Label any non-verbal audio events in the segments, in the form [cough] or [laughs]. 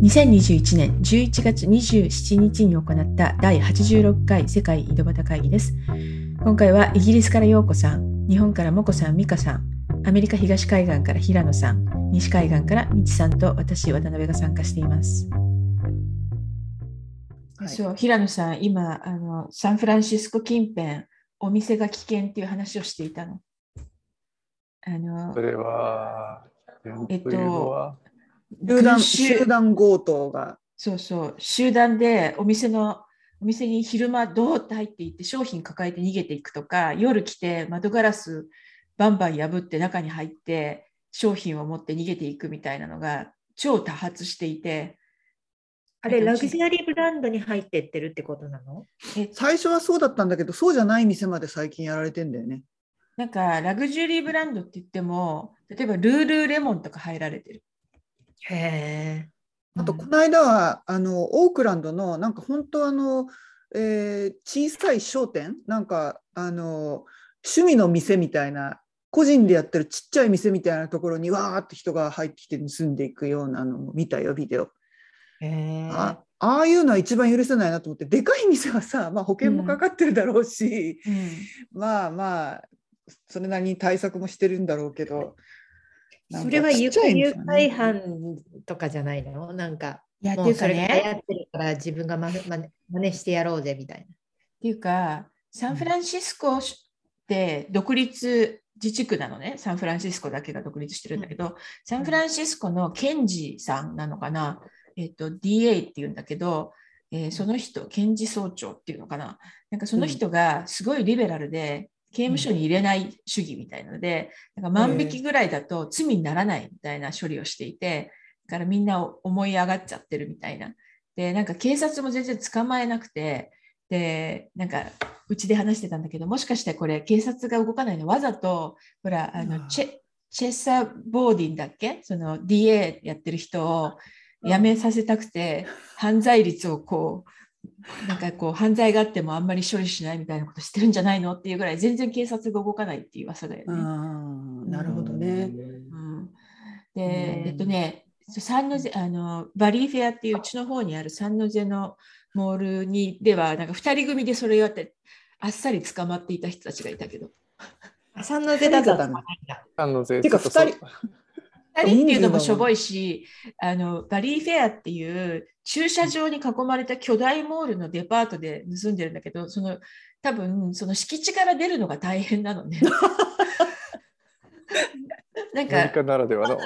2021年11月27日に行った第86回世界井戸端会議です。今回はイギリスから陽子さん、日本からもこさん、美香さん、アメリカ東海岸から平野さん、西海岸からみちさんと私、渡辺が参加しています。はい、そう平野さん、今あの、サンフランシスコ近辺、お店が危険っていう話をしていたの。あのそれは、えっと、集団集団強盗が。そうそう、集団でお店のお店に昼間どーって入っていって商品抱えて逃げていくとか夜来て窓ガラスバンバン破って中に入って商品を持って逃げていくみたいなのが超多発していて。あれラグジュアリーブランドに入ってってるってことなの？最初はそうだったんだけどそうじゃない店まで最近やられてんだよね。なんかラグジュアリーブランドって言っても例えばルールーレモンとか入られてるへえ。あと、この間は、あの、オークランドの、なんか本当あの、えー、小さい商店、なんか、あの、趣味の店みたいな、個人でやってるちっちゃい店みたいなところにわーって人が入ってきて盗んでいくようなのも見たよ、ビデオ。あああいうのは一番許せないなと思ってでかい店はさ、まあ、保険もかかってるだろうし、うん。うん、まあまあそれなりに対策もしてるんだろうけどそれは誘拐犯とかじゃないの？なんか、いや、っていうかね、やってるから自分がま、ま、真似してやろうぜみたいな。っていうか、サンフランシスコって独立自治区なのね、サンフランシスコだけが独立してるんだけど、うん、サンフランシスコのケンジさんなのかな、えっ、と、DA っていうんだけど、えー、その人、検事総長っていうのかな、なんかその人がすごいリベラルで、刑務所に入れない主義みたいなので、なんか万引きぐらいだと罪にならないみたいな処理をしていて、だからみんな思い上がっちゃってるみたいな。で、なんか警察も全然捕まえなくて、で、なんかうちで話してたんだけど、もしかしてこれ警察が動かないのわざと、ほら、あのチェチェッサー・ボーディンだっけ？その DA やってる人を辞めさせたくて、[laughs] 犯罪率をこう、なんかこう犯罪があってもあんまり処理しないみたいなことしてるんじゃないのっていうぐらい全然警察が動かないっていう噂だよね。なるほどね。うん、で、えっとね、サンノゼあのバリーフェアっていううちの方にあるサンノゼのモールにではなんか2人組でそれをやってあっさり捕まっていた人たちがいたけど。サンノゼだったんだ。サンノゼ。てか2人。2人っていうのもしょぼいし、あのバリーフェアっていう駐車場に囲まれた巨大モールのデパートで盗んでるんだけど、その多分その敷地から出るのが大変なのね。[laughs] なんかならではの道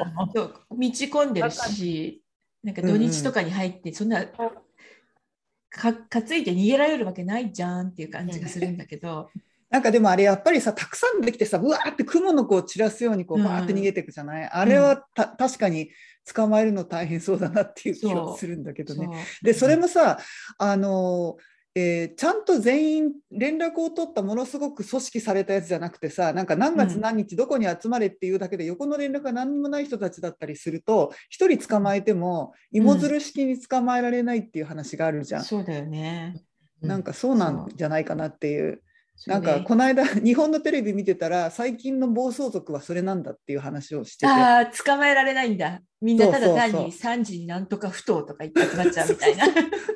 込んでるし、なんか土日とかに入って、そんなか担いで逃げられるわけないじゃんっていう感じがするんだけど。なんかでもあれやっぱりさたくさんできてさうわーって雲のこう散らすようにこうバーって逃げていくじゃない、うん、あれはた確かに捕まえるの大変そうだなっていう気がするんだけどね。でそれもさあのえー、ちゃんと全員連絡を取ったものすごく組織されたやつじゃなくてさなんか何月何日どこに集まれっていうだけで横の連絡が何もない人たちだったりすると1人捕まえても芋づる式に捕まえられないっていう話があるじゃん。うん、そうだよね、なんかそうなんじゃないかなっていう。なんかこの間 [laughs] 日本のテレビ見てたら最近の暴走族はそれなんだっていう話をしてて。ああ捕まえられないんだ。みんなただ単に3時になんとか不当とか言って集まっちゃうみたいな。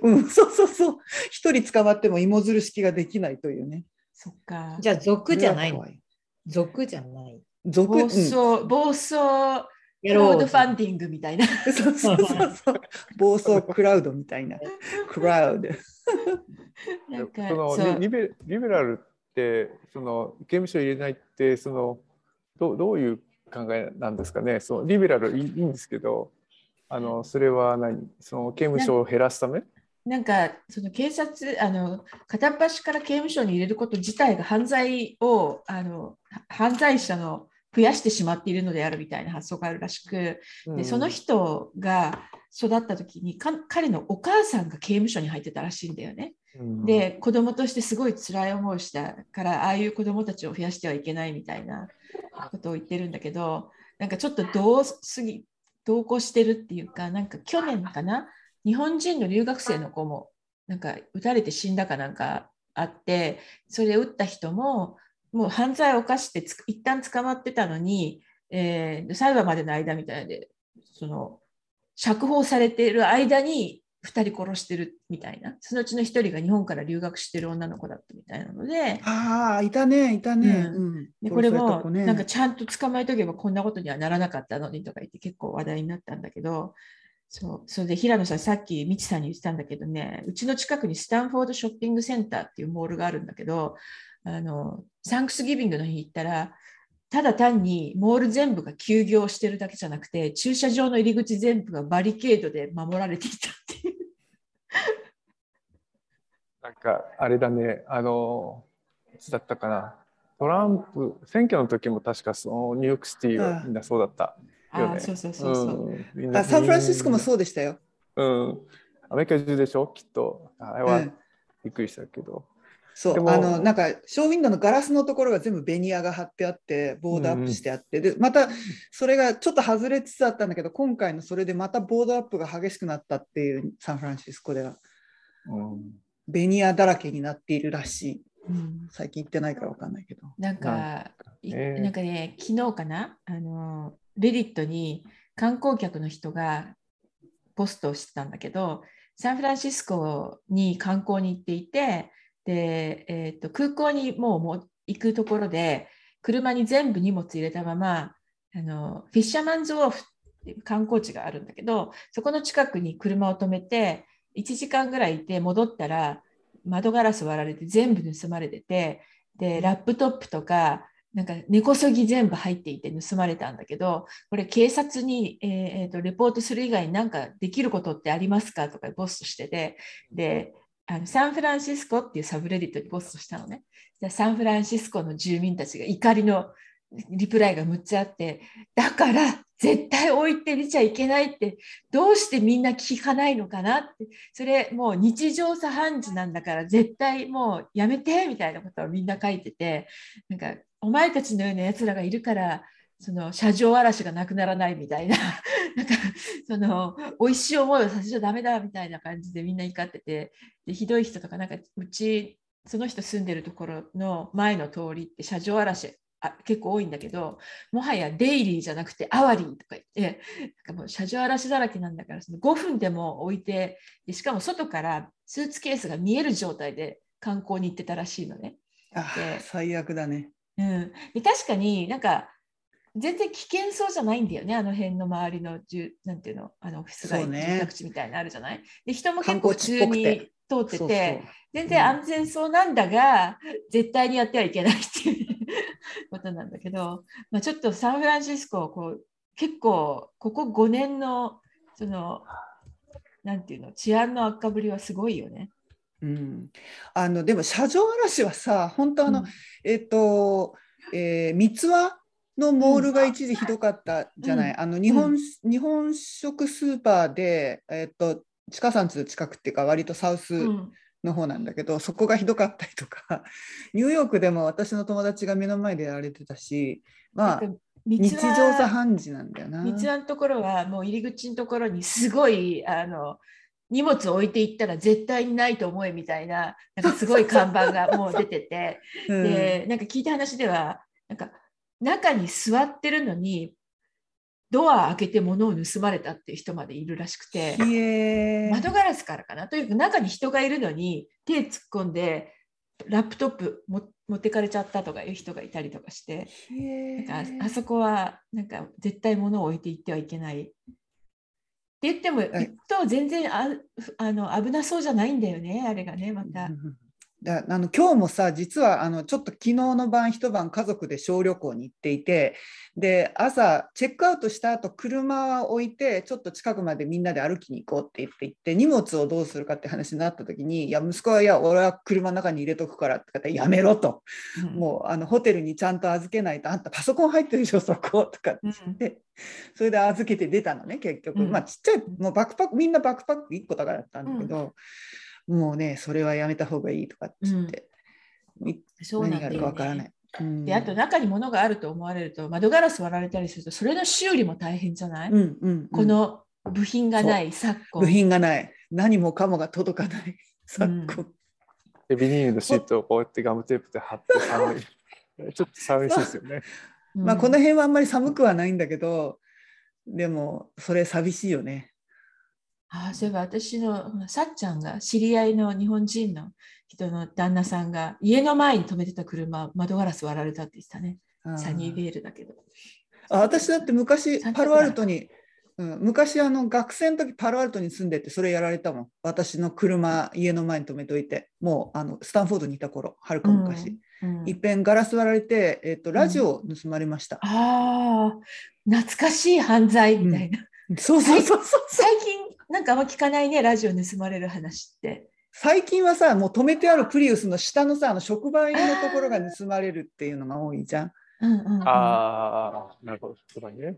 うん、そうそうそう。一人捕まっても芋づる式ができないというね。そっか。じゃあ族じゃない族じゃない。族暴走、うん、暴走クラウドファンディングみたいな。そうそうそうそう。暴走クラウドみたいな。[laughs] クラウド。なんかそのリベリベラルってその刑務所入れないってそのどどういう考えなんですかね。そのリベラルいいんですけどあのそれは何？その刑務所を減らすため？なんかその警察あの片っ端から刑務所に入れること自体が犯罪をあの犯罪者の増やしてしまっているのであるみたいな発想があるらしく、でその人が育った時に彼のお母さんが刑務所に入ってたらしいんだよね。で子供としてすごい辛い思いをしたからああいう子供たちを増やしてはいけないみたいなことを言ってるんだけどなんかちょっと同すぎ同行してるっていうかなんか去年かな？日本人の留学生の子もなんか撃たれて死んだかなんかあってそれ撃った人ももう犯罪を犯して一旦捕まってたのに、えー、裁判までの間みたいでその釈放されている間に2人殺してるみたいな。そのうちの1人が日本から留学してる女の子だったみたいなので。ああいたねいたね、うん、でこれもなんかちゃんと捕まえとけばこんなことにはならなかったのにとか言って結構話題になったんだけどそう。それで平野さんさっきみちさんに言ってたんだけどねうちの近くにスタンフォードショッピングセンターっていうモールがあるんだけどあのサンクスギビングの日行ったらただ単にモール全部が休業してるだけじゃなくて駐車場の入り口全部がバリケードで守られていたっていう。[laughs] なんかあれだねあのいつだったかなトランプ選挙の時も確かそのニューヨークシティはみんなそうだった。ああそうそうそうそう、うん、あサンフランシスコもそうでしたよ。うん。アメリカ中でしょ？きっと。あれはびっくりしたけど。そうあのなんかショーウィンドウのガラスのところが全部ベニヤが貼ってあってボードアップしてあって、うん、でまたそれがちょっと外れつつあったんだけど今回のそれでまたボードアップが激しくなったっていうサンフランシスコでは、うん、ベニヤだらけになっているらしい、うん、最近行ってないから分かんないけど。なんか、えー、なんかね昨日かな？あのレディットに観光客の人がポストをしてたんだけどサンフランシスコに観光に行っていてで、えーと、空港にもう行くところで車に全部荷物入れたままあのフィッシャーマンズ・ウォーフっていう観光地があるんだけどそこの近くに車を止めて1時間ぐらいいて戻ったら窓ガラス割られて全部盗まれててでラップトップとかなんか根こそぎ全部入っていて盗まれたんだけどこれ警察に、えー、とレポートする以外に何かできることってありますか？とかポストしててであのサンフランシスコっていうサブレディットにポストしたのね。サンフランシスコの住民たちが怒りのリプライがむっちゃあってだから絶対置いてみちゃいけないってどうしてみんな聞かないのかなってそれもう日常茶飯事なんだから絶対もうやめてみたいなことをみんな書いててなんかお前たちのようなやつらがいるからその車上荒らしがなくならないみたいな [laughs] なんかその美味しい思いをさせちゃダメだみたいな感じでみんな怒っててでひどい人とかなんかうちその人住んでるところの前の通りって車上荒らしあ結構多いんだけどもはやデイリーじゃなくてアワリーとか言ってなんかもう車上荒らしだらけなんだからその5分でも置いてでしかも外からスーツケースが見える状態で観光に行ってたらしいのね。あ最悪だね。うん、で確かになんか全然危険そうじゃないんだよね、あの辺の周りのじゅなんていうの、あのオフィス街、ね、住宅地みたいなのあるじゃない？で人も結構普通に通ってて、全然安全そうなんだが、うん、絶対にやってはいけないっていうことなんだけど、まあ、ちょっとサンフランシスコこう結構ここ5年のそのなんていうの治安の悪化ぶりはすごいよね。うん、あのでも車上荒らしはさ本当あの、うん、えっ、ー、と、えー、三つ輪のモールが一時ひどかったじゃない、うん、あの日本、うん、日本食スーパーで、えっと、地下山地の近くっていうか割とサウスの方なんだけど、うん、そこがひどかったりとか。[laughs] ニューヨークでも私の友達が目の前でやられてたしまあ日常茶飯事なんだよな。道のところはもう入り口のところにすごいあの荷物を置いていったら絶対にないと思えみたいななんかすごい看板がもう出てて、[laughs] うん、でなんか聞いた話ではなんか中に座ってるのにドア開けて物を盗まれたっていう人までいるらしくて窓ガラスからかな？というか中に人がいるのに手突っ込んでラップトップ持ってかれちゃったとかいう人がいたりとかしてなんかあそこはなんか絶対物を置いていってはいけない。って言っても一等全然ああの危なそうじゃないんだよねあれがねまた。だあの今日もさ実はあのちょっと昨日の晩一晩家族で小旅行に行っていてで朝チェックアウトした後車を置いてちょっと近くまでみんなで歩きに行こうって言って行って荷物をどうするかって話になった時にいや息子はいや俺は車の中に入れとくからって言ったらやめろと、うん、もうあのホテルにちゃんと預けないとあんたパソコン入ってるでしょそこ。とかって言って、うん、それで預けて出たのね結局、うん、まあちっちゃいもうバックパックみんなバックパック1個だからだったんだけど。もうねそれはやめた方がいいとかって言って、うん、そう何があるかわからない。であと中に物があると思われると窓ガラス割られたりするとそれの修理も大変じゃない、うんうん、この部品がない昨今。部品がない。何もかもが届かない。昨今、うん、ビニールのシートをこうやってガムテープで貼って寒い。ちょっと寒いですよね。まあこの辺はあんまり寒くはないんだけどでもそれ寂しいよねあそういえば私のさっちゃんが知り合いの日本人の人の旦那さんが家の前に止めてた車窓ガラス割られたって言ってたね。サニーベールだけど。あ私だって昔パロアルトに、うん、昔あの学生の時パロアルトに住んでてそれやられたもん。私の車家の前に止めといて。もうあのスタンフォードにいた頃はるか昔、うんうん、いっぺんガラス割られて、えーと、ラジオ盗まれました、うん、ああ懐かしい犯罪みたいな、そうそうそうそう。最近なんかあんま聞かないねラジオ盗まれる話って最近はさもう止めてあるプリウスの下のさあの触媒のところが盗まれるっていうのが多いじゃん。うんうんうん、ああなるほどそうだね、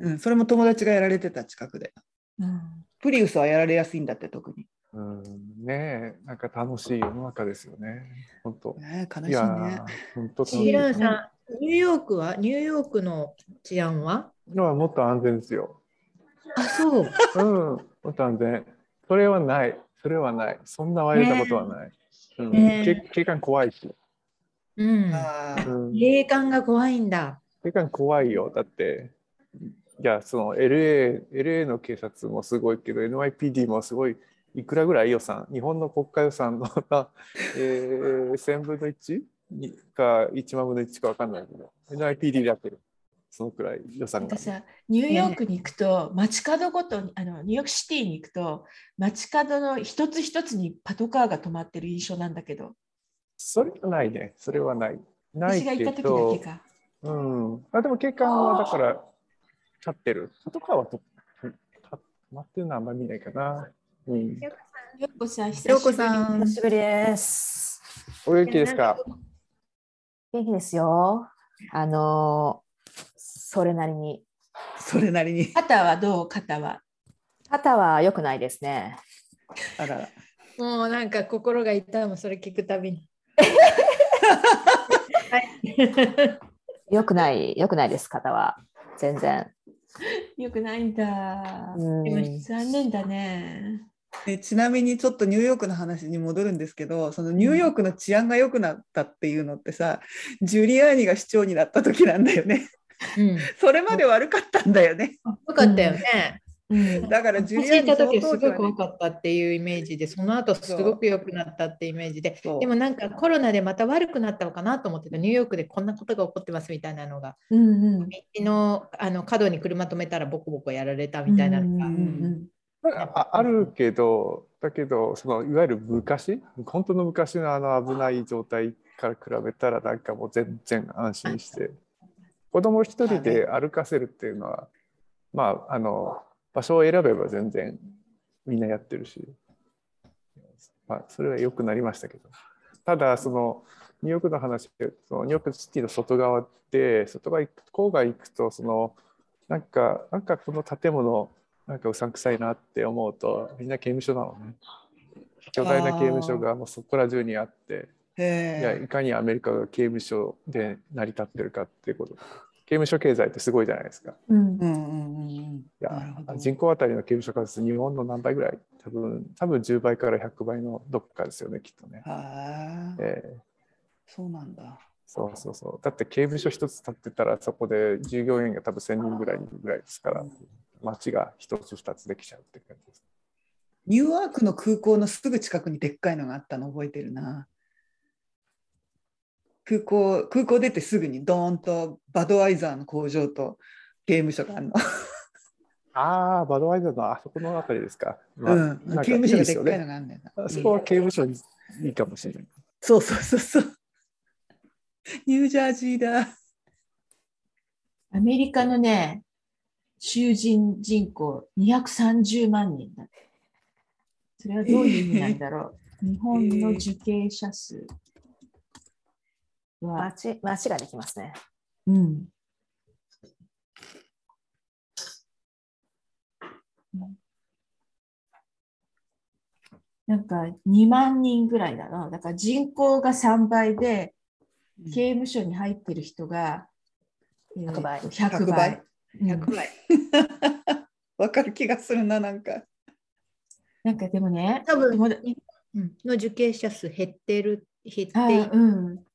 うん、それも友達がやられてた近くで、うん、プリウスはやられやすいんだって特に。うん、ねえなんか楽しい世の中ですよね本当。ね悲しいね。本当シランさんニューヨークは？ニューヨークの治安は？もっと安全ですよ。あそう。うんもっと安全。それはない。それはない。そんな割れたことはない。うん、警官怖いし。うん。警官が怖いんだ。警官怖いよ。だって、いや、その LA、LA の警察もすごいけど、NYPD もすごい、いくらぐらい予算、日本の国家予算の [laughs] えー、1000分の 1? か1万分の1か分かんないけど、NYPD だけど。そのくらい予算が。さニューヨークに行くと、街角ごとにあのニューヨークシティに行くと街角の一つ一つにパトカーが止まってる印象なんだけど。それはないね。それはない。ない私が行った時だけか。うん。あでも警官はだから立ってる。パトカーはと止まってるのはあんまり見ないかな。うん。よこさん、久しぶりです。お元気ですか？元気ですよ。あのそれなりに。それなりに。肩はどう？肩は？肩は良くないですね。あらら。もうなんか心が痛む、それ聞くたびに。[laughs] よくない、よくないです、肩は。全然。よくないんだ。残念だね。えちなみにちょっとニューヨークの話に戻るんですけどそのニューヨークの治安が良くなったっていうのってさ、ジュリアーニが市長になった時なんだよね。うん、それまで悪かったんだよね。よかったよね。うん、だからジュリアーニた時すごく怖かったっていうイメージでその後すごく良くなったっていうイメージで。でもなんかコロナでまた悪くなったのかなと思ってた。ニューヨークでこんなことが起こってますみたいなのが、うんうん、道のあの角に車止めたらボコボコやられたみたいなのが。うんうんうんああるけどだけどそのいわゆる昔？本当の昔のあの危ない状態から比べたらなんかもう全然安心して子供一人で歩かせるっていうのはまああの場所を選べば全然みんなやってるし、まあ、それは良くなりましたけど。ただそのニューヨークの話そのニューヨークシティの外側って外側郊外行くとそのなんかなんかこの建物なんかうさんくさいなって思うとみんな刑務所なのね。巨大な刑務所がもうそこら中にあって。いやいかにアメリカが刑務所で成り立ってるかっていうこと刑務所経済ってすごいじゃないですか。うんうんいや人口当たりの刑務所数日本の何倍ぐらい？多分多分10倍から100倍のどっかですよねきっとね。えー、そうなんだ。そうそうそう。だって刑務所一つ建ってたらそこで従業員が多分1000人ぐらいいるぐらいですから、町が一つ二つできちゃうって感じです。ニューアークの空港のすぐ近くにでっかいのがあったの覚えてるな。空港空港出てすぐにドーンとバドワイザーの工場と刑務所があるの。[laughs] ああ、バドワイザーのあそこのあたりですか。まあ、うん、刑務所がでっかいのがあるんだよな。そこは刑務所にいいかもしれない。そうそうそうそう。ニュージャージーだ。アメリカのね、囚人人口230万人だ。それはどういう意味なんだろう。日本の受刑者数。は町町ができますね。うん。なんか2万人ぐらいだな。だから人口が3倍で、刑務所に入ってる人が、100倍。100倍。100倍。[laughs] わかる気がするな、なんか。なんかでもね、多分、の受刑者数減ってる、減っている。うん、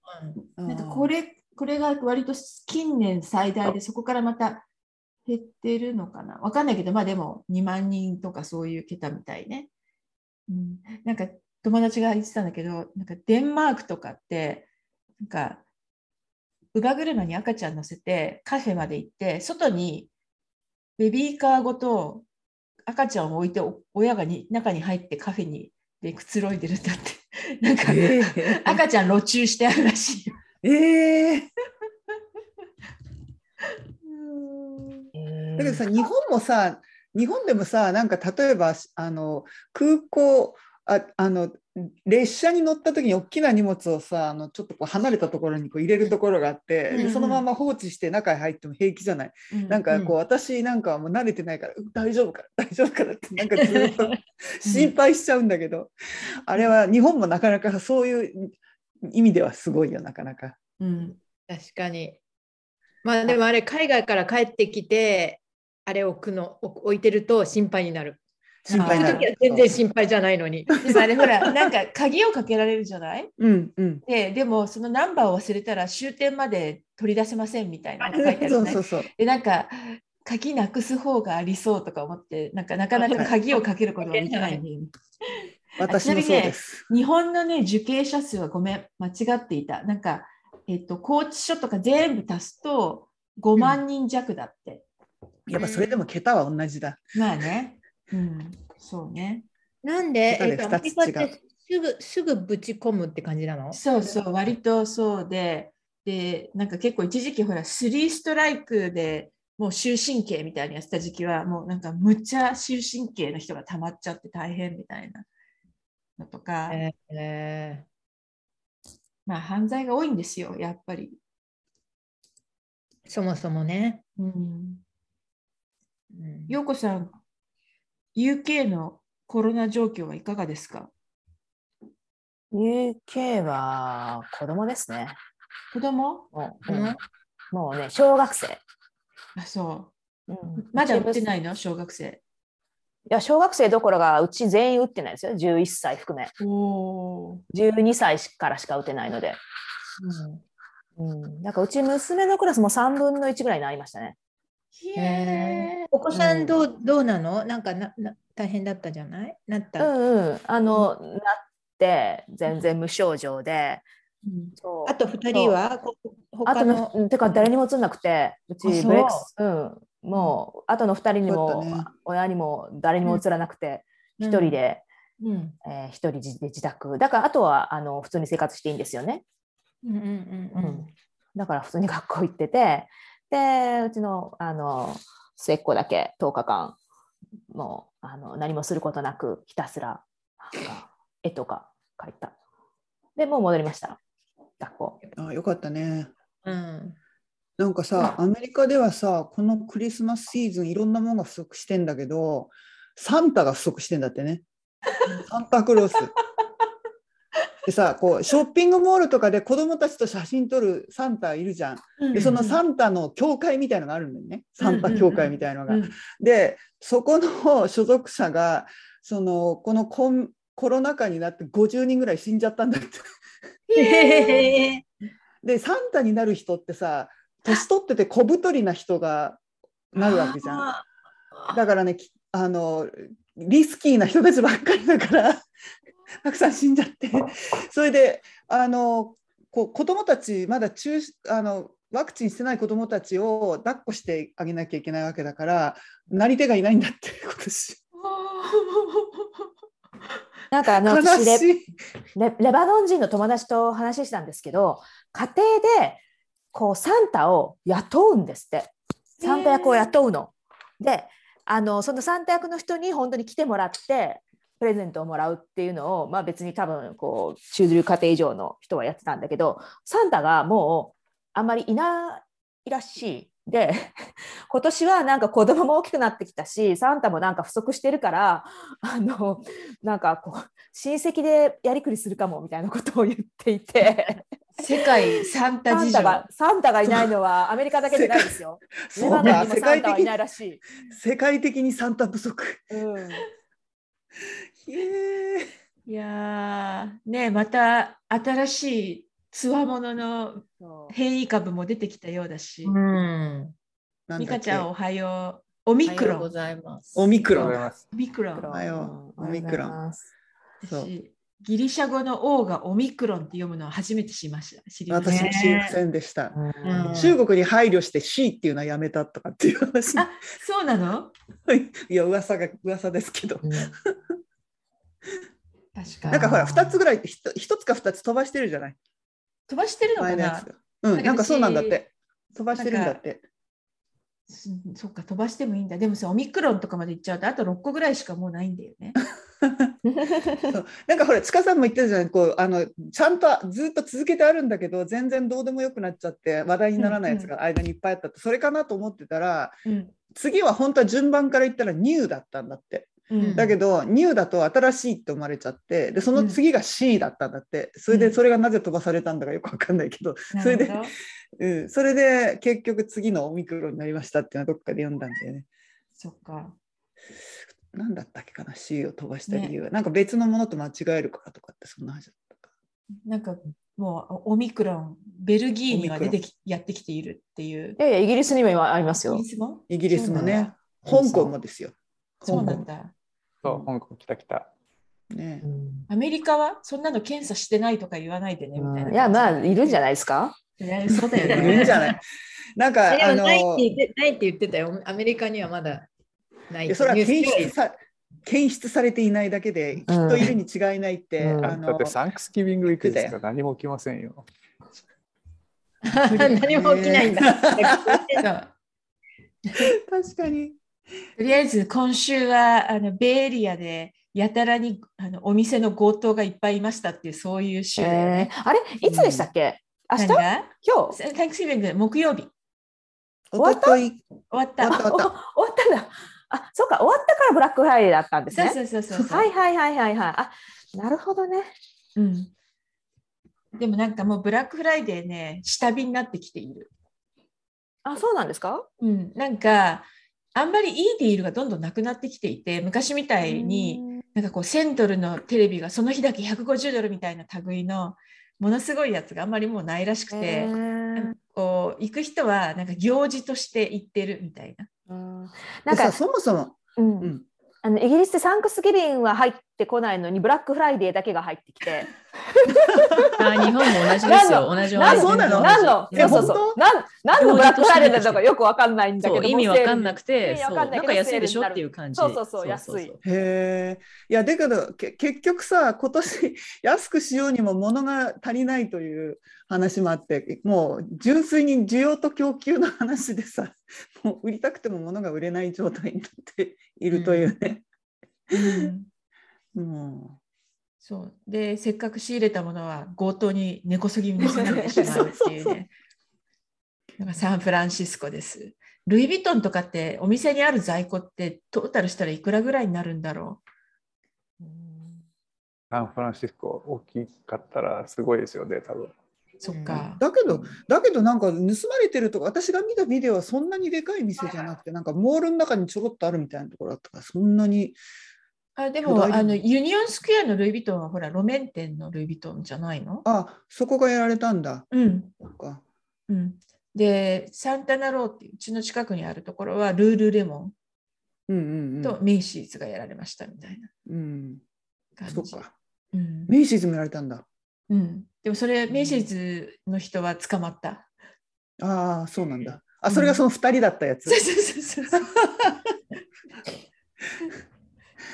なんかこれこれが割と近年最大でそこからまた減ってるのかな。わかんないけど、まあでも2万人とかそういう桁みたいね。うん、なんか友達が言ってたんだけど、なんかデンマークとかって、なんか乳母車に赤ちゃん乗せてカフェまで行って、外にベビーカーごと赤ちゃんを置いて親がに中に入ってカフェにでくつろいでるんだって。なんか、えー、赤ちゃん路中してあるらしいよ。えー。だけどさ日本もさ日本でもさなんか例えばあの空港ああの列車に乗った時に大きな荷物をさあのちょっとこう離れたところにこう入れるところがあって、うんうん、そのまま放置して中に入っても平気じゃない、うんうん、なんかこう私なんかはもう慣れてないから大丈夫か [laughs] 大丈夫かなってなんかずっと心配しちゃうんだけど、あれは日本もなかなかそういう意味ではすごいよなかなか。うん、確かに。まあでもあれ海外から帰ってきてあれ置くの置いてると心配になる。心配なる。全然心配じゃないのに。[laughs] でもあれほら、なんか鍵をかけられるじゃない、うんうん、ででもそのナンバーを忘れたら終点まで取り出せませんみたいなの書いてある、ね、そうそうそうでなんか鍵なくす方がありそうとか思ってなんかなかなか鍵をかけることができない。私もそうです、ね、日本のね受刑者数はごめん間違っていた。なんかえっと拘置所とか全部足すと5万人弱だって。やっぱそれでも桁は同じだ。まあね。うん、そうね。なんで、えっと、アメリカってすぐすぐぶち込むって感じなの？そうそう、割とそうで、で、なんか結構一時期ほら、スリーストライクでもう終身刑みたいにやってた時期は、もうなんかむっちゃ終身刑の人がたまっちゃって大変みたいなのとか。えー、まあ犯罪が多いんですよ、やっぱり。そもそもね。うん。陽、う、子、さん、UK のコロナ状況はいかがですか ?UK は子供ですね。子供？もう,、うん、もうね、小学生。あ、そう。うん、まだ打ってないの？小学生。いや、小学生どころか、うち全員打ってないですよ。11歳含め。お12歳からしか打てないので。うん。うん、なんかうち娘のクラスも3分の1ぐらいになりましたね。へお子さんどううん、どうなの？なんかなな大変だったじゃない？なった？うんうん。あの、うん、なって全然無症状で、うん、あと2人は？あとのてか誰にも映んなくて。う。ちブレックス、うん、もうあとの2人にも、ね、親にも誰にも映らなくて、うん、1人で、うん。えー、1人で自宅。だからあとはあの普通に生活していいんですよね。うんうんうん。うん、だから普通に学校行っててで、うちのあの末っ子だけ10日間、もうあの何もすることなく、ひたすら絵とか描いた。で、もう戻りました、学校。あよかったね。うん、なんかさ、アメリカではさ、このクリスマスシーズン、いろんなものが不足してんだけど、サンタが不足してんだってね。サンタクロース。でさこうショッピングモールとかで子供たちと写真撮るサンタいるじゃん。でそのサンタの教会みたいのがあるんだよねサンタ教会みたいのが。でそこの所属者がそのこのコンコロナ禍になって50人ぐらい死んじゃったんだって。でサンタになる人ってさ年取ってて小太りな人がなるわけじゃん。だからねあのリスキーな人たちばっかりだから [laughs] たくさん死んじゃって [laughs] それであのこう子どもたちまだ中あのワクチンしてない子どもたちを抱っこしてあげなきゃいけないわけだからなり手がいないんだって今年。[laughs] なんかあの私レレレバノン人の友達と話したんですけど家庭でこうサンタを雇うんですってサンタ役を雇うの。であのそのサンタ役の人に本当に来てもらってプレゼントをもらうっていうのを、まあ、別に多分こう中流家庭以上の人はやってたんだけどサンタがもうあんまりいないらしい。で [laughs] 今年はなんか子供も大きくなってきたしサンタもなんか不足してるからあのなんかこう親戚でやりくりするかもみたいなことを言っていて世界サンタ事情サンタがいないのはアメリカだけじゃないですよ。世界的に世界的にサンタ不足。うんいやねまた新しいつわものの変異株も出てきたようだし。うん、ミカちゃんおはよう。オミクロン。ございます。オミクロン。オミクロン。おはよう。オミクロン。私ギリシャ語の O がオミクロンって読むのは初めて知りました。知りま私も知りませんでした。中国に配慮して C っていうのはやめたとかっていう話。あ、そうなの？[laughs] いや、噂が噂ですけど。確かなんかほら、2つぐらい、1つか2つ飛ばしてるじゃない？飛ばしてるのかな？うん、なんかそうなんだって。飛ばしてるんだって。そっか、飛ばしてもいいんだ。でもさ、オミクロンとかまでいっちゃうと、あと6個ぐらいしかもうないんだよね。[laughs] なんかほら、塚さんも言ってたじゃない？こうあのちゃんとずっと続けてあるんだけど全然どうでもよくなっちゃって話題にならないやつが間にいっぱいあったって、それかなと思ってたら、うん、次は本当は順番から言ったらニューだったんだって。うん、だけどニューだと新しいって生まれちゃってでその次が C だったんだって、それでそれがなぜ飛ばされたんだかよく分かんないけど、それで、うん、それで結局次のオミクロンになりましたっていうのはどっかで読んだんだよね。そっか。何だったっけかな C を飛ばした理由は、ね、なんか別のものと間違えるからとかってそんな話だったか。なんかもうオミクロン、ベルギーには出てきやってきているっていう。いやいや、イギリスにも今ありますよ。イギリスも？イギリスもね。香港もですよ。そうなんだ。そう、香港来た来た。ね、アメリカはそんなの検査してないとか言わないでねみたいな。いや、まあ、いるんじゃないですか？いやそうだよね。いるんじゃない？[laughs] なんか、あのないって言ってたよ。アメリカにはまだない。それは検出さ検出されていないだけで、きっといるに違いないって。うん、あのだってサンクスギビングウィークですから何も起きませんよ。[laughs] 何も起きないんだ。[laughs] 確かに。とりあえず今週はあのベイエリアでやたらにあのお店の強盗がいっぱいいましたっていうそういう週ね。えー、あれ？いつでしたっけ、うん、明日今日？ Thanksgiving 木曜日。終わった？終わった。終わったんだ。あ、そうか、終わったからブラックフライデーだったんですね。そうそうそうそうはいはいはいはいはい。あ、なるほどね。うん。でもなんかもうブラックフライデーね、下火になってきている。あ、そうなんですか？うん。なんか、あんまりいいディールがどんどんなくなってきていて、昔みたいに、なんかこう1000ドルのテレビがその日だけ150ドルみたいな類のものすごいやつがあんまりもうないらしくて、こう行く人はなんか行事として行ってるみたいな。うん、なんかそもそも、うん、うん、あのイギリスでサンクスギビングは入ってこないのにブラックフライデーだけが入ってきて。[laughs] あ日本も同じですよ。同じ同じ。そうなの何の？そうそうそう。なん何？のブラックフライデーだとかよくわかんないんだけど。意味わかんなくて、そうなんか安いでしょ？っていう感じ。そうそうそう、安い。へえ。いや、だけどけ結局さ、今年安くしようにも物が足りないという話もあって、もう純粋に需要と供給の話でさ、[laughs] もう売りたくても物が売れない状態になっているというね。うん、うんそうでせっかく仕入れたものは強盗に根こそぎ盗まれてしまうっていうね。なんかサンフランシスコです。ルイ・ヴィトンとかってお店にある在庫ってトータルしたらいくらぐらいになるんだろう？サンフランシスコ大きかったらすごいですよね、多分。そっか。だけど、だけどなんか盗まれてるとか、私が見たビデオはそんなにでかい店じゃなくて、なんかモールの中にちょろっとあるみたいなところだったから、そんなに。あでもあのユニオンスクエアのルイ・ヴィトンはほら路面店のルイ・ヴィトンじゃないの？あそこがやられたんだ。うん。うん、で Santana Row っていううちの近くにあるところは Lululemon とメイシーズがやられましたみたいな感じ。うん、そっか、うん。 Macy's もやられたんだ。うん。でもそれ Macy's の人は捕まった。ああそうなんだ。あそれがその2人だったやつ。そうそうそうそう。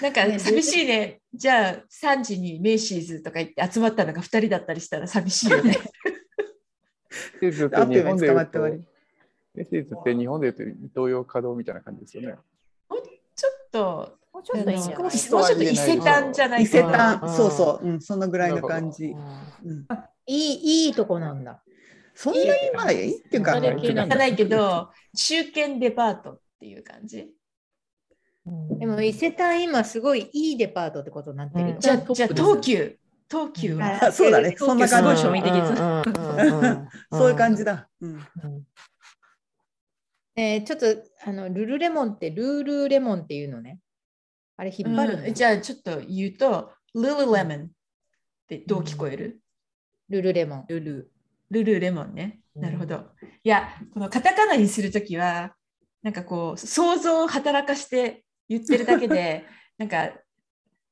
なんか寂しいね。じゃあ3時にメイシーズとか言って集まったのが2人だったりしたら寂しいよね。メイシーズって日本で言うと、メイシーズって日本で言うとイトーヨーカドーみたいな感じですよね。もうちょっと、もうちょっと伊勢丹じゃない？伊勢丹、そうそう、うん、そのぐらいの感じ。うん、いいいいとこなんだ。そんなにまあいいっていうか、じゃないけど、中堅デパートっていう感じ。でも伊勢丹今すごいいいデパートってことになってる。じゃあ、じゃあ東急。東急は。そうだね。そんな感じ。庶民的そういう感じだ。えー、ちょっとあのルルレモンってルールレモンっていうのね。あれ引っ張る、うん、じゃあちょっと言うと、ルルレモンってどう聞こえる、ルルレモン。ルル。ルルレモンね。なるほど。いや、このカタカナにするときは、なんかこう想像を働かして言ってるだけで [laughs] なんか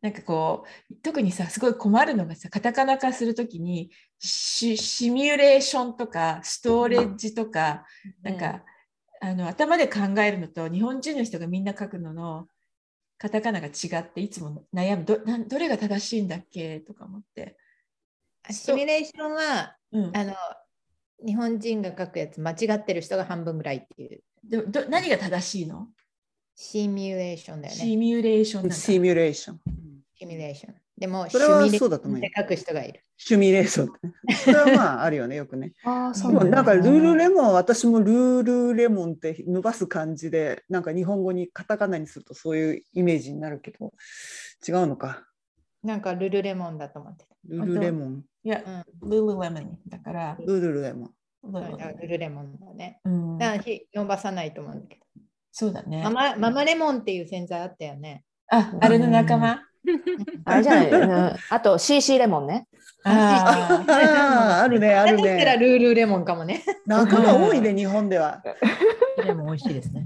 なんかこう特にさすごい困るのがさカタカナ化するときにシミュレーションとかストレッジとか、うん、なんか、あの頭で考えるのと日本人の人がみんな書くののカタカナが違っていつも悩む。どなどれが正しいんだっけとか思って。シミュレーションは、うん、あの日本人が書くやつ間違ってる人が半分ぐらいっていう。でど何が正しいの？シミュレーションだよねシミュレーションシミュレーションシミュレーション。でも、それはそうだと思う。書く人がいる。シミュレーション。それはまああるよね、よくね。あそうなんだ。ルールレモン、私もルールレモンって伸ばす感じで、なんか日本語にカタカナにするとそういうイメージになるけど、違うのか。なんかルルレモンだと思ってた。ルルレモン。いや、うん、ルルレモンだから。ルルレモン。ルルレモンだね。うん、だから伸ばさないと思うんだけど。そうだね。ママママレモンっていう洗剤あったよね。あ、あれの仲間、[laughs] あれじゃない、あと CC レモンね。ああ [laughs] あるね、あるね。だルールレモンかもね。仲間多いね、日本では。レモン美味しいですね。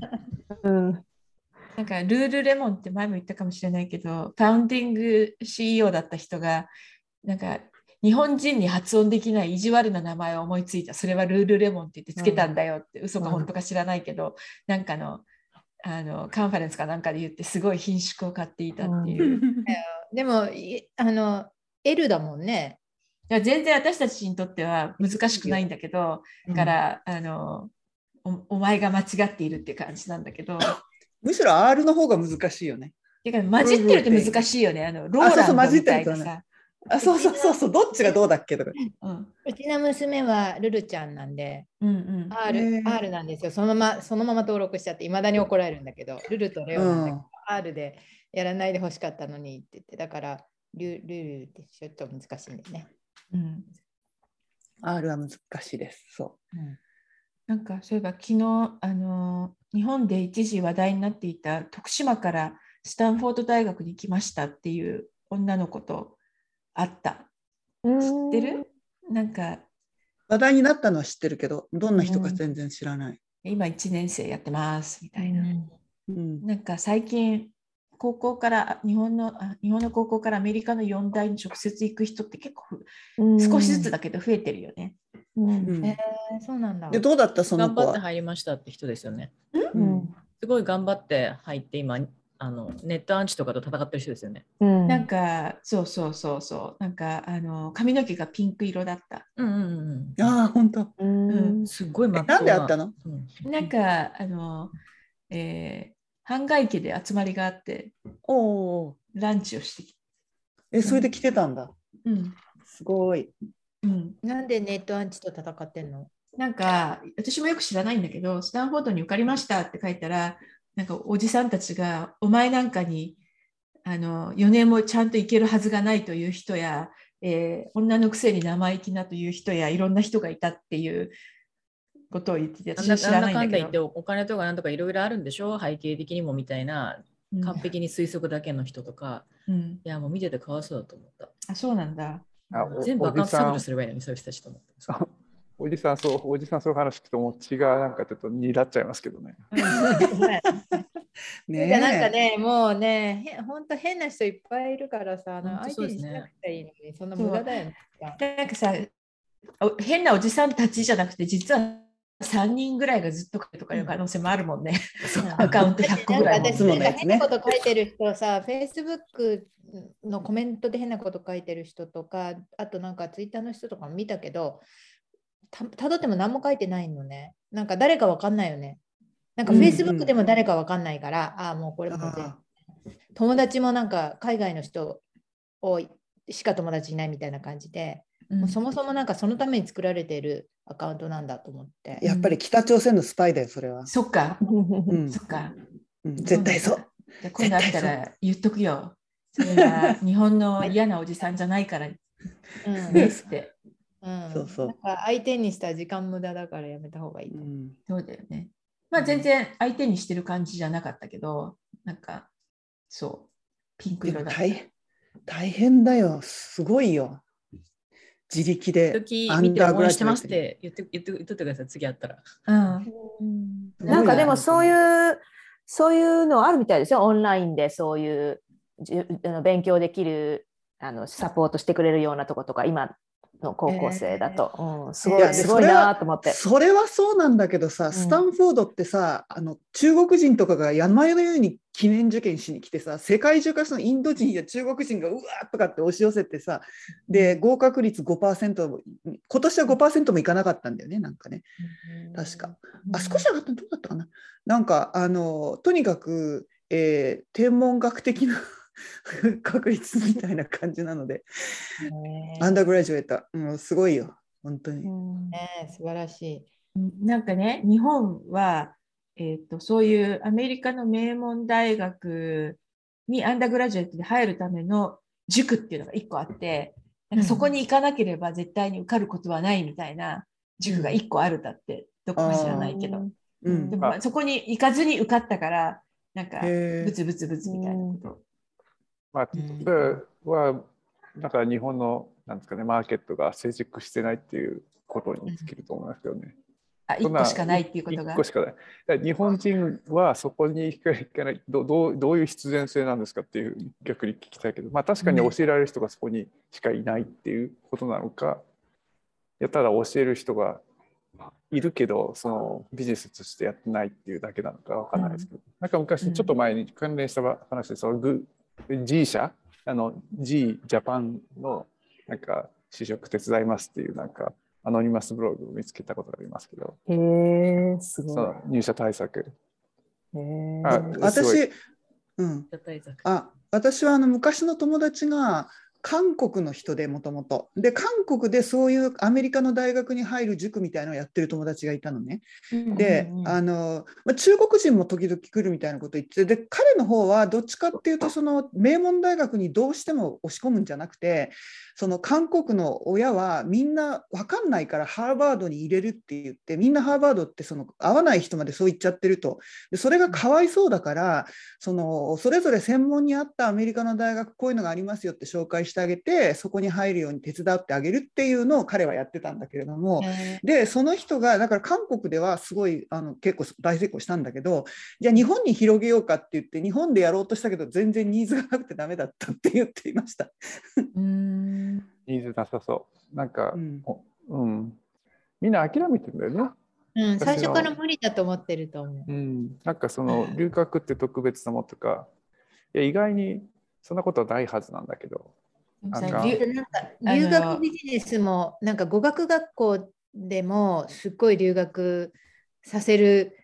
うん。なんかルールレモンって前も言ったかもしれないけど、ファウンディング CEO だった人が、なんか日本人に発音できない意地悪な名前を思いついた。それはルールレモンって言ってつけたんだよって、うん、嘘か本当か知らないけど、うん、なんかのあのカンファレンスかなんかで言ってすごい品種を買っていたっていう。うん、[laughs] でもあの L だもんね。いや全然私たちにとっては難しくないんだけど、だからあのおお前が間違っているって感じなんだけど。[laughs] むしろ R の方が難しいよね。てか混じってるって難しいよね。あのローランドみたいなさ。あそうそうそうそうどっちがどうだっけとか、うん、うちの娘はルルちゃんなんで、うんうん、R, R なんですよ。そのままそのまま登録しちゃっていまだに怒られるんだけどルルとレオなんだけど、うん、R でやらないでほしかったのにって言ってだからルルルってちょっと難しいんだよね、うん、R は難しいです。そう、うん、なんかそういえば昨日あの日本で一時話題になっていた徳島からスタンフォード大学に来ましたっていう女の子とあった。知ってる？なんか。話題になったのは知ってるけどどんな人か全然知らない。今1年生やってます。みたいな。うん、なんか最近高校から日本のあ日本の高校からアメリカの4大に直接行く人って結構、少しずつだけど増えてるよね。うん、えー、そうなんだ。でどうだったその子頑張って入りましたって人ですよね。うん、すごい頑張って入って今あのネットアンチとかと戦ってる人ですよね。うん、なんかそうそうそうそうなんかあの髪の毛がピンク色だった。うんうんうん、ああ本当。うん、すごい真っなんであったの？うん、なんかあの、えー、半外家で集まりがあっておおランチをしてきえそれで来てたんだ。うん、すごい。うん、なんでネットアンチと戦ってんの？なんか私もよく知らないんだけどスタンフォードに受かりましたって書いたらなんかおじさんたちがお前なんかにあの4年もちゃんと行けるはずがないという人や、えー、女のくせに生意気なという人やいろんな人がいたっていうことを言ってて私は知らないんだけど。なんだかんだ言ってお金とかなんとかいろいろあるんでしょ？背景的にもみたいな完璧に推測だけの人とか、うん、いやもう見ててかわいそうだと思った。あそうなんだ。あ全部アカウント削除すればいいのにそういう人たちと思って。[laughs] おじさんそうおじさんそういう話聞くともう血がなんかちょっとにらっちゃいますけどね。ねなんかねもうね本当変な人いっぱいいるからさ相手にしなくていいのにそんな無駄だよね。なんかさ変なおじさんたちじゃなくて実は3人ぐらいがずっととかいう可能性もあるもんね。[laughs] アカウント100個ぐらい持つもんね。変なこと書いてる人さ、Facebook のコメントで変なこと書いてる人とか、あとなんか Twitter の人とかも見たけど、たどっても何も書いてないのね。なんか誰かわかんないよね。なんか Facebook でも誰かわかんないから、うんうん、ああ、もうこれも全友達もなんか海外の人をしか友達いないみたいな感じで、うん、もうそもそもなんかそのために作られているアカウントなんだと思って。やっぱり北朝鮮のスパイだよ、それは。そっか。うん、そっか。うん、絶対そう。じゃ今度会ったら言っとくよ。それは日本の嫌なおじさんじゃないから、ね、うん、って。うん、そうそう。なんか相手にした時間無駄だからやめた方がいい、うん。そうだよね。まあ全然相手にしてる感じじゃなかったけど、なんかそう、ピンク色だった。大変だよ、すごいよ。自力でアンダーしてますって言って言って言ってください次会ったら。うん、なんかでもそういうそういうのあるみたいですよオンラインでそういうじ勉強できるあのサポートしてくれるようなとことか今の高校生だと、えー、うん、すごいすごいなと思って。それはそうなんだけどさ、スタンフォードってさあの中国人とかが山のように記念受験しに来てさ世界中からそのインド人や中国人がうわーとかって押し寄せてさで合格率5%今年は5%もいかなかったんだよねなんかね。確か。あ少し上がったどうだったかな。なんかあのとにかく、えー、天文学的な [laughs] 確率みたいな感じなので、アンダー。グラジュエート、うん、すごいよ、本当に。ね、素晴らしい。なんかね、日本は、えーと、そういうアメリカの名門大学にアンダーグラジュエットで入るための塾っていうのが1個あって、なんかそこに行かなければ絶対に受かることはないみたいな塾が1個あるだって、どこか知らないけど。うん、でもそこに行かずに受かったから、なんかブツブツブツみたいなことまあ、それは、だから日本のなんですかね、マーケットが成熟してないっていうことに尽きると思いますけどね。あ、1個しかないっていうことが。1個しかない。日本人はそこに行かないどどうどういう必然性なんですかっていう逆に聞きたいけど、まあ、確かに教えられる人がそこにしかいないっていうことなのか、やったら教える人がいるけどそのビジネスとしてやってないっていうだけなのかわからないですけど、うん、なんか昔ちょっと前に関連した話でそのグ G 社？あの G ジャパンのなんか試食手伝いますっていうなんかアノニマスブログを見つけたことがありますけど。へえ、すごい。入社対策。へ私、うん。あ、私はあの昔の友達が韓国の人でもともと。で、韓国でそういうアメリカの大学に入る塾みたいなのをやってる友達がいたのね。で、あの、まあ、中国人も時々来るみたいなこと言って、で、彼の方はどっちかっていうと、その名門大学にどうしても押し込むんじゃなくて、その韓国の親はみんな分かんないからハーバードに入れるって言ってみんなハーバードってその合わない人までそう言っちゃってるとでそれがかわいそうだからそのそれぞれ専門に合ったアメリカの大学こういうのがありますよって紹介してあげてそこに入るように手伝ってあげるっていうのを彼はやってたんだけれどもでその人がだから韓国ではすごいあの結構大成功したんだけどじゃあ日本に広げようかって言って日本でやろうとしたけど全然ニーズがなくてダメだったって言っていました。うんニーズなさそう。なんか、うん、うん、みんな諦めてるんだよね。うん、最初から無理だと思ってると思う。うん、なんかその留学って特別なものとか、いや意外にそんなことはないはずなんだけど。なんか留学ビジネスもなんか語学学校でもすっごい留学させる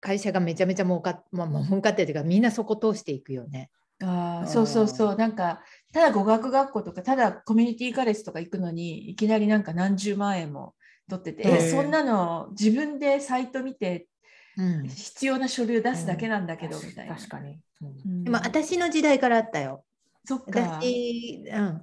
会社がめちゃめちゃ儲か,、まあ、儲かってるというかみんなそこ通していくよね。あそうそうそう。なんかただ語学学校とかただコミュニティカレッジとか行くのにいきなりなんか何十万円も取ってて、そんなの自分でサイト見て、必要な書類を出すだけなんだけど、みたいな。確かに、うん、でも私の時代からあったよそっか。私、うん、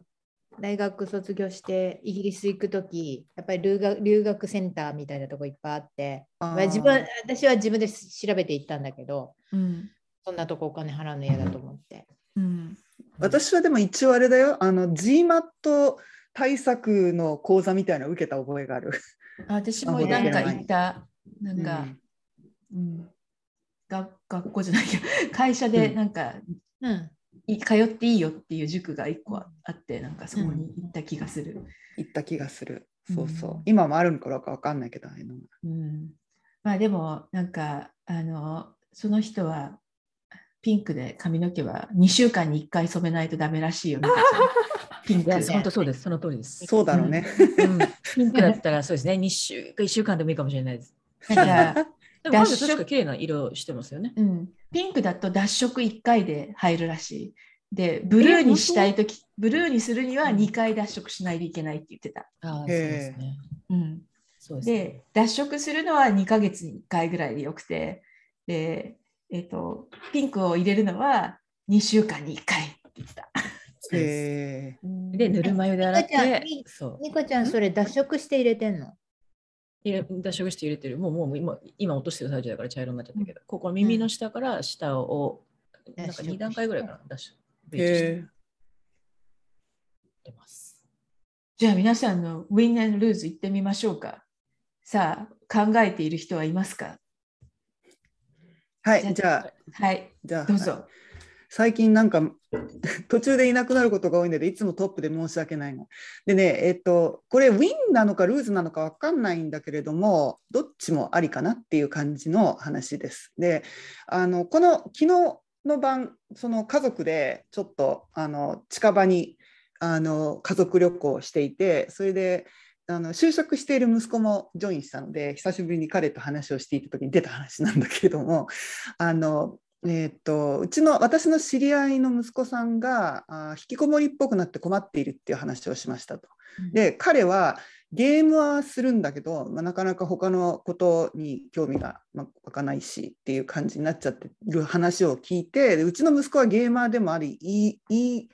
大学卒業してイギリス行く時やっぱり留学留学センターみたいなとこいっぱいあって自分私は自分で調べて行ったんだけど、うん、そんなとこお金払うの嫌だと思って。うん、私はでも一応あれだよ、あの GMAT 対策の講座みたいなの受けた覚えがある。あ私もなんか行った、なんか、うん、うん、が学校じゃないけど、会社でなんか、うん、通っていいよっていう塾が1個あって、なんかそこに行った気がする。行った気がする。そうそう。今もあるのかどうか分かんないけど、あの。うん、まあでも、なんか、あの、その人はピンクで髪の毛は2週間に1回染めないとダメらしいよね。[laughs] ピンク、本当そうです。その通りです。そうだろうね。うん、ピンクだったらそうですね。[laughs] 2週か1週間でもいいかもしれないです。だから、[laughs] 脱色綺麗な色してますよね、うん。ピンクだと脱色1回で入るらしい。で、ブルーにしたいとき、ブルーにするには2回脱色しないといけないって言ってた。あそうですね。うん。で、ね、脱色するのは2ヶ月に1回ぐらいでよくて、で、えーと、ピンクを入れるのは2週間に1回って言ってた。でぬるま湯で洗って。ニコちゃん、それ脱色して入れてんの？脱色して入れてる。もうもう今今落としてる最中だから茶色になっちゃったけど、うん、ここ耳の下から下を、なんか2段階ぐらいかな、脱色。へ出ます。じゃあ皆さんのウィン and ルーズ行ってみましょうか。さあ、考えている人はいますか？はい、じゃあ、はい、じゃあ、どうぞ。最近なんか途中でいなくなることが多いのでいつもトップで申し訳ないの。でねえっとこれウィンなのかルーズなのか分かんないんだけれどもどっちもありかなっていう感じの話です。であのこの昨日の晩その家族でちょっとあの近場にあの家族旅行をしていてそれであの就職している息子もジョインしたので久しぶりに彼と話をしていた時に出た話なんだけれどもあの、えーと、うちの私の知り合いの息子さんがあ引きこもりっぽくなって困っているっていう話をしましたと。で彼はゲームはするんだけど、まあ、なかなか他のことに興味が湧かないしっていう感じになっちゃってる話を聞いてうちの息子はゲーマーでもあり e, e,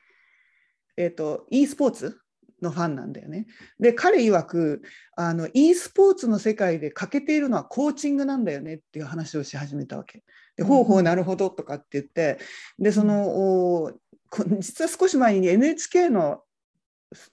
えーと、e スポーツのファンなんだよね。で彼曰くあの e スポーツの世界で欠けているのはコーチングなんだよねっていう話をし始めたわけ。でほうほうなるほどとかって言ってでその実は少し前に NHK の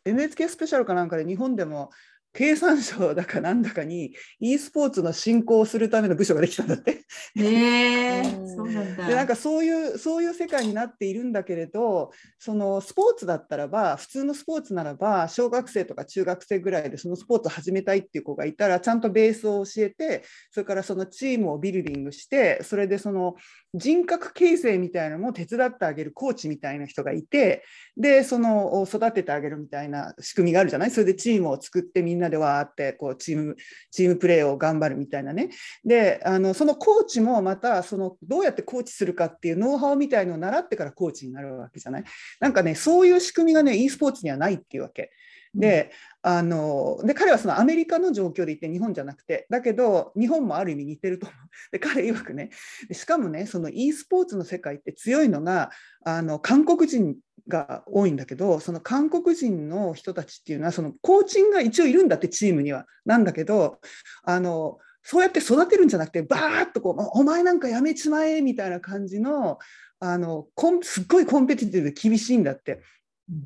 NHK スペシャルかなんかで日本でも経産省だかなんだかに e スポーツの振興をするための部署ができたんだって。ねそうなんだ。でなんかそういうそういう世界になっているんだけれどそのスポーツだったらば普通のスポーツならば小学生とか中学生ぐらいでそのスポーツを始めたいっていう子がいたらちゃんとベースを教えてそれからそのチームをビルディングしてそれでその人格形成みたいなのも手伝ってあげるコーチみたいな人がいてでその育ててあげるみたいな仕組みがあるじゃない？それでチームを作ってみんなでわーってこうチームチームプレーを頑張るみたいなね。であのそのコーチもまたそのどうやってコーチするかっていうノウハウみたいのを習ってからコーチになるわけじゃない？なんかねそういう仕組みがね e スポーツにはないっていうわけ。であので彼はそのアメリカの状況でいて日本じゃなくて。だけど日本もある意味似てると思う。[laughs] で彼曰くね。しかもねその e スポーツの世界って強いのがあの韓国人が多いんだけどその韓国人の人たちっていうのはそのコーチングが一応いるんだってチームには。なんだけどあのそうやって育てるんじゃなくてバーッとこうお前なんかやめちまえみたいな感じのあのすっごいコンペティティブで厳しいんだって。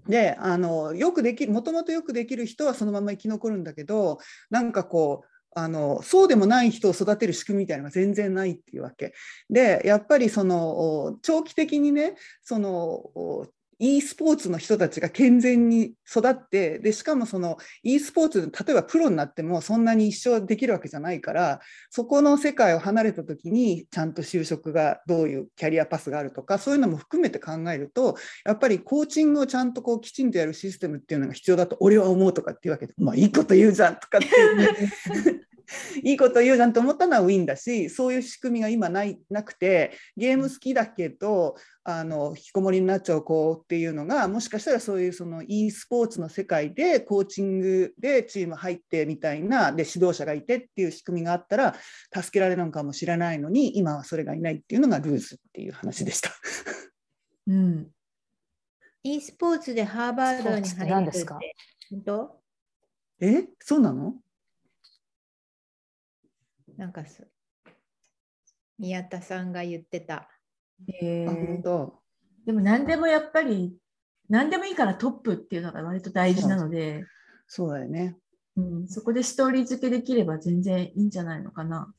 であのよくできるもともとよくできる人はそのまま生き残るんだけどなんかこうあのそうでもない人を育てる仕組みみたいなのが全然ないっていうわけ。でやっぱりその長期的にねその e スポーツの人たちが健全に育ってでしかもその e スポーツ例えばプロになってもそんなに一生できるわけじゃないからそこの世界を離れた時にちゃんと就職がどういうキャリアパスがあるとかそういうのも含めて考えるとやっぱりコーチングをちゃんとこうきちんとやるシステムっていうのが必要だと俺は思うとかっていうわけでまあいいこと言うじゃんとかっていう [laughs] [laughs] いいこと言うじゃんと思ったのはウィンだしそういう仕組みが今ないなくてゲーム好きだけどあの引きこもりになっちゃう子っていうのがもしかしたらそういうその e スポーツの世界でコーチングでチーム入ってみたいなで指導者がいてっていう仕組みがあったら助けられるのかもしれないのに今はそれがいないっていうのがルーズっていう話でした。うん。e スポーツでハーバードに入るって本当？え？そうなの？なんか宮田さんが言ってた。えー、でも何でもやっぱり何でもいいからトップっていうのが割と大事なのでそうだよね、うん、そこでストーリー付けできれば全然いいんじゃないのかな。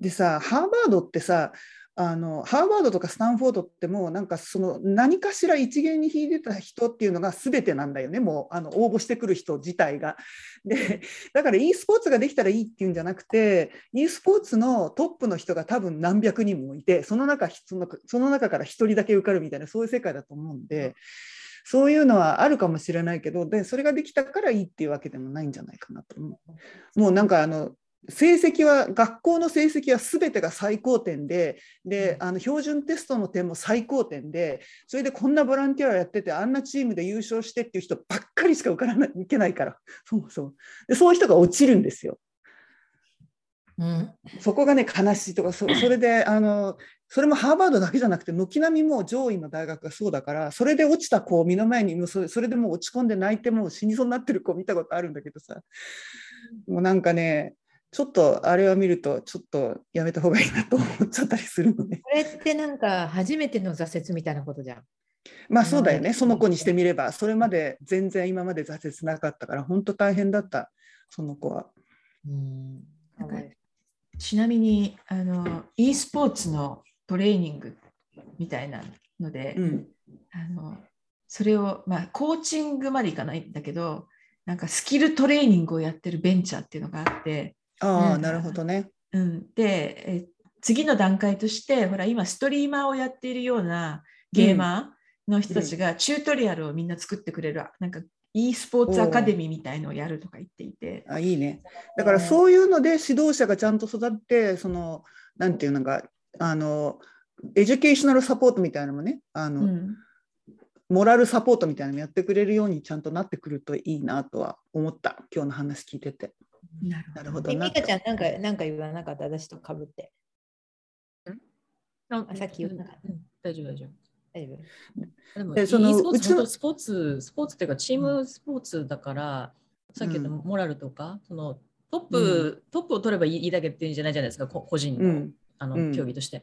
でさハーバードってさあのハーバードとかスタンフォードってもうなんかその何かしら一元に引いてた人っていうのが全てなんだよねもうあの応募してくる人自体が。でだから e スポーツができたらいいっていうんじゃなくて e スポーツのトップの人が多分何百人もいてその中そのその中から1人だけ受かるみたいなそういう世界だと思うんで。そういうのはあるかもしれないけどでそれができたからいいっていうわけでもないんじゃないかなと思う。もうなんかあの成績は学校の成績は全てが最高点でであの標準テストの点も最高点でそれでこんなボランティアをやっててあんなチームで優勝してっていう人ばっかりしか受からないいけないから。[laughs] そうそう。でそういう人が落ちるんですよ。うん、そこがね悲しいとかそれであのそれもハーバードだけじゃなくて軒並みもう上位の大学がそうだからそれで落ちた子を目の前にそれそれでもう落ち込んで泣いてもう死にそうになってる子見たことあるんだけどさ。もうなんかねちょっとあれを見るとちょっとやめた方がいいなと思っちゃったりするので。これってなんか初めての挫折みたいなことじゃん。まあそうだよね、その子にしてみれば、それまで全然今まで挫折なかったから、本当大変だった、その子は。うんなんかちなみにあの e スポーツのトレーニングみたいなので、うん、あのそれを、まあ、コーチングまでいかないんだけどなんかスキルトレーニングをやってるベンチャーっていうのがあってああなるほどね、うん、でえ次の段階としてほら今ストリーマーをやっているようなゲーマーの人たちがチュートリアルをみんな作ってくれる、なんか e スポーツアカデミーみたいのをやるとか言っていて。あいいね。だからそういうので指導者がちゃんと育ってそのなんていうのかあの educational support みたいなのもねあの、うん、 moral support みたいなのもやってくれるようにちゃんとなってくるといいなとは思った。今日の話聞いてて。なるほど。な。ミカちゃんなんかなんか言わなかった？私とかぶって。ん？さっき言った、うん、大丈夫大丈夫。でも、そのうちの。スポーツ、スポーツっていうか、チームスポーツだから、うん、さっきのモラルとか、そのトップ、うん、トップを取ればいいだけっていうんじゃないじゃないですか、個人の,、あの競技として。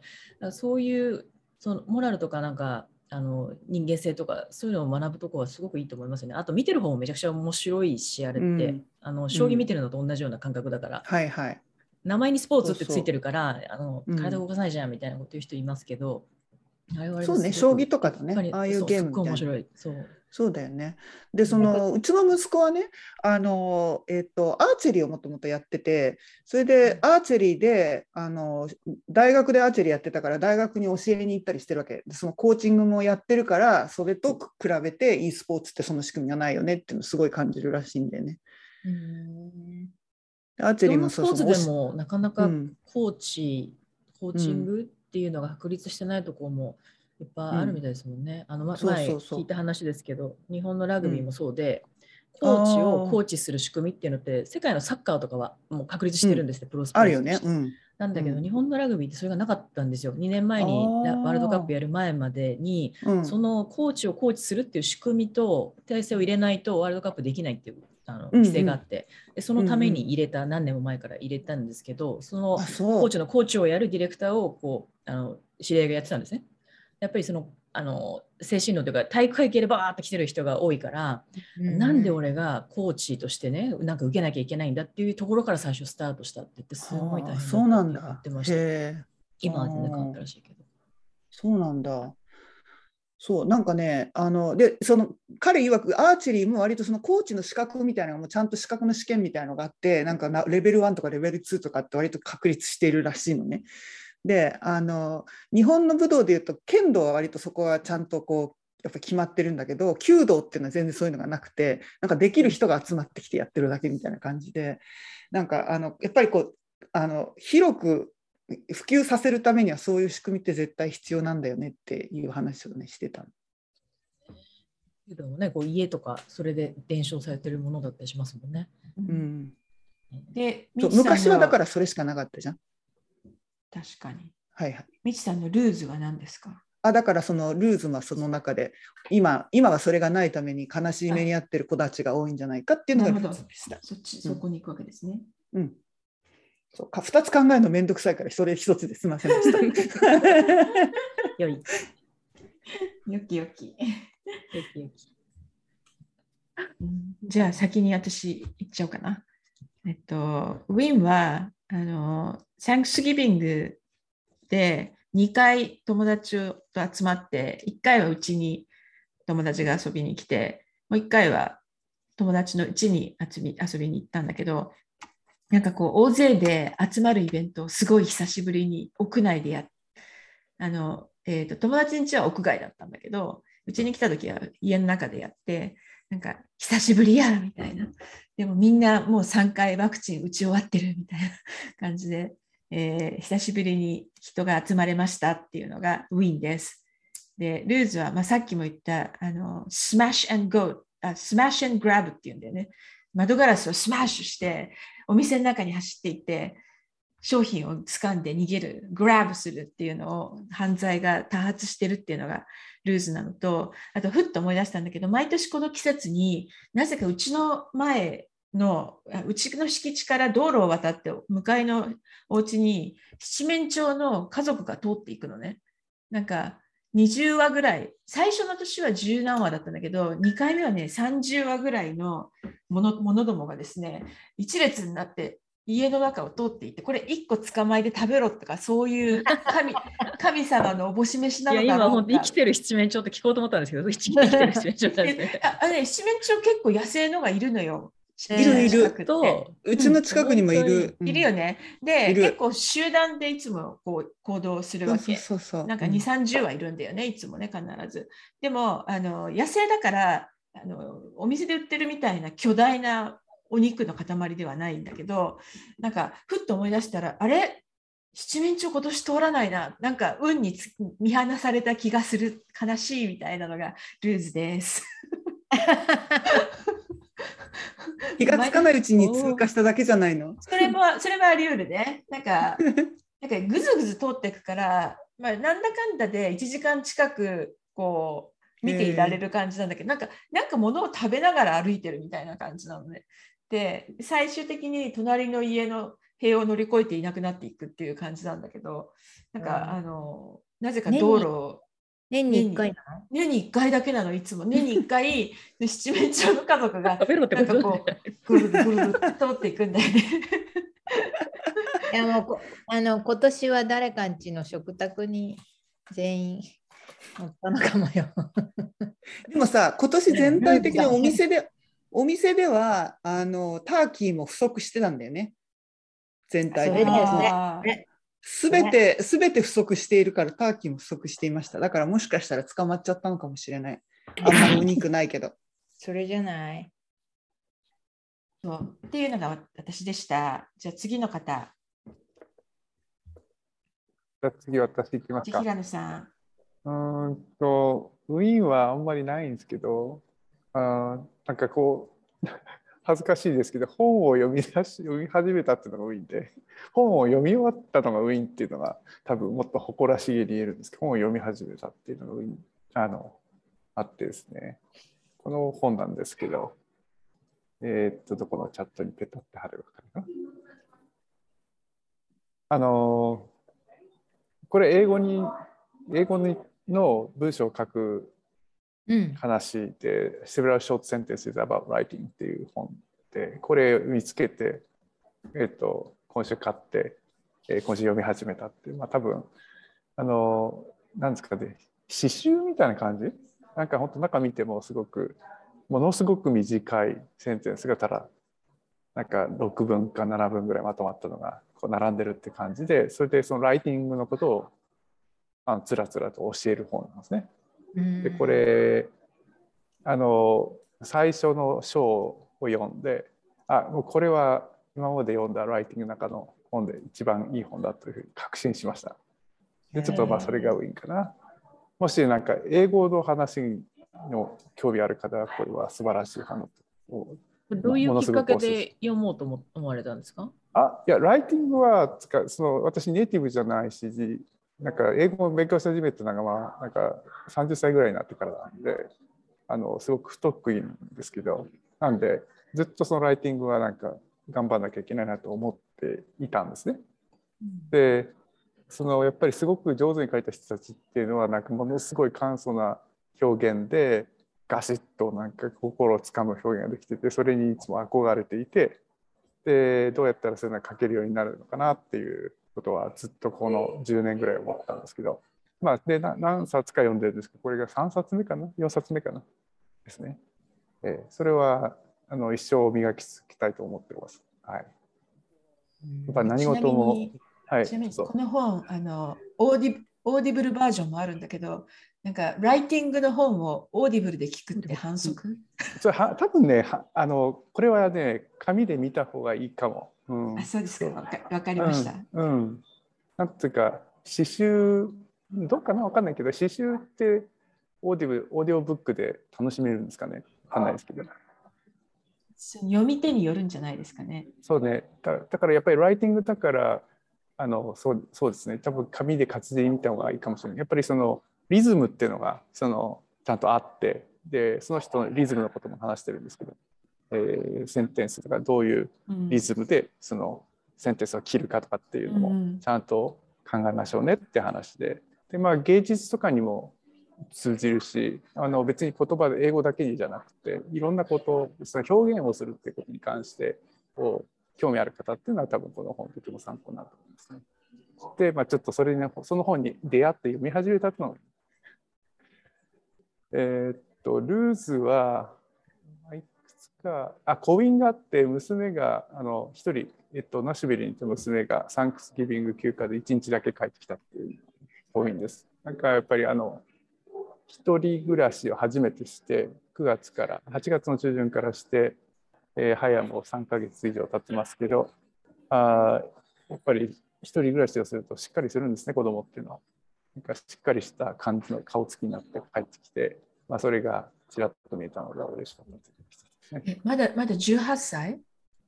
そういうそのモラルとか、なんか、あの人間性とかそういうのを学ぶとこはすごくいいと思いますね。あと見てる方もめちゃくちゃ面白いし、あれって、うん、あの将棋見てるのと同じような感覚だから、はいはい、名前にスポーツってついてるからあの体動かさないじゃんみたいなこと言う人いますけど、そうね、将棋とかとね、ああいうゲームみたいな。面白い。そう。そうだよね。で、そのうちの息子はね、あの、えっ、と、アーチェリーをもともとやってて、それでアーチェリーで、あの、大学でアーチェリーやってたから、大学に教えに行ったりしてるわけ。そのコーチングもやってるから、それと比べて e スポーツってその仕組みがないよねっていうのすごい感じるらしいんだよね。うんアーチェリーもそうそう。スポーツでもなかなかコーチ、うん、コーチング、っていうのが確立してないところもいっぱいあるみたいですもんね。うん、あの前聞いた話ですけど日本のラグビーもそうで、うん、コーチをコーチする仕組みっていうのって世界のサッカーとかはもう確立してるんですね、うん、プロスポーツあるよね、うん、なんだけど、日本のラグビーってそれがなかったんですよ。2年前にワールドカップやる前までに、そのコーチをコーチするっていう仕組みと体制を入れないとワールドカップできないっていうあの規制があって、でそのために入れた、何年も前から入れたんですけどそのコーチのコーチをやるディレクターをこうあの知り合いがやってたんですね。やっぱりそのあの精神論というか体育会系でバーって来てる人が多いから、うん、なんで俺がコーチとしてねなんか受けなきゃいけないんだっていうところから最初スタートしたって言ってすごい大変だって言ってました。今は全然変わったらしいけど。そうなんだ。そうなんかねあのでその彼曰くアーチェリーも割とそのコーチの資格みたいなのもちゃんと資格の試験みたいなのがあってなんかレベル1とかレベル2とかって割と確立しているらしいのね。であの日本の武道でいうと剣道は割とそこはちゃんとこうやっぱ決まってるんだけど弓道っていうのは全然そういうのがなくてなんかできる人が集まってきてやってるだけみたいな感じでなんかあのやっぱりこうあの広く普及させるためにはそういう仕組みって絶対必要なんだよねっていう話をねしてた。ね、こう家とかそれで伝承されてるものだったりしますもんね。うん、で昔はだからそれしかなかったじゃん。確かに。はいはい。みちさんのルーズは何ですか？あだからそのルーズはその中で今今はそれがないために悲しい目に遭ってる子たちが多いんじゃないかっていうのがでした。そっちそこに行くわけですね。うん。そうか2つ考えるのめんどくさいからそれ1つですみませんでした。[laughs] よい。よきよき。よきよき。じゃあ先に私言っちゃおうかな。えっと、ウィンはあのサンクスギビングで2回友達と集まって1回はうちに友達が遊びに来てもう1回は友達のうちに遊び遊びに行ったんだけどなんかこう大勢で集まるイベントをすごい久しぶりに屋内でやあの、えーと、友達ん家は屋外だったんだけどうちに来た時は家の中でやってなんか久しぶりやみたいな。でもみんなもう3回ワクチン打ち終わってるみたいな感じで、えー、久しぶりに人が集まれましたっていうのが win です。で lose は、まあ、さっきも言ったあのスマッシュ and go あスマッシュ and grab っていうんだよね窓ガラスをスマッシュしてお店の中に走っていって商品を掴んで逃げるグラブするっていうのを犯罪が多発してるっていうのがルーズなのとあとふっと思い出したんだけど毎年この季節になぜかうちの前のうちの敷地から道路を渡って向かいのお家に七面鳥の家族が通っていくのね。なんか20話ぐらい、最初の年は10何話だったんだけど、2回目はね、30話ぐらいのものどもがですね、一列になって家の中を通っていって、これ1個捕まえて食べろとか、そういう神 [laughs] 神様のおぼし飯なのかな今、本当生きてる七面鳥って聞こうと思ったんですけど、生きてる七面鳥。[laughs] あね、七面鳥結構野生のがいるのよ。いるいる。と、うちの近くにもいる。いるよね。で、結構集団でいつもこう行動するわけ。そうそうなんか2、30はいるんだよね、いつもね、必ず。でも、あの野生だから、あのお店で売ってるみたいな巨大なお肉の塊ではないんだけど、なんか、ふっと思い出したら、あれ？七面鳥今年通らないな、なんか運に見放された気がする、悲しいみたいなのがルーズです。[laughs] 気がつかないうちに通過しただけじゃないの？それも、それもあり得るね。なんか、[laughs] なんかぐずぐず通っていくから、まあ、なんだかんだで1時間近く、こう、見ていられる感じなんだけど、なんか、なんか物を食べながら歩いてるみたいな感じなのね。で、最終的に隣の家の塀を乗り越えていなくなっていくっていう感じなんだけど、なんか、あの、なぜか道路を年に1回なの？年に1回だけなの、いつも。年に1回、[laughs] 七面鳥の家族が、なんかこう、ぐるぐるぐる通っていくんだよね。いやもうあの今年は誰かんちの食卓に全員乗ったのかもよ。でもさ、今年全体的にお店で、お店ではあのターキーも不足してたんだよね。全体的に。すべて、すべて不足しているから、ターキーも不足していました。だからもしかしたら捕まっちゃったのかもしれない。あんまりお肉ないけど。[laughs] それじゃないそうっていうのが私でした。じゃあ次の方。じゃあ次私行きますか。平野さん。うんと、ウィーンはあんまりないんですけど、あなんかこう、恥ずかしいですけど本を読み出し読み始めたっていうのがウィンで本を読み終わったのがウィンっていうのが多分もっと誇らしげに言えるんですけど本を読み始めたっていうのがウィンあのあってですね。この本なんですけどえー、っとどこのチャットにペタって貼ればかるかな？あのこれ英語に英語の文章を書く話で「Several Short Sentences About Writing」っていう本でこれ見つけて、えーと、今週買って、えー、今週読み始めたっていうまあ多分あのなんですかね詩集みたいな感じ？なんか本当中見てもすごくものすごく短いセンテンスがただなんか6分か7分ぐらいまとまったのがこう並んでるって感じでそれでそのライティングのことをあのつらつらと教える本なんですね。でこれあの最初の章を読んであもうこれは今まで読んだライティングの中の本で一番いい本だというふうに確信しました。でちょっとまあそれがウィンかな。もしなんか英語の話の興味ある方はこれは素晴らしい話をどういうきっかけで読もうと思われたんですか？あいやライティングはその私ネイティブじゃないしなんか英語を勉強し始めたのが、まあ、なんか30歳ぐらいになってからなんで、あのすごく不得意なんですけど、なんで、ずっとそのライティングはなんか頑張らなきゃいけないなと思っていたんですね。で、そのやっぱりすごく上手に書いた人たちっていうのは、なんかものすごい簡素な表現で、ガシッとなんか心をつかむ表現ができてて、それにいつも憧れていて、で、どうやったらそういうのが書けるようになるのかなっていうことはずっとこの10年ぐらい思ったんですけど、まあ、で何冊か読んでるんですけどこれが3冊目かな？4冊目かな？ですね。えー、それはあの一生磨きつきたいと思ってます。はい、やっぱ何事も。はい、ちなみにこの本あのオーディオ Audible version もあるんだけどなんかライティングの本を Audible で聞くって反則？それは多分ねあのこれはね紙で見た方がいいかも。うん、あそうですか。わかりました。うん、うん、なんていうか詩集どうかなわかんないけど詩集ってオーディブオーディオブックで楽しめるんですかね。わかんないですけど。読み手によるんじゃないですかね。そうね。だだからやっぱりライティングだからあのそうそうですね。多分紙で活字で見た方がいいかもしれない。やっぱりそのリズムっていうのがそのちゃんとあってでその人のリズムのことも話してるんですけどえー、センテンスとかどういうリズムでそのセンテンスを切るかとかっていうのもちゃんと考えましょうねって話で。で、まあ、芸術とかにも通じるしあの別に言葉で英語だけにじゃなくていろんなことその表現をするっていうことに関してこう興味ある方っていうのは多分この本とても参考になると思いますね。で、まあ、ちょっとそれにその本に出会って読み始めたのえー、っとルーズはつかあ婚姻があって娘があの一人、えっと、ナシュビルにいた娘がサンクスギビング休暇で1日だけ帰ってきたっていう婚姻です。なんかやっぱりあの一人暮らしを初めてして9月から8月の中旬からして、えー、早もう3ヶ月以上経ってますけどあやっぱり一人暮らしをするとしっかりするんですね子供っていうのは。なんかしっかりした感じの顔つきになって帰ってきて、まあ、それがちらっと見えたのが嬉しかったです。まだまだ18歳？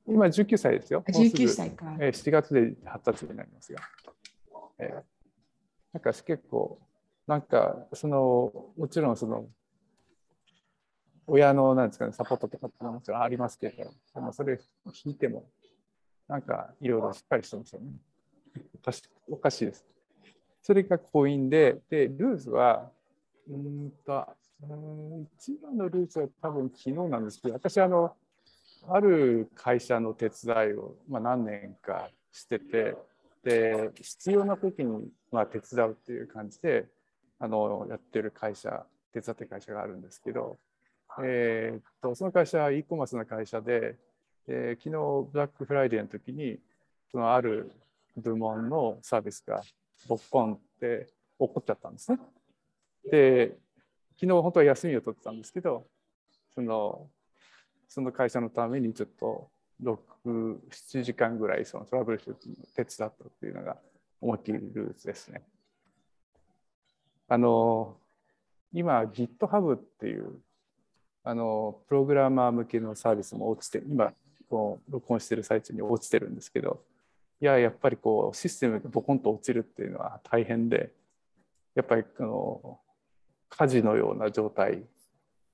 今19歳ですよ。19歳か。えー、7月で二十歳になりますが。えー、なんか結構なんかそのもちろんその親のなんですかねサポートとかってもちろんありますけどでもそれ引いてもなんかいろいろしっかりしてますよねおかしおかしいですそれが婚姻ででルーズはうんと一番のルーズは多分昨日なんですけど私あのある会社の手伝いを、まあ、何年かしててで必要な時にまあ手伝うっていう感じであのやってる会社手伝ってる会社があるんですけど、えー、っとその会社は e コマースの会社で、え、昨日ブラックフライデーの時にそのある部門のサービスがボッコンって起こっちゃったんですね。で昨日本当は休みを取ってたんですけどそのその会社のためにちょっと67時間ぐらいそのトラブルシュートの手伝ったっていうのが思いっきりルーツですね。あの今 GitHub っていうあのプログラマー向けのサービスも落ちて今こう録音してる最中に落ちてるんですけどいややっぱりこうシステムがボコンと落ちるっていうのは大変でやっぱりあの火事のような状態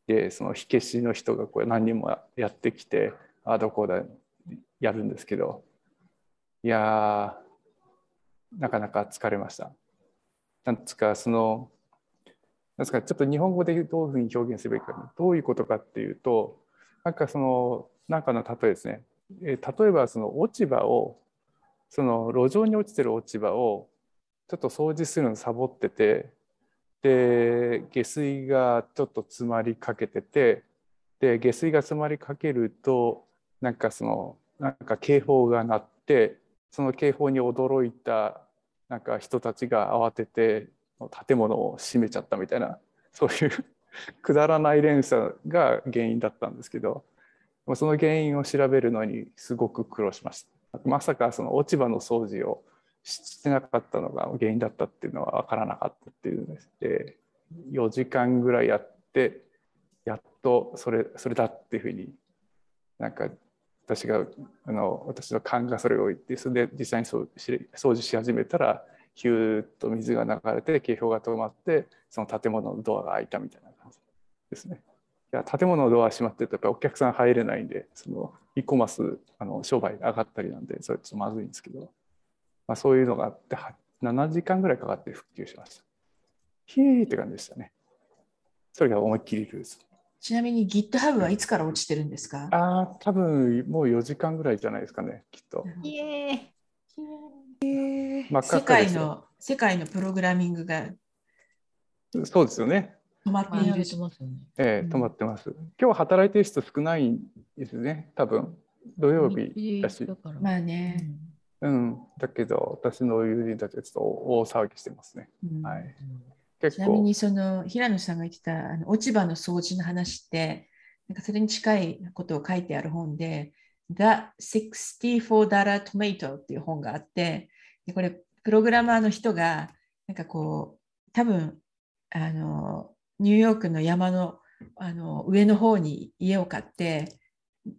でその火消しの人がこう何人もやってきてああどこだやるんですけど。いやなかなか疲れました。なんですかそのなんですかちょっと日本語でどういうふうに表現すればいいかどういうことかっていうとなんかそのなんかの例えですね、え例えばその落ち葉をその路上に落ちてる落ち葉をちょっと掃除するのサボっててで下水がちょっと詰まりかけててで下水が詰まりかけるとなんかそのなんか警報が鳴ってその警報に驚いたなんか人たちが慌てて建物を閉めちゃったみたいなそういう [laughs] くだらない連鎖が原因だったんですけどその原因を調べるのにすごく苦労しました。まさかその落ち葉の掃除をしてなかったのが原因だったっていうのは分からなかったっていうので4時間ぐらいやってやっとそれそれだっていうふうになんか私があの私の勘がそれを言ってそれで実際に掃除し始めたらヒューッと水が流れて警報が止まってその建物のドアが開いたみたいな感じですね。いや建物のドア閉まってるとやっぱお客さん入れないんでその e コマースあの商売上がったりなんでそれちょっとまずいんですけど、まあ、そういうのがあって7時間ぐらいかかって復旧しました。ヒーって感じでしたね。それが思いっきりルーズ。ちなみに GitHub はいつから落ちてるんですか？ああ、多分もう4時間ぐらいじゃないですかね、きっと。イエーイ世界の世界のプログラミングがそうですよね。止まっている。ええ止まってます。今日働いてる人少ないんですね、多分土曜日だし。まあね。うん、だけど私の友人たちはちょっと大騒ぎしてますね。うん、はい。ちなみにその平野さんが言ってたあの落ち葉の掃除の話ってなんかそれに近いことを書いてある本で The 64 Dollar Tomato っていう本があってでこれプログラマーの人がなんかこう多分あのニューヨークの山のあの上の方に家を買って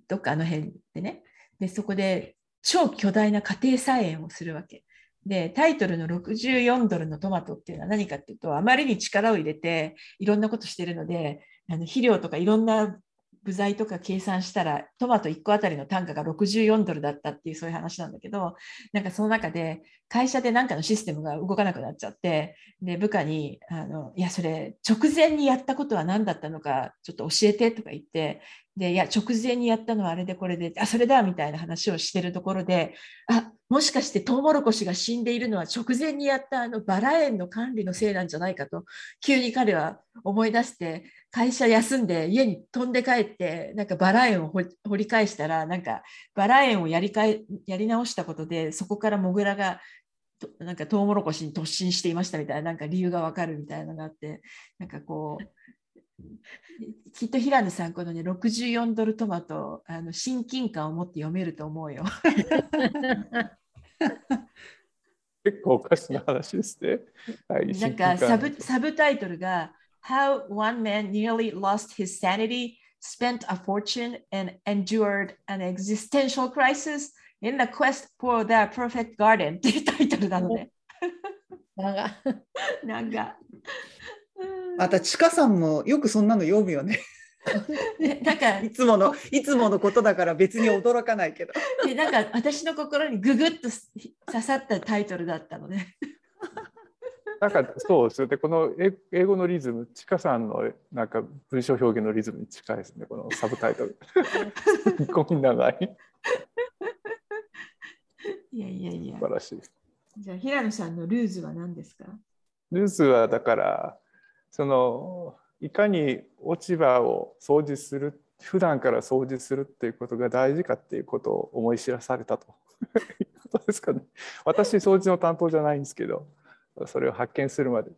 どっかあの辺でね。でそこで超巨大な家庭菜園をするわけ。で、タイトルの64ドルのトマトっていうのは何かっていうと、あまりに力を入れていろんなことしてるので、あの肥料とかいろんな部材とか計算したらトマト1個あたりの単価が64ドルだったっていうそういう話なんだけどなんかその中で会社で何かのシステムが動かなくなっちゃってで部下にあの「いやそれ直前にやったことは何だったのかちょっと教えて」とか言ってでいや直前にやったのはあれでこれであそれだみたいな話をしてるところであもしかしてトウモロコシが死んでいるのは直前にやったあのバラ園の管理のせいなんじゃないかと急に彼は思い出して会社休んで家に飛んで帰ってなんかバラ園を掘り返したらなんかバラ園をやりかえやり直したことでそこからモグラがなんかトウモロコシに突進していましたみたいななんか理由がわかるみたいなのがあってなんかこうきっと平野さんこのね64ドルトマトあの親近感を持って読めると思うよ。[laughs] 結構おかしな話ですね。はい、なんかサブサブタイトルが How one man nearly lost his sanity, spent a fortune, and endured an existential crisis in the quest for the perfect garden っていうタイトルなので。長。[laughs] 長。また、ちかさんもよくそんなの読むよね。[laughs] なんかいつものいつものことだから別に驚かないけど。で [laughs] なんか私の心にググッと刺さったタイトルだったので。なんかそうですよね。この英語のリズム、ちかさんのなんか文章表現のリズムに近いですね。このサブタイトル。すごい長い。いやいやいや。素晴らしい。じゃあ平野さんのルーズは何ですか？ルーズはだからそのいかに落ち葉を掃除する普段から掃除するっていうことが大事かっていうことを思い知らされたと。[laughs] いうことですかね。私掃除の担当じゃないんですけどそれを発見するまで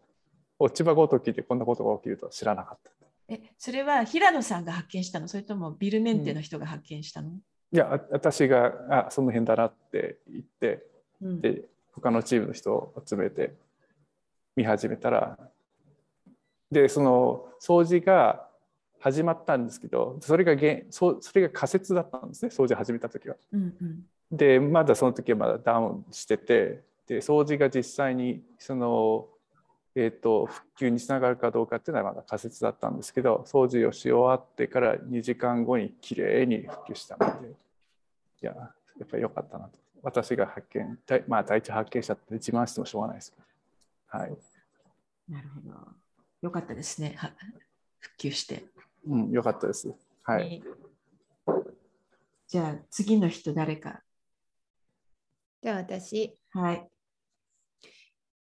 落ち葉ごときでこんなことが起きるとは知らなかった。えそれは平野さんが発見したの？それともビルメンテの人が発見したの、うん。いや私があその辺だなって言って、うん、で他のチームの人を集めて見始めたらでその掃除が始まったんですけどそれがそそれが仮説だったんですね掃除始めた時は。うんうん、でまだその時はまだダウンしててで掃除が実際にその、えーと、復旧につながるかどうかっていうのはまだ仮説だったんですけど掃除をし終わってから2時間後にきれいに復旧したので。いや、やっぱり良かったなと。私が発見、まあ、第一発見者って自慢してもしょうがないですはい。なるほど。よかったですね。復旧して。うん、よかったです。はい。じゃあ、次の人誰か。じゃあ、私。はい。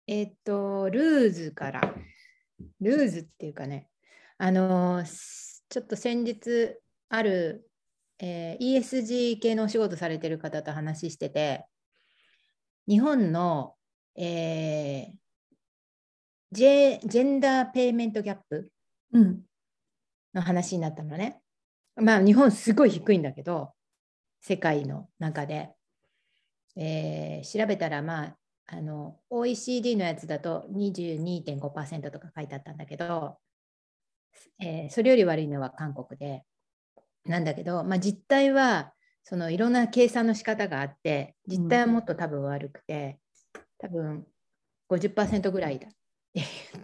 えっと、ルーズから。ルーズっていうかね、あのちょっと先日あるえー、ESG 系のお仕事されてる方と話してて、日本の、えー、ジェジェンダーペイメントギャップの話になったのね。まあ日本すごい低いんだけど、世界の中で。えー、調べたら、まあ、あの OECD のやつだと22.5%とか書いてあったんだけど、えー、それより悪いのは韓国でなんだけど、まあ、実態はそのいろんな計算の仕方があって実態はもっと多分悪くて、うん、多分50%ぐらいだって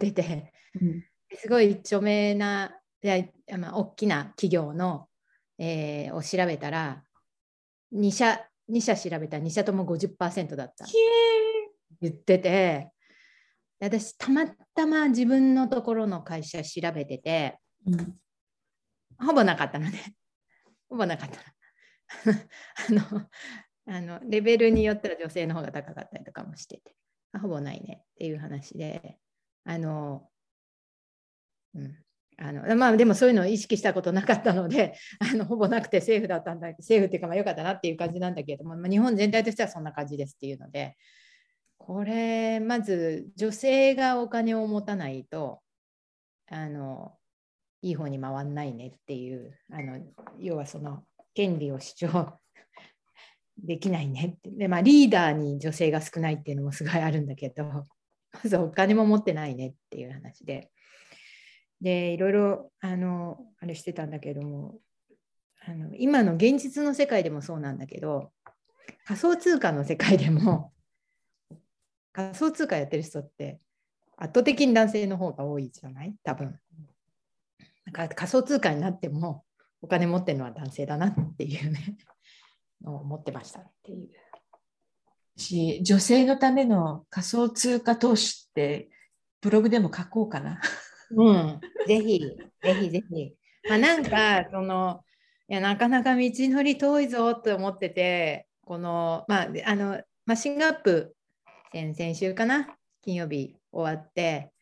言ってて、うん、すごい著名な、まあ、大きな企業の、えー、を調べたら2社 ,2 社調べたら2社とも50%だった言ってて私たまたま自分のところの会社調べてて、うん、ほぼなかったのねほぼなかった。[laughs] あのあのレベルによったら女性の方が高かったりとかもしてて、ほぼないねっていう話で、あの、うん、あのまあでもそういうのを意識したことなかったので、[laughs] あのほぼなくてセーフだったんだセーフっていうかまあ良かったなっていう感じなんだけれども、まあ、日本全体としてはそんな感じですっていうので、これまず女性がお金を持たないと、あのいい方に回んないねっていうあの要はその権利を主張 [laughs] できないねって。で、まあ、リーダーに女性が少ないっていうのもすごいあるんだけど [laughs] まずお金も持ってないねっていう話で。でいろいろあのあれしてたんだけどもあの今の現実の世界でもそうなんだけど仮想通貨の世界でも仮想通貨やってる人って圧倒的に男性の方が多いじゃない？多分。なんか仮想通貨になってもお金持ってるのは男性だなっていうね [laughs] のを思ってましたっていう。し女性のための仮想通貨投資ってブログでも書こうかな。うん、ぜひ、ぜひぜひ。まあ、なんか、その、いや、なかなか道のり遠いぞって思ってて、この、まあ、あの、マシングアップ、先々週かな、金曜日終わって、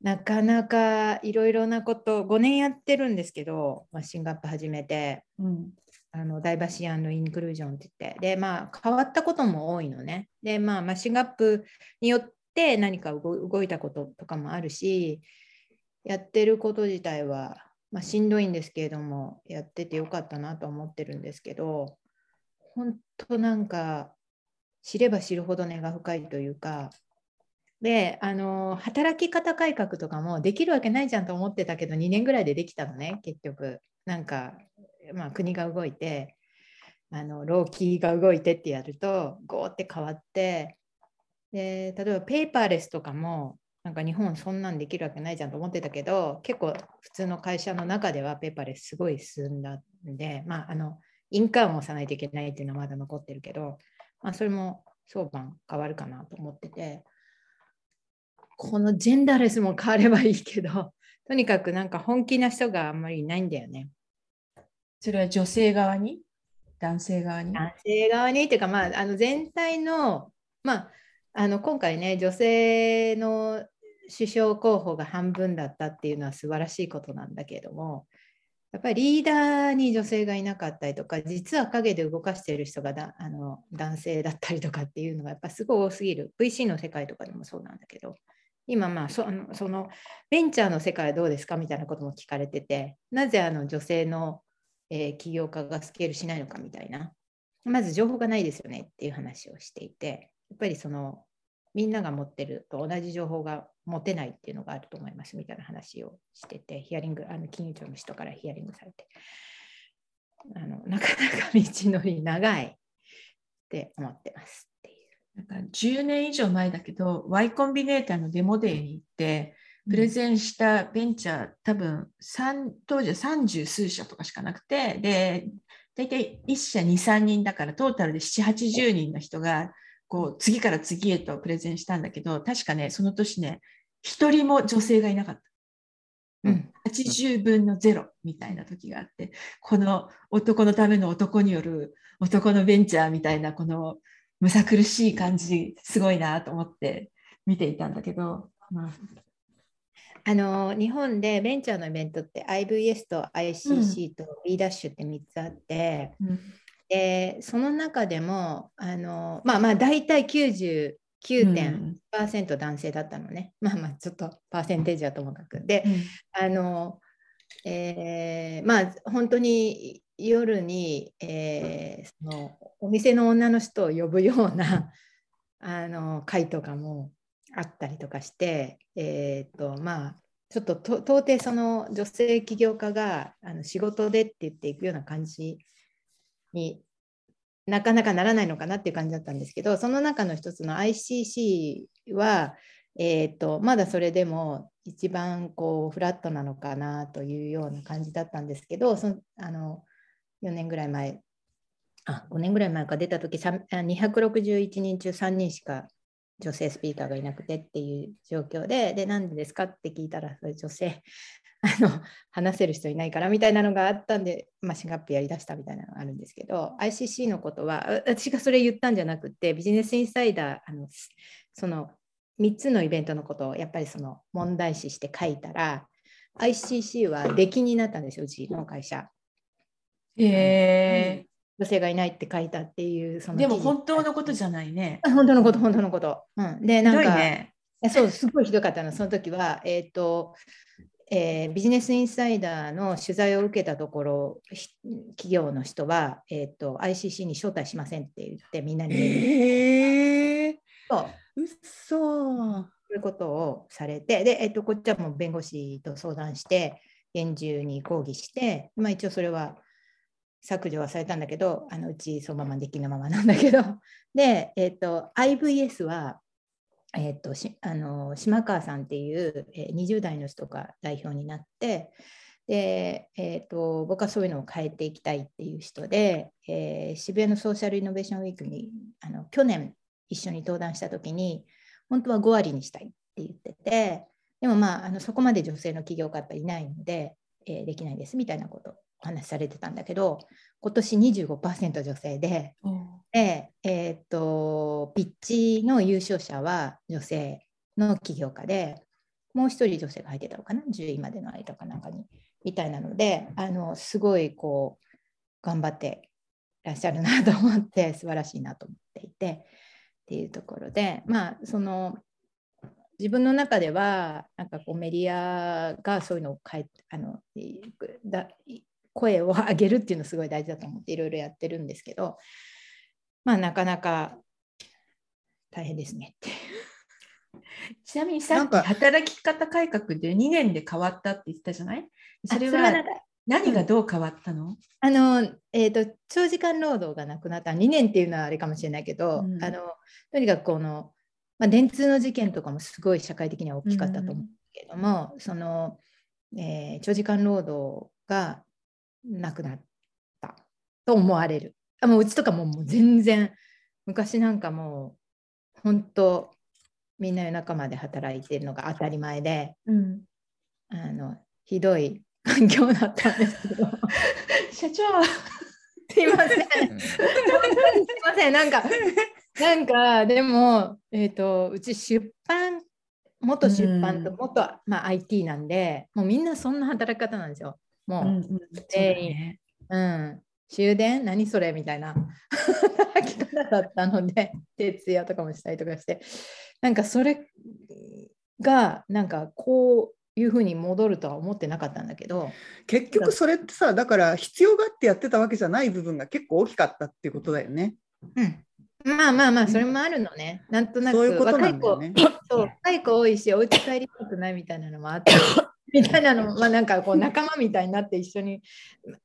なかなかいろいろなこと5年やってるんですけどマッシングアップ始めて、うん、あのダイバーシアンインクルージョンって言って。でまあ変わったことも多いのね。でまあマッシングアップによって何か動いたこととかもあるしやってること自体は、まあ、しんどいんですけれどもやっててよかったなと思ってるんですけど本当なんか知れば知るほど根が深いというかであの働き方改革とかもできるわけないじゃんと思ってたけど2年ぐらいでできたのね結局。なんか、まあ、国が動いてあの労基が動いてってやるとゴーって変わってで例えばペーパーレスとかもなんか日本そんなんできるわけないじゃんと思ってたけど結構普通の会社の中ではペーパーレスすごい進んだんでまああの印鑑を押さないといけないっていうのはまだ残ってるけど、まあ、それも相場変わるかなと思ってて。このジェンダーレスも変わればいいけど、[laughs] とにかくなんか本気な人があんまりいないんだよね。それは女性側に？男性側に？男性側にっていうか、まあ、あの全体の、まあ、あの今回ね、女性の首相候補が半分だったっていうのは素晴らしいことなんだけれども、やっぱりリーダーに女性がいなかったりとか、実は陰で動かしている人がだあの男性だったりとかっていうのがやっぱすごい多すぎる。VC の世界とかでもそうなんだけど、今まあそのそのベンチャーの世界はどうですかみたいなことも聞かれててなぜあの女性の、えー、起業家がスケールしないのかみたいな。まず情報がないですよねっていう話をしていてやっぱりそのみんなが持ってると同じ情報が持てないっていうのがあると思いますみたいな話をしててヒアリングあの金融庁の人からヒアリングされて。あのなかなか道のり長いって思ってますなんか10年以上前だけど Y コンビネーターのデモデーに行ってプレゼンしたベンチャー多分当時は30数社とかしかなくてで大体1社23人だからトータルで780人の人がこう次から次へとプレゼンしたんだけど確かねその年ね1人も女性がいなかった。うん、80分の0みたいな時があってこの男のための男による男のベンチャーみたいなこのむさ苦しい感じすごいなと思って見ていたんだけど、まあ、あの日本でベンチャーのイベントって IVS と ICC と B ダッシュって3つあって、うん、でその中でもあのまあまあ大体99.1%男性だったのね、[laughs] うん、まあまあちょっとパーセンテージはともかく。で、うん、あのえー、まあ本当に夜に、えー、そのお店の女の人を呼ぶような [laughs] あの会とかもあったりとかして、えーとまあ、ちょっと到底その女性起業家があの仕事でって言っていくような感じになかなかならないのかなっていう感じだったんですけどその中の一つの ICC は、えーとまだそれでも一番こうフラットなのかなというような感じだったんですけどそのあの4年ぐらい前、あ、5年ぐらい前か。出た時261人中3人しか女性スピーカーがいなくてっていう状況で、で、なんでですかって聞いたら、それ女性、[laughs] あの、話せる人いないからみたいなのがあったんで、まあ、シンガップやりだしたみたいなのがあるんですけど、ICC のことは、私がそれ言ったんじゃなくて、ビジネスインサイダー、あのその3つのイベントのことをやっぱりその問題視して書いたら、ICC は出来になったんですよ、うちの会社。えー、女性がいないって書いたっていうそのでも本当のことじゃないね。[laughs] 本当のこと本当のこと。うん、でなんか、ね、そうすごいひどかったの。その時はえっ、ー、とえー、ビジネスインサイダーの取材を受けたところ企業の人は、えーと、ICC に招待しませんって言ってみんなにえー、そう。そういうことをされてで、えーと、とこっちはもう弁護士と相談して厳重に抗議して、まあ、一応それは削除はされたんだけど、あのうちそのままできのままなんだけど、[laughs] で、えーと、IVS は、えーと、しあの島川さんっていう、えー、20代の人が代表になって、で、えーと、僕はそういうのを変えていきたいっていう人で、えー、渋谷のソーシャルイノベーションウィークにあの去年一緒に登壇した時に本当は5割にしたいって言っててでもまああのそこまで女性の起業家っていないので、えー、できないですみたいなことをお話しされてたんだけど今年25%女性で、うん、で、えーと、ピッチの優勝者は女性の起業家でもう1人女性が入ってたのかな？10位までの間かなんかに。みたいなのであのすごいこう頑張ってらっしゃるなと思って素晴らしいなと思っていてっていうところでまあその自分の中ではなんかこうメディアがそういうのを変えあのだ声を上げるっていうのすごい大事だと思っていろいろやってるんですけどまあなかなか大変ですね。って。ちなみにさっき働き方改革で2年で変わったって言ったじゃない？それは何がどう変わったの、あの、えーと、長時間労働がなくなった2年っていうのはあれかもしれないけど、うん、あのとにかくこの、まあ、電通の事件とかもすごい社会的には大きかったと思うけども、うん、その、えー、長時間労働がなくなったと思われる。あもううちとかももう全然昔なんかもう本当みんな夜中まで働いてるのが当たり前で、うん、あのひどい環境だったんですけど。[laughs] 社長。[laughs] すいません。[laughs] すいません。なんか [laughs] なんかでも、えーと、うち出版元出版と元、まあ、IT なんでもうみんなそんな働き方なんですよ。もう、うんうん全員、ね、うん。終電？何それ？みたいな。働き方だったので徹夜とかもしたりとかして。なんかそれがなんかこういうふうに戻るとは思ってなかったんだけど。結局それってさだから必要があってやってたわけじゃない部分が結構大きかったっていうことだよね。うんまあまあまあそれもあるのね。なんとなくそういうことなんだよね。そう若い子多いしお家帰りたくないみたいなのもあって [laughs] みたいなのまあなんかこう仲間みたいになって一緒に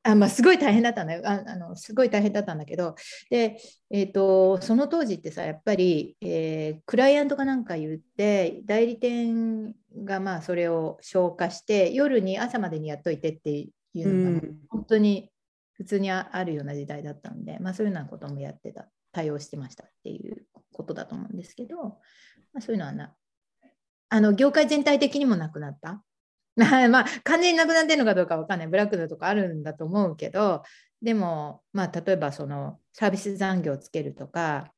あ、まあ、すごい大変だったんだよ。ああのすごい大変だったんだけどで、えーと、その当時ってさやっぱり、えー、クライアントかなんか言って代理店がまあそれを消化して夜に朝までにやっといてっていうのが、本当に普通にあるような時代だったんで、まあ、そういうようなこともやってた対応してましたっていうことだと思うんですけど、まあ、そういうのはなあの業界全体的にもなくなった。[laughs] まあ完全になくなってるのかどうかわかんない。ブラックだとかあるんだと思うけどでもまあ例えばそのサービス残業をつけるとか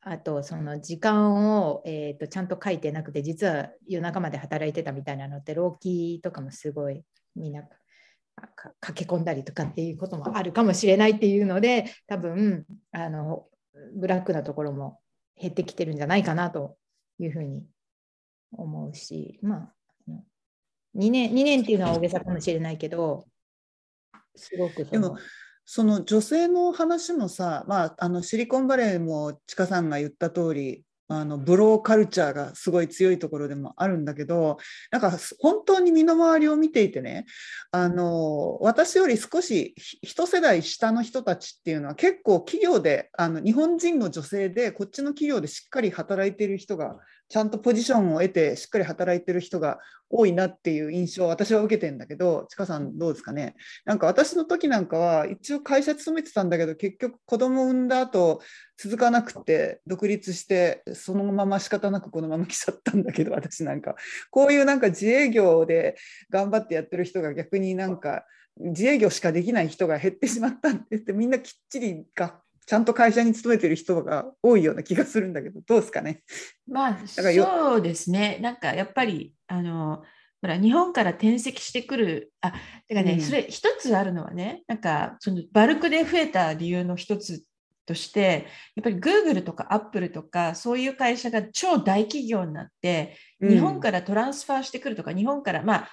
あとその時間を、えーと、ちゃんと書いてなくて実は夜中まで働いてたみたいなのって労基とかもすごいみんな駆け込んだりとかっていうこともあるかもしれないっていうので多分あのブラックなところも減ってきてるんじゃないかなというふうに思うしまあ2年 ,2 年っていうのは大げさかもしれないけど、すごくでもその女性の話もさ、まあ、あのシリコンバレーもちかさんが言った通りあのブローカルチャーがすごい強いところでもあるんだけどなんか本当に身の回りを見ていてねあの私より少し一世代下の人たちっていうのは結構企業であの日本人の女性でこっちの企業でしっかり働いている人がちゃんとポジションを得てしっかり働いてる人が多いなっていう印象を私は受けてんだけど、ちかさんどうですかね？なんか私の時なんかは一応会社勤めてたんだけど、結局子供産んだ後続かなくて独立してそのまま仕方なくこのまま来ちゃったんだけど、私なんかこういうなんか自営業で頑張ってやってる人が逆になんか自営業しかできない人が減ってしまったって言ってみんなきっちり学ちゃんと会社に勤めてる人が多いような気がするんだけど、どうですかね？まあ、そうですね。なんかやっぱり、あの、ほら、日本から転籍してくる、あ、てかね、うん、それ一つあるのはね、なんか、そのバルクで増えた理由の一つとして、やっぱり Google とか Apple とか、そういう会社が超大企業になって、日本からトランスファーしてくるとか、うん、日本から、まあ、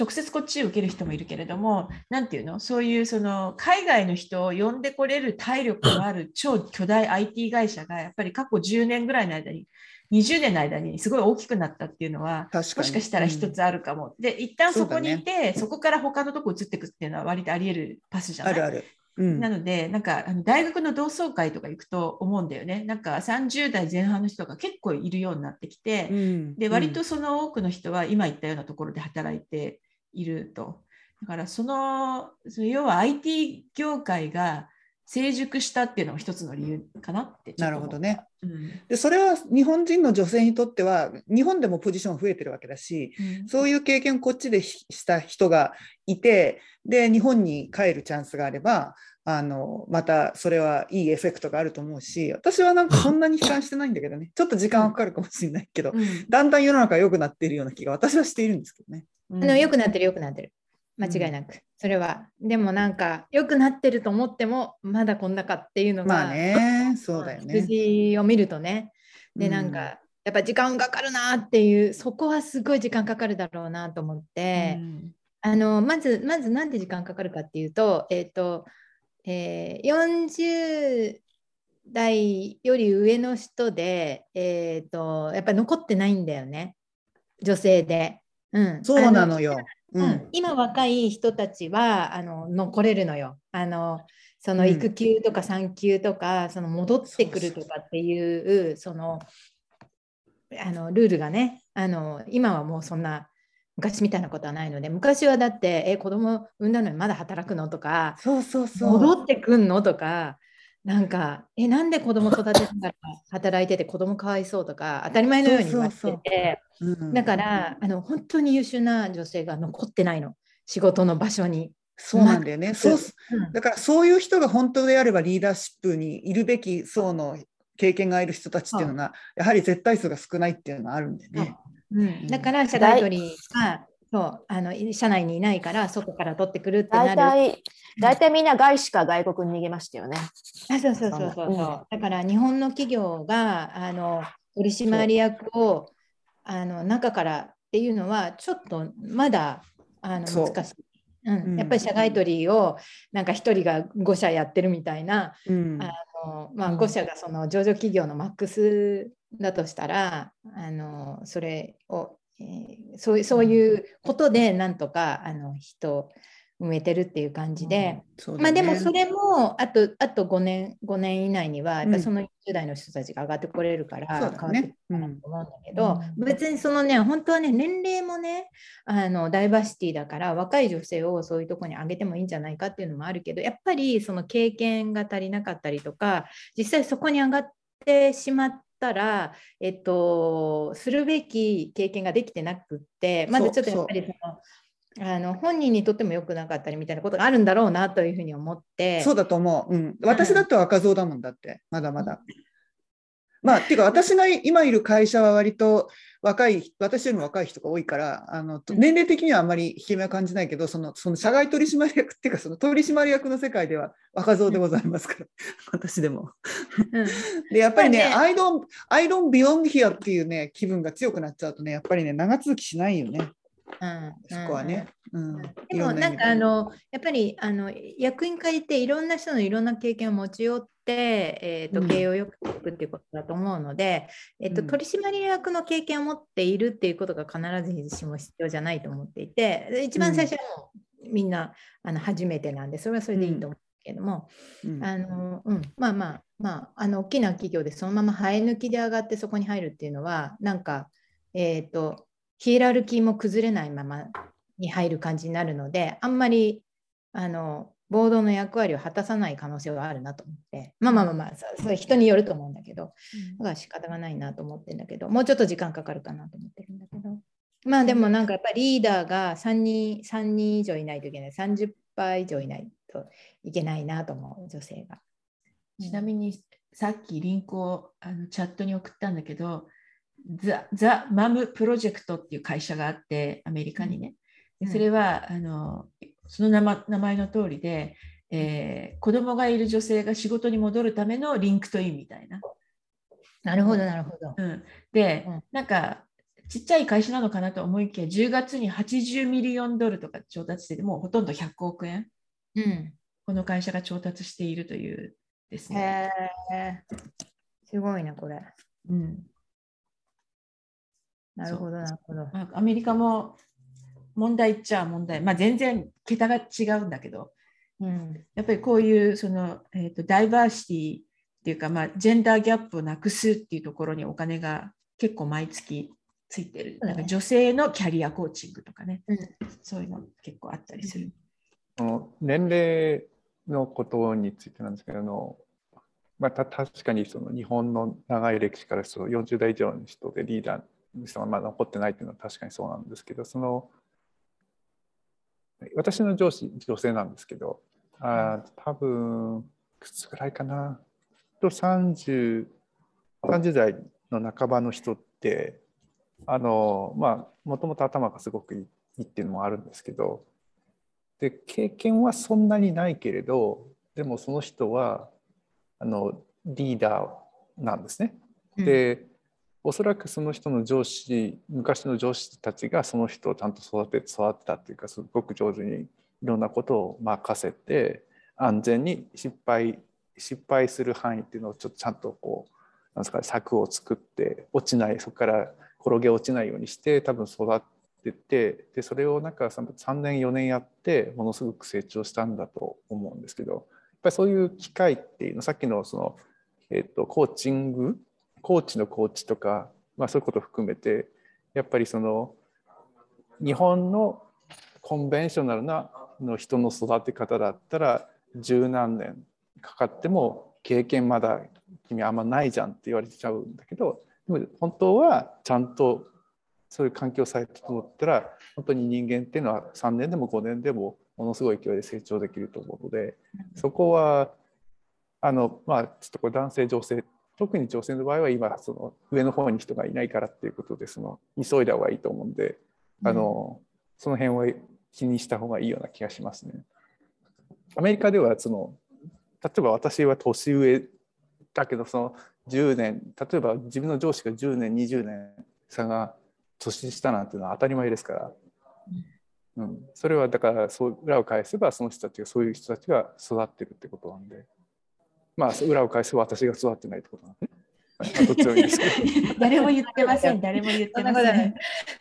直接こっちを受ける人もいるけれども、なんていうの？そういうその海外の人を呼んでこれる体力のある超巨大 IT 会社がやっぱり過去10年ぐらいの間に20年の間にすごい大きくなったっていうのはもしかしたら一つあるかも。うん、で一旦そこにいてそ、ね,、そこから他のとこ移っていくっていうのは割とあり得るパスじゃない？あるある。うん、なので、なんかあの大学の同窓会とか行くと思うんだよね。なんか30代前半の人が結構いるようになってきて、うん、で割とその多くの人は今言ったようなところで働いていると。だからその要は IT 業界が成熟したっていうのが一つの理由かなってなるほどね、うん、でそれは日本人の女性にとっては日本でもポジション増えてるわけだし、うん、そういう経験をこっちでした人がいてで日本に帰るチャンスがあればあのまたそれはいいエフェクトがあると思うし私はなんかそんなに悲観してないんだけどね。ちょっと時間はかかるかもしれないけど、うん、だんだん世の中良くなっているような気が私はしているんですけどね。あの良くなってる良くなってる。間違いなく、それは。でもなんか良くなってると思ってもまだこんなかっていうのがまあね。そうだよね。数を見るとね。でなんか、やっぱ時間かかるなっていうそこはすごい時間かかるだろうなと思って、うん、あのまずまずなんで時間かかるかっていうとえっ、ー、と、えー、40代より上の人で、えーと、やっぱり残ってないんだよね。女性で。うん、そうなのよ。うん、今若い人たちはあの残れるのよ。あのその育休とか産休とか、うん、その戻ってくるとかっていうそのあのルールがねあの今はもうそんな昔みたいなことはないので昔はだってえ子供産んだのにまだ働くのとかそうそうそう。戻ってくんのとかなんかえなんで子供育てながら働いてて子供かわいそうとか当たり前のように言われててだからあの本当に優秀な女性が残ってないの。仕事の場所に。そうなんだよね。そう、だからそういう人が本当であればリーダーシップにいるべき層の経験がある人たちっていうのが、やはり絶対数が少ないっていうのがあるんでね。う。ん、だから社外取りがそうあの社内にいないから外から取ってくるってなる。大体大体みんな外資か外国に逃げましたよね。あそうそうそうそう、うん、だから日本の企業があの取締役をあの中からっていうのはちょっとまだあの難しい。うん、やっぱり社外取りをなんか1人が5社やってるみたいな、うん、あのまあ、5社がその上場企業のマックスだとしたらあのそれをえー、そうそういうことでなんとかあの人埋めてるっていう感じで、うん。ね、まあでもそれもあとあと5年 ,5 年以内にはやっぱその10代の人たちが上がってこれるから変わってくるかなと思うんだけど、うん、別にそのね本当はね年齢もねあのダイバーシティだから若い女性をそういうとこに上げてもいいんじゃないかっていうのもあるけどやっぱりその経験が足りなかったりとか実際そこに上がってしまったら、えっと、するべき経験ができてなくって、まずちょっとやっぱりあの本人にとっても良くなかったりみたいなことがあるんだろうなというふうに思って。そうだと思う、うん、私だって赤蔵だもんだって。まだまだ、まあっていうか私が今いる会社は割と若い、私よりも若い人が多いから、あの年齢的にはあんまり引け目は感じないけど、そのその社外取締役っていうか、その取締役の世界では若造でございますから、私でも。で、やっぱりね、アイロン、アイロンビヨンヒアっていうね、気分が強くなっちゃうとね、やっぱりね、長続きしないよね。うん、そこはね。うん、でもなんかあのやっぱりあの役員会っていろんな人のいろんな経験を持ち寄って、えーと、経営をよくしていくっていうことだと思うので、うん、えーと、取締役の経験を持っているっていうことが必ずしも必要じゃないと思っていて一番最初はもう、みんなあの初めてなんでそれはそれでいいと思うけども、あのうん、まあまあまああの大きな企業でそのまま生え抜きで上がってそこに入るっていうのはなんかえっ、ー、とヒエラルキーも崩れないままに入る感じになるので、あんまりあのボードの役割を果たさない可能性はあるなと思って、まあまあまあまあ、それ人によると思うんだけど、だから仕方がないなと思ってるんだけど、もうちょっと時間かかるかなと思ってるんだけど、まあでもなんかやっぱりリーダーが3人 ,3 人以上いないといけない、30%以上いないといけないなと思う、女性が。ちなみにさっきリンクをあのチャットに送ったんだけど、ザ・ザ・ Mom Project っていう会社があってアメリカにね、でそれはあのその名前の通りで、えー、子供がいる女性が仕事に戻るための LinkedIn みたいな。なるほどなるほど。うん、で、うん、なんかちっちゃい会社なのかなと思いきや10月に80 million ドルとか調達しててもうほとんど100億円、うん、この会社が調達しているというですね。へすごいなこれ。うん、なるほど、なるほど。アメリカも問題っちゃ問題、まあ、全然桁が違うんだけど、うん、やっぱりこういうその、えーと、ダイバーシティっていうか、まあ、ジェンダーギャップをなくすっていうところにお金が結構毎月ついてる、なんか女性のキャリアコーチングとかね、うん、そういうの結構あったりする。の年齢のことについてなんですけどまあ、た確かにその日本の長い歴史からその40代以上の人でリーダーの人がまだ残ってないっていうのは確かにそうなんですけどその私の上司女性なんですけどあ多分いくつぐらいかな。と 30, 30代の半ばの人ってあのまあもともと頭がすごくいいっていうのもあるんですけどで経験はそんなにないけれどでもその人はあのリーダーなんですね。で、おそらくその人の上司昔の上司たちがその人をちゃんと育て育てたっていうかすごく上手にいろんなことを任せて安全に失敗失敗する範囲っていうのをちょっとちゃんとこうなんですか、ね柵を作って落ちないそこから転げ落ちないようにして多分育っててでそれをなんか3年4年やってものすごく成長したんだと思うんですけどやっぱりそういう機会っていうのさっきのその、えっと、コーチングコーチのコーチとか、まあ、そういうこと含めてやっぱりその日本のコンベンショナルなの人の育て方だったら十何年かかっても経験まだ君あんまないじゃんって言われちゃうんだけどでも本当はちゃんとそういう環境さえ整ったら本当に人間っていうのは3年でも5年でもものすごい勢いで成長できると思うのでそこはあのまあちょっとこれ男性女性特に女性の場合は今その上の方に人がいないからっていうことでその急いだ方がいいと思うんであの、その辺は気にした方がいいような気がしますね。アメリカではその例えば私は年上だけどその10年例えば自分の上司が10年20年差が年下なんていうのは当たり前ですから。うん、それはだからそう裏を返せばその人たちがそういう人たちが育ってるってことなんでまあ裏を返せば私が育ってないってことなんで、[laughs] 誰も言ってません。誰も言ってません。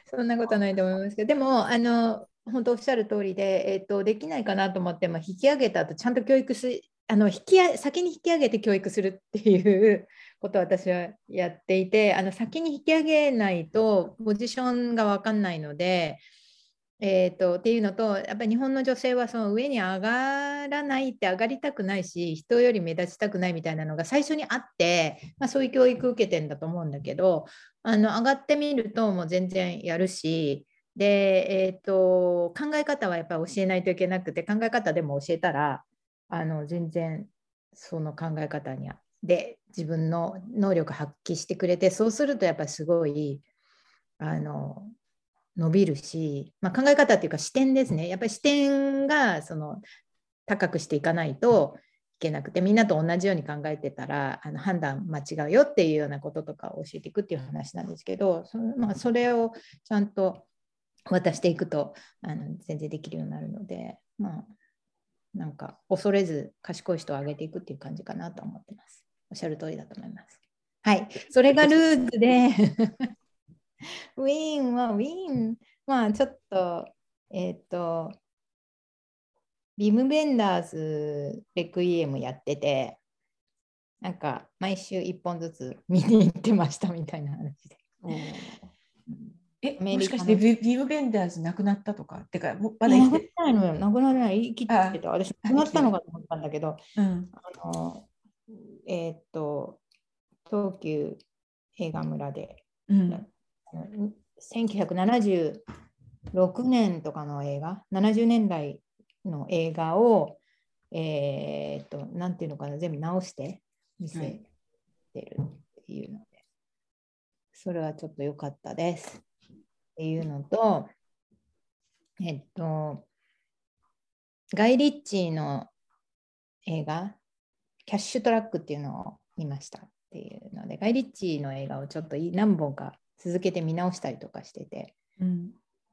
そんなことはないと思いますけど。でもあの本当おっしゃる通りで、えーと、できないかなと思っても引き上げた後ちゃんと教育しあの引き先に引き上げて教育するっていう [laughs] ことを私はやっていてあの先に引き上げないとポジションが分かんないのでえーと、っていうのとやっぱり日本の女性はその上に上がらないって上がりたくないし人より目立ちたくないみたいなのが最初にあって、まあ、そういう教育受けてんだと思うんだけどあの上がってみるともう全然やるしで、えーと、考え方はやっぱり教えないといけなくて考え方でも教えたらあの全然その考え方にで自分の能力発揮してくれてそうするとやっぱりすごいあの伸びるし、まあ、考え方っていうか視点ですねやっぱり視点がその高くしていかないといけなくてみんなと同じように考えてたらあの判断間違うよっていうようなこととかを教えていくっていう話なんですけどその、まあ、それをちゃんと渡していくとあの全然できるようになるので、まあ、なんか恐れず賢い人を上げていくっていう感じかなと思ってます。おっしゃる通りだと思います。はい、それがルーズでウィーンはウィーン、まあちょっと、えっ、ー、と、ビム・ベンダーズ・レクイエムやってて、なんか毎週1本ずつ見に行ってましたみたいな話で。え、もしかしてビビム・ベンダーズ亡くなったとかってか、まだ生きてないのよ。亡くならない。生きてた。私、亡くなったのかと思ったんだけど、うん、あのえっ、と、東急映画村で、うん、1976年とかの映画、70年代の映画を、えー、っと、なんていうのかな、全部直して見せてるっていうので、はい、それはちょっと良かったです。っていうのと、えっと、ガイ・リッチーの映画、キャッシュトラックっていうのを見ましたっていうので、ガイ・リッチーの映画をちょっと何本か続けて見直したりとかしてて、うん、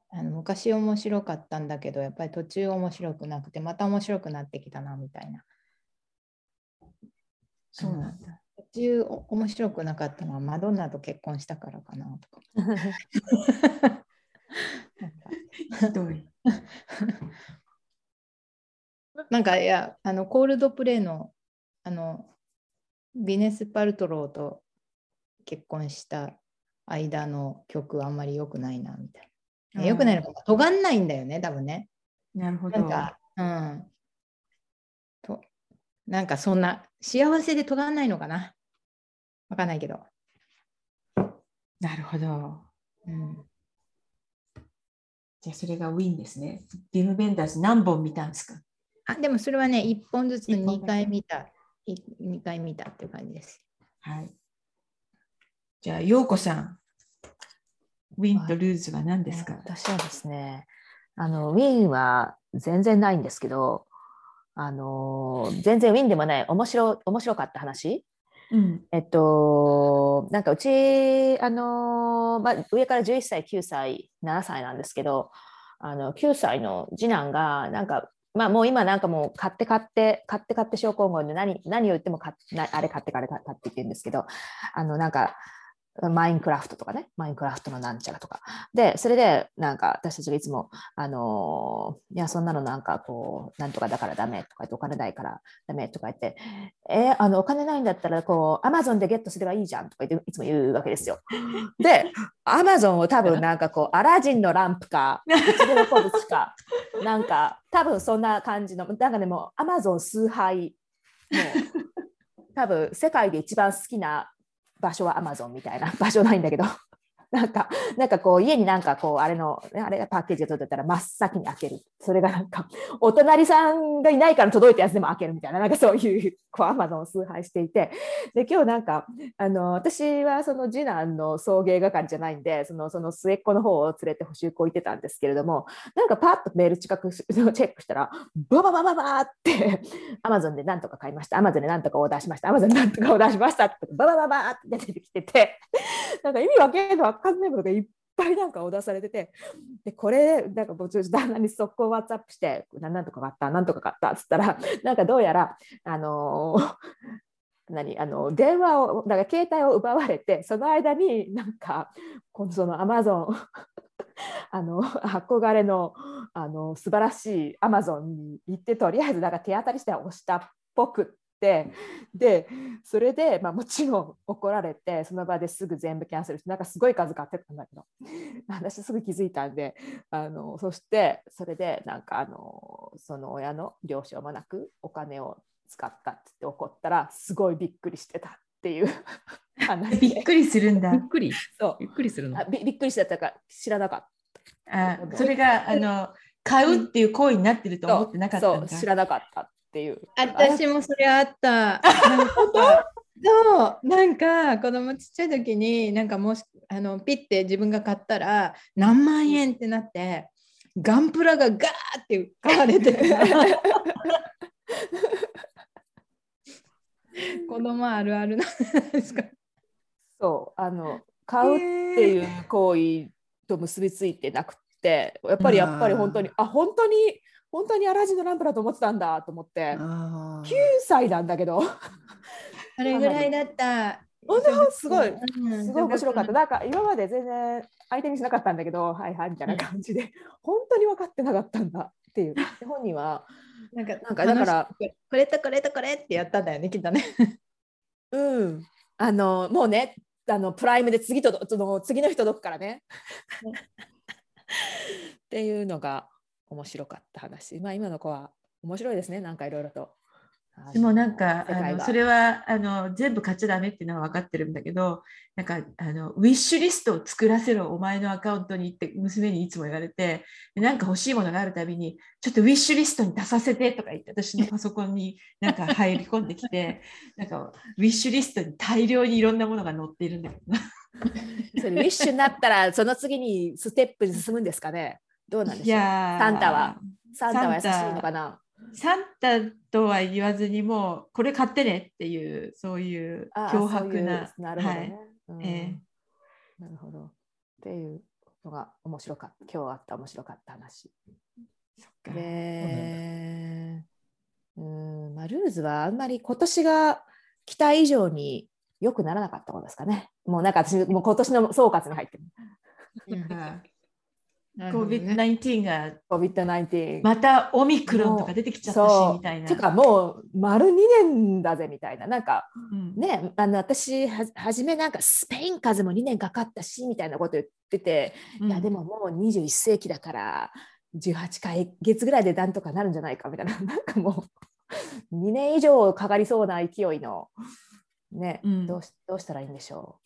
あの昔面白かったんだけどやっぱり途中面白くなくてまた面白くなってきたなみたいな。そうなんだ。途中面白くなかったのはマドンナと結婚したからかなとか。[laughs] ひどい。なんかいやあのコールドプレイのあのビネス・パルトローと結婚した間の曲あんまり良くないなみたいな。良くないのか尖んないんだよね多分ね。なるほど。なんか、うん。となんかそんな幸せで尖んないのかな？わかんないけど。なるほど。うん。じゃあそれがウィンですね。ビム・ベンダーズ何本見たんですか？あでもそれはね、1本ずつ2回見た。2回見たっていう感じです。はい。じゃあ、ようこさん。ウィンとルーズは何ですか、私はですね、あのウィンは全然ないんですけど、あの全然ウィンでもない面白面白かった話、うん、えっとなんかうちあの、まあ、上から11歳9歳7歳なんですけどあの9歳の次男がなんかまあもう今なんかもう買って買って買って買って症候群で何何を言っても買あれ買ってあれ買ってって言うんですけどあのなんかマインクラフトとかね、マインクラフトのなんちゃらとか。で、それで、なんか私たちがいつも、あのー、いや、そんなのなんかこう、なんとかだからダメとか言って、お金ないからダメとか言って、えー、あの、お金ないんだったら、こう、アマゾンでゲットすればいいじゃんとか言って、いつも言うわけですよ。で、アマゾンを多分なんかこう、アラジンのランプか、うちでの古物か、なんか、多分そんな感じの、なんかでも、アマゾン崇拝、もう、多分世界で一番好きな場所はアマゾンみたいな場所ないんだけど。[laughs] なんか、なんかこう、家になんかこう、あれの、あれがパッケージを届いたら真っ先に開ける。それがなんか、お隣さんがいないから届いたやつでも開けるみたいな、なんかそういう、[laughs] こう、アマゾンを崇拝していて、で、今日なんか、あの、私はその次男の送迎係じゃないんで、その、その末っ子の方を連れて補修校行ってたんですけれども、なんかパッとメール近くチェックしたら、バババババって、アマゾンで何とか買いました、アマゾンで何とかオーダーしました、アマゾンで何とかオーダーしましたって、ババババって出てきてて、なんか意味わけのわかんないものがいっぱいなんかオーダーされててでこれなんかぼちぼち旦那に速攻ワッツアップして何とか買った何とか買ったっつったら [laughs] なんかどうやらあのー [laughs] 何あの電話をだから携帯を奪われてその間になんかこのそのアマゾン [laughs] あの憧れのあの素晴らしいアマゾンに行ってとりあえずなんか手当たりして押したっぽくってでそれで、まあ、もちろん怒られてその場ですぐ全部キャンセルしてなんかすごい数買ってたんだけど [laughs] 私すぐ気づいたんであのそしてそれでなんかあのその親の了承もなくお金を使ったって怒ったらすごいびっくりしてたっていう [laughs] びっくりするんだ。びっくり。そう。びっくりするの？びびっくりしてたか知らなかった。あそれがあの買うっていう行為になってると思ってなかったんだ、そう。知らなかった。っていう。私もそれあった。そう。なんか子供ちっちゃい時になんかもしあのピッて自分が買ったら何万円ってなってガンプラがガーって買われて。[laughs] 子供あるあるなんですか？そうあの買うっていう行為と結びついてなくてやっぱりやっぱり本当にあ本当に本当にアラジンのランプだと思ってたんだと思って9歳なんだけどあれぐらいだった本当すごい、すごい面白かった。なんか今まで全然相手にしなかったんだけど、はいはいみたいな感じで、本当に分かってなかったんだっていう。本人は、なんか、なんかだから、これとこれとこれってやったんだよね、きっとね。うん。あの、もうね、あのプライムで次とその次の人届くからね。[laughs] っていうのが面白かった話。まあ今の子は面白いですね、なんかいろいろと。でもなんかあのそれはあの全部買っちゃダメっていうのは分かってるんだけどなんかあのウィッシュリストを作らせろお前のアカウントにって娘にいつも言われてなんか欲しいものがあるたびにちょっとウィッシュリストに出させてとか言って私のパソコンになんか入り込んできて [laughs] なんかウィッシュリストに大量にいろんなものが載っているんだけどそれウィッシュになったらその次にステップに進むんですかねどうなんでしょう？サンタは？サンタは優しいのかな？サンタとは言わずにもうこれ買ってねっていうそういう脅迫な。なるほどね。はいえー、なるほど。っていうのが面白かった。今日あった面白かった話。そっか。で、うんまあ、ルーズはあんまり今年が期待以上に良くならなかったことですかね。もうなんか私もう今年の総括に入ってる。COVID-19 が。COVID-19 またオミクロンとか出てきちゃったしみたいな。てかもう丸2年だぜみたいな。なんか、うん、ねあの私は初めなんかスペイン風邪も2年かかったしみたいなこと言ってて、うん、いやでももう21世紀だから18回月ぐらいでなんとかなるんじゃないかみたいな。[laughs] なんかもう2年以上かかりそうな勢いのね、うん、どうしどうしたらいいんでしょ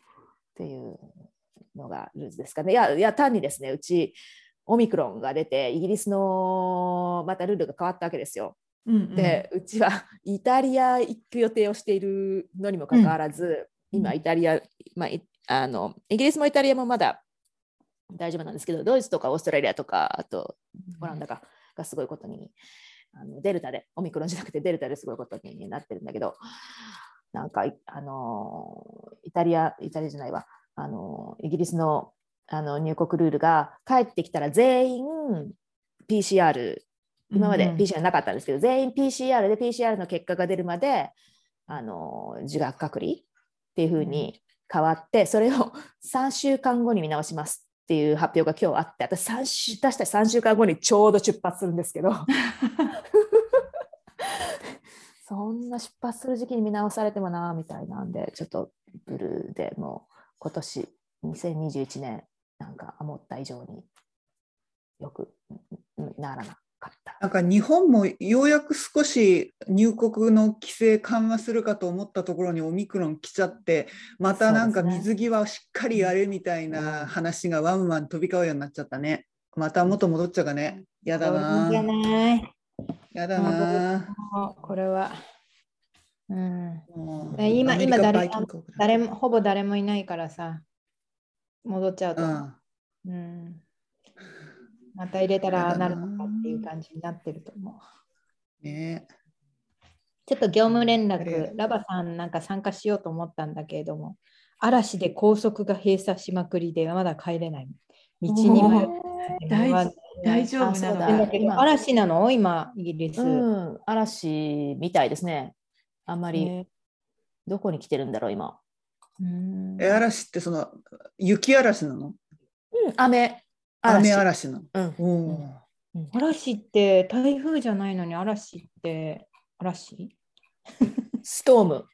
うっていうのがルーズですかね。いやいや単にですねうちオミクロンが出てイギリスのまたルールが変わったわけですよ。うんうん、でうちは [laughs] イタリア行く予定をしているのにもかかわらず、うん、今イタリア、まあ、あのイギリスもイタリアもまだ大丈夫なんですけどドイツとかオーストラリアとかあとオランダかがすごいことにあのデルタでオミクロンじゃなくてデルタですごいことになってるんだけどなんかあのイタリアイタリアじゃないわ。あのイギリスのあの入国ルールが帰ってきたら全員 PCR 今まで PCR なかったんですけど、うん、全員 PCR で PCR の結果が出るまであの自学隔離っていうふうに変わってそれを3週間後に見直しますっていう発表が今日あって私3週出した3週間後にちょうど出発するんですけど。[laughs] そんな出発する時期に見直されてもなみたいなんでちょっとブルーでも今年2021年なんか思った以上によくならなかった。なんか日本もようやく少し入国の規制緩和するかと思ったところにオミクロン来ちゃってまたなんか水際をしっかりやれみたいな話がワンワン飛び交うようになっちゃったね。また元戻っちゃうかね。やだな。やだな。これは。うん、今、今誰誰も、ほぼ誰もいないからさ、戻っちゃうと。うん、うん、また入れたらなるのかっていう感じになってると思う。ねちょっと業務連絡、ラバさんなんか参加しようと思ったんだけれども、嵐で高速が閉鎖しまくりでまだ帰れない。道に迷って大丈夫なのだ嵐なの？今、イギリス、うん。嵐みたいですね。あんまり、どこに来てるんだろう、今。え、嵐ってその、雪嵐なの？うん、雨。雨嵐なの？うん嵐って台風じゃないのに嵐って嵐？ストーム。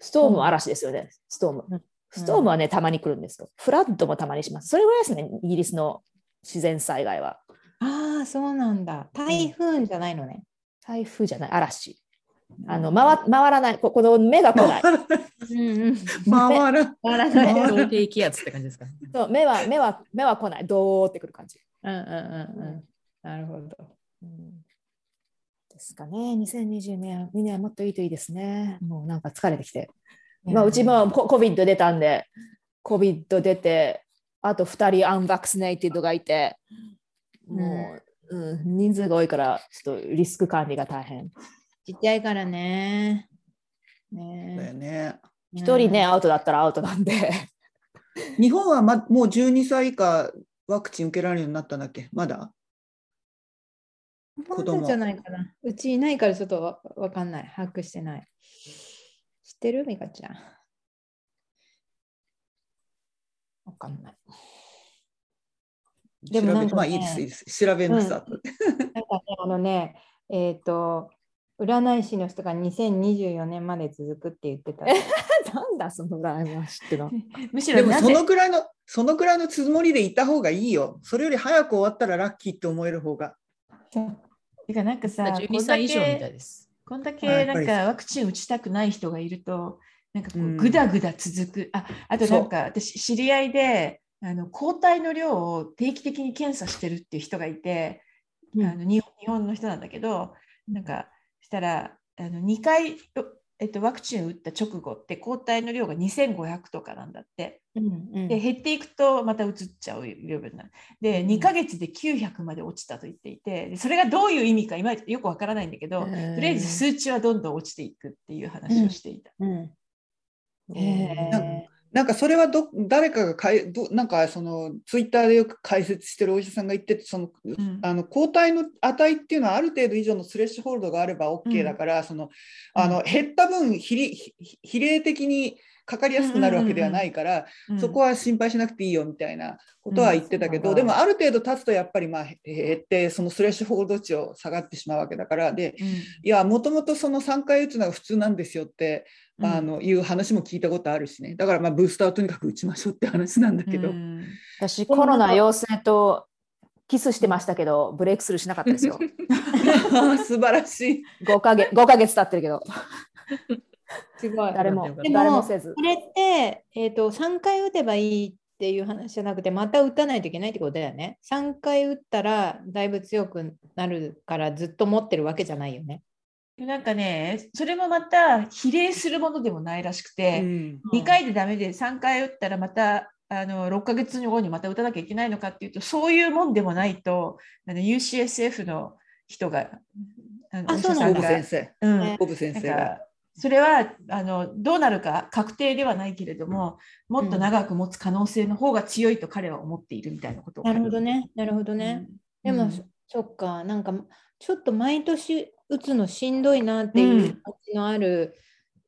ストームは嵐ですよね、ストーム。ストームはね、たまに来るんですよ。フラッドもたまにします。それぐらいですね、イギリスの自然災害は。ああ、そうなんだ。台風じゃないのね。台風じゃない、嵐。あの回回らない、ここの目が来ない。回ら回らない。低気圧って感じですか。そう目は目は目は来ない。どーってくる感じ。うんうんうんうん。なるほど。うん、ですかね。2020年、2年はもっといいといいですね。もうなんか疲れてきて。まあ、うちも COVID 出たんで、COVID 出て、あと2人アンバクスネイティドがいて、もう、うん、人数が多いから、ちょっとリスク管理が大変。ちっちゃいからね。ねだよね。一人ね、アウトだったらアウトなんで。日本は、ま、もう12歳以下ワクチン受けられるようになったんだっけ？まだ？子供じゃないかな。うちいないからちょっとわわかんない。把握してない。知ってるミカちゃん。わかんない。でもなんか、ね、まあいいです、いいです。調べます、うん、なんかね、あのね、えっ、ー、と、占い師の人が2024年まで続くって言ってた。[laughs] なんだその占い師っての。[laughs] むしろでもそのくらいのそのくらいのつもりでいた方がいいよ。それより早く終わったらラッキーって思える方が。てかなんかさ、12歳以上みたいです。こんだけなんかワクチン打ちたくない人がいると、なんかこうぐだぐだ続く。ああとなんか私知り合いであの抗体の量を定期的に検査してるっていう人がいて、うん、あの日本の人なんだけど、なんかしたらあの2回、えっと、ワクチン打った直後って抗体の量が2500とかなんだって。うんうん、で減っていくとまた移っちゃう量分な。で、うん、2ヶ月で900まで落ちたと言っていてそれがどういう意味か今よくわからないんだけど、とりあえず数値はどんどん落ちていくっていう話をしていた。うん。うん。えーなんかそれはど誰かがかいどなんかそのツイッターでよく解説してるお医者さんが言っててその、うん、あの抗体の値っていうのはある程度以上のスレッシュホールドがあれば OK だから、うん、そのあの減った分比比例的にかかりやすくなるわけではないから、そこは心配しなくていいよみたいなことは言ってたけど、でもある程度経つとやっぱりまあ減ってそのスレッシュホールド値を下がってしまうわけだから。で、いやもともとその3回打つのが普通なんですよって、あのいう話も聞いたことあるしねだからまあブースターをとにかく打ちましょうって話なんだけど。私コロナ陽性とキスしてましたけど、ブレイクスルーしなかったですよ。[laughs] 素晴らしい。5ヶ月 ,5 ヶ月経ってるけど。すごい。誰も、誰もせず。これって、えーと、3回打てばいいっていう話じゃなくて、また打たないといけないってことだよね。3回打ったらだいぶ強くなるからずっと持ってるわけじゃないよね。なんかね、それもまた比例するものでもないらしくて、うん、2回でダメで3回打ったらまたあの6ヶ月後にまた打たなきゃいけないのかっていうとそういうもんでもないとあの UCSF の人があのお医者さんが先生、うん、ボブ先生が。それはあのどうなるか確定ではないけれどももっと長く持つ可能性の方が強いと彼は思っているみたいなことを、なるほどね。なるほどね、うん、でも、うん、そっか。なんかちょっと毎年打つのしんどいなっていう感じのある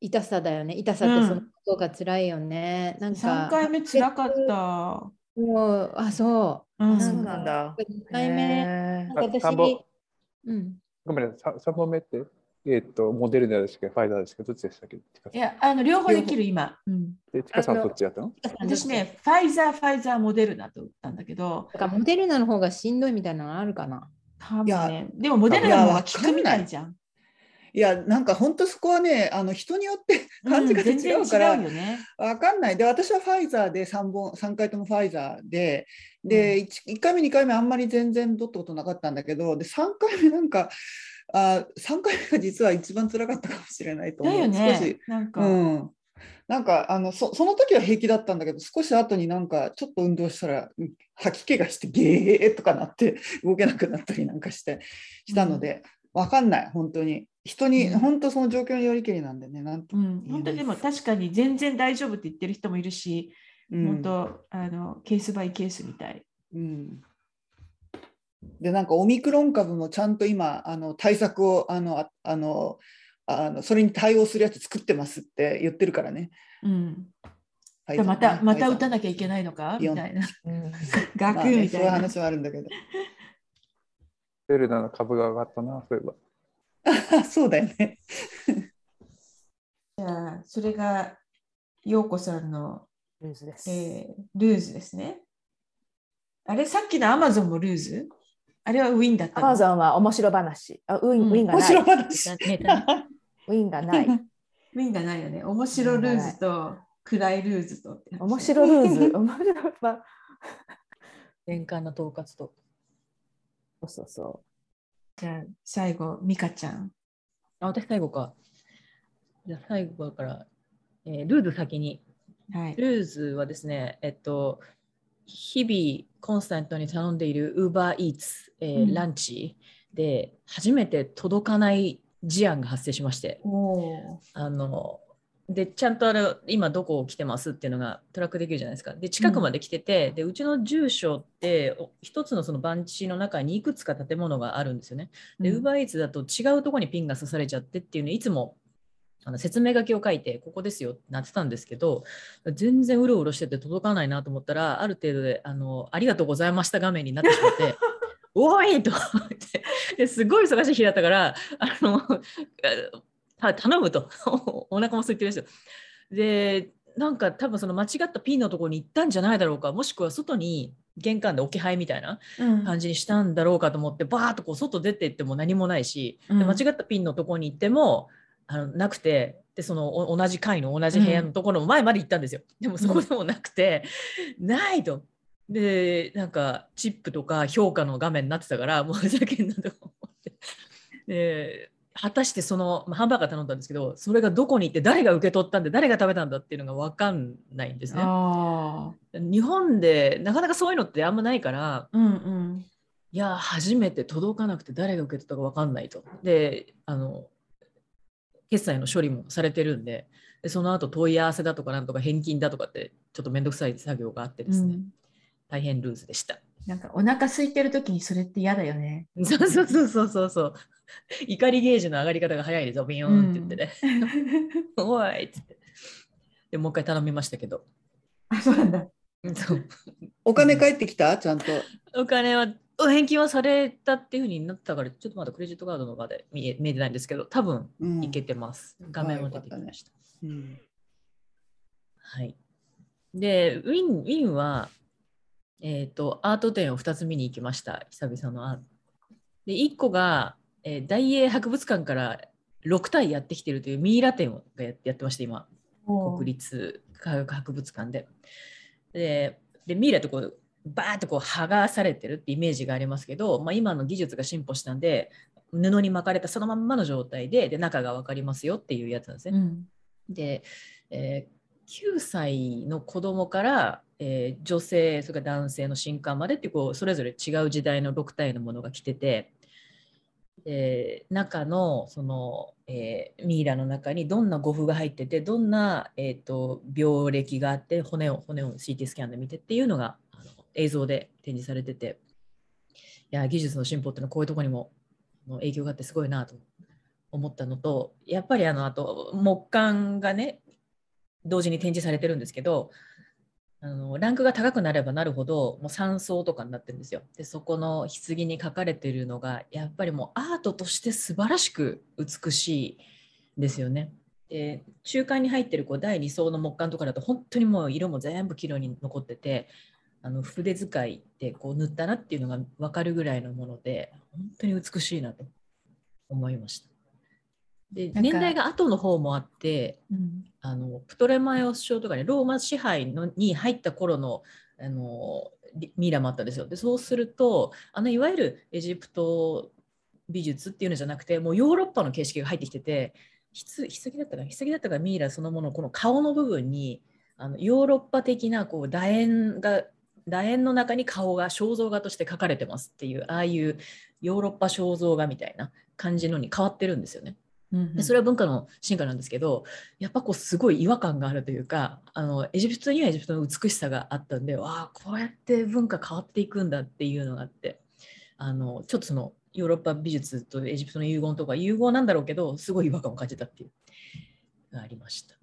痛さだよね。痛さってそのことが辛いよね。なんか3回目辛かった。もうあそう。うん、そうなんだ。1回目、なんか私、うん、ごめんなさい、3本目って、えっ、ー、と、モデルナですけ？ど、ファイザーですけど、どっちでしたっけ？いや、あの両方できる今。うん、で、ちかさんどっちやったの？私ね、ファイザー、ファイザー、モデルナと打ったんだけど。だからモデルナの方がしんどいみたいなのあるかな。多分ね、でもモデルナの方が効くみたいじゃん。い。やなんか本当そこはねあの人によって感じが違うから、うん、ね、分かんない。で私はファイザーで3本3回ともファイザーでで、うん、1, 1回目2回目あんまり全然取ったことなかったんだけどで3回目なんかあ3回目が実は一番辛かったかもしれないと思う。ね、少しなんか、うん、なんかあのそその時は平気だったんだけど少し後になんかちょっと運動したら吐き気がしてゲーとかなって動けなくなったりなんかしてしたので、うん、分かんない本当に。人に、うん、本当その状況によりけりなんでね、なんと、うん、本当でも確かに全然大丈夫って言ってる人もいるし、うん、本当あのケースバイケースみたい。うん、でなんかオミクロン株もちゃんと今あの対策をあのああのあのそれに対応するやつ作ってますって言ってるからね。うん、またまた打たなきゃいけないのか？みたいな。うん、学みたいな、そういう話はあるんだけど。セルナの株が上がったな、そういえば。[laughs] そうだよね。[laughs] じゃあ、それが陽子さんのルーズです。えー、ルーズですね。あれ、さっきのアマゾンもルーズ？あれはウィンだったアマゾンは面白話。あウィン、うん、ウィンがない。面白話。ウィンがない。[laughs] ウィンがないよね。面白ルーズと暗いルーズと。面白ルーズ。[laughs] 面白まあ、年間の統括と。そうそうそう。じゃあ最後、美香ちゃん。あ、私最後か。じゃあ最後から、えー、ルーズ先に。はい、ルーズはですね、えっと、日々コンスタントに頼んでいる UberEats、えー、うん、ランチで初めて届かない事案が発生しまして、あのでちゃんとあれ今どこ来てますっていうのがトラックできるじゃないですか。で近くまで来てて、うん、でうちの住所って一つのその番地の中にいくつか建物があるんですよね。で、ウーバーイーツだと違うとこにピンが刺されちゃってっていうのいつもあの説明書きを書いてここですよってなってたんですけど全然うろうろしてて届かないなと思ったらある程度であのありがとうございました画面になってしまって。おいと思って。すごい忙しい日だったからあの頼むと。[laughs] お腹も空いてるんですよ。でなんか多分その間違ったピンのところに行ったんじゃないだろうか。もしくは外に玄関で置き配みたいな感じにしたんだろうかと思って、うん、バーッとこう外出てっても何もないし、うん、で間違ったピンのところに行ってもあのなくて。でその同じ階の同じ部屋のところの前まで行ったんですよ、うん、でもそこでもなくて、ないと。でなんかチップとか評価の画面になってたからもうふざけんなと思って。で果たしてその、まあ、ハンバーガー頼んだんですけどそれがどこに行って誰が受け取ったんで誰が食べたんだっていうのが分かんないんですね。日本でなかなかそういうのってあんまないから、うんうん、いや初めて届かなくて誰が受け取ったか分かんないと。であの決済の処理もされてるんででその後問い合わせだとかなんとか返金だとかってちょっと面倒くさい作業があってですね、うん、大変ルーズでした。なんかお腹空いてる時にそれって嫌だよね。そうそうそうそうそうそう。怒りゲージの上がり方が早いですよ、ビヨーンって言ってね。うん、おいっつって。でもう一回頼みましたけど。あ、そうなんだ。そうお金返ってきた？ちゃんと。お金は、返金はされたっていうふうになったから、ちょっとまだクレジットカードの場で見え見えてないんですけど、多分いけてます。うん、画面も出てきました。うん、はい。で、ウィンウィンは、えっ、ー、と、アート展を2つ見に行きました、久々のアート。で、1個が、えー、大英博物館から6体やってきてるというミイラ展をやってました、今。国立科学博物館で。ででミイラってこうバーッとこう剥がされてるってイメージがありますけど、まあ、今の技術が進歩したんで布に巻かれたそのまんまの状態でで中が分かりますよっていうやつなんですね。うん、で、えー、9歳の子供から、えー、女性それから男性の新刊までってこうそれぞれ違う時代の6体のものが来ててえー、中のその、えー、ミイラの中にどんな護符が入っててどんな、えーと、病歴があって骨を骨を CT スキャンで見てっていうのがあの映像で展示されてていや技術の進歩っていうのはこういうとこにも影響があってすごいなと思ったのとやっぱりあのあと木簡がね同時に展示されてるんですけどあのランクが高くなればなるほどもう3層とかになってるんですよ。でそこの棺に書かれてるのがやっぱりもうアートとして素晴らしく美しいですよね。で中間に入ってるこう第2層の木簡とかだと本当にもう色も全部黄色に残っててあの筆使いでこう塗ったなっていうのが分かるぐらいのもので本当に美しいなと思いました。で年代が後の方もあって、うん、あのプトレマイオス朝とかねローマ支配のに入った頃のあのミイラもあったんですよ。でそうするとあのいわゆるエジプト美術っていうのじゃなくてもうヨーロッパの形式が入ってきてて棺だったか棺だったかミイラそのものこの顔の部分にあのヨーロッパ的なこう楕円が楕円の中に顔が肖像画として描かれてますっていうああいうヨーロッパ肖像画みたいな感じのに変わってるんですよね。でそれは文化の進化なんですけどやっぱこうすごい違和感があるというかあのエジプトにはエジプトの美しさがあったんでわあこうやって文化変わっていくんだっていうのがあってあのちょっとそのヨーロッパ美術とエジプトの融合とか融合なんだろうけどすごい違和感を感じたっていうがありました。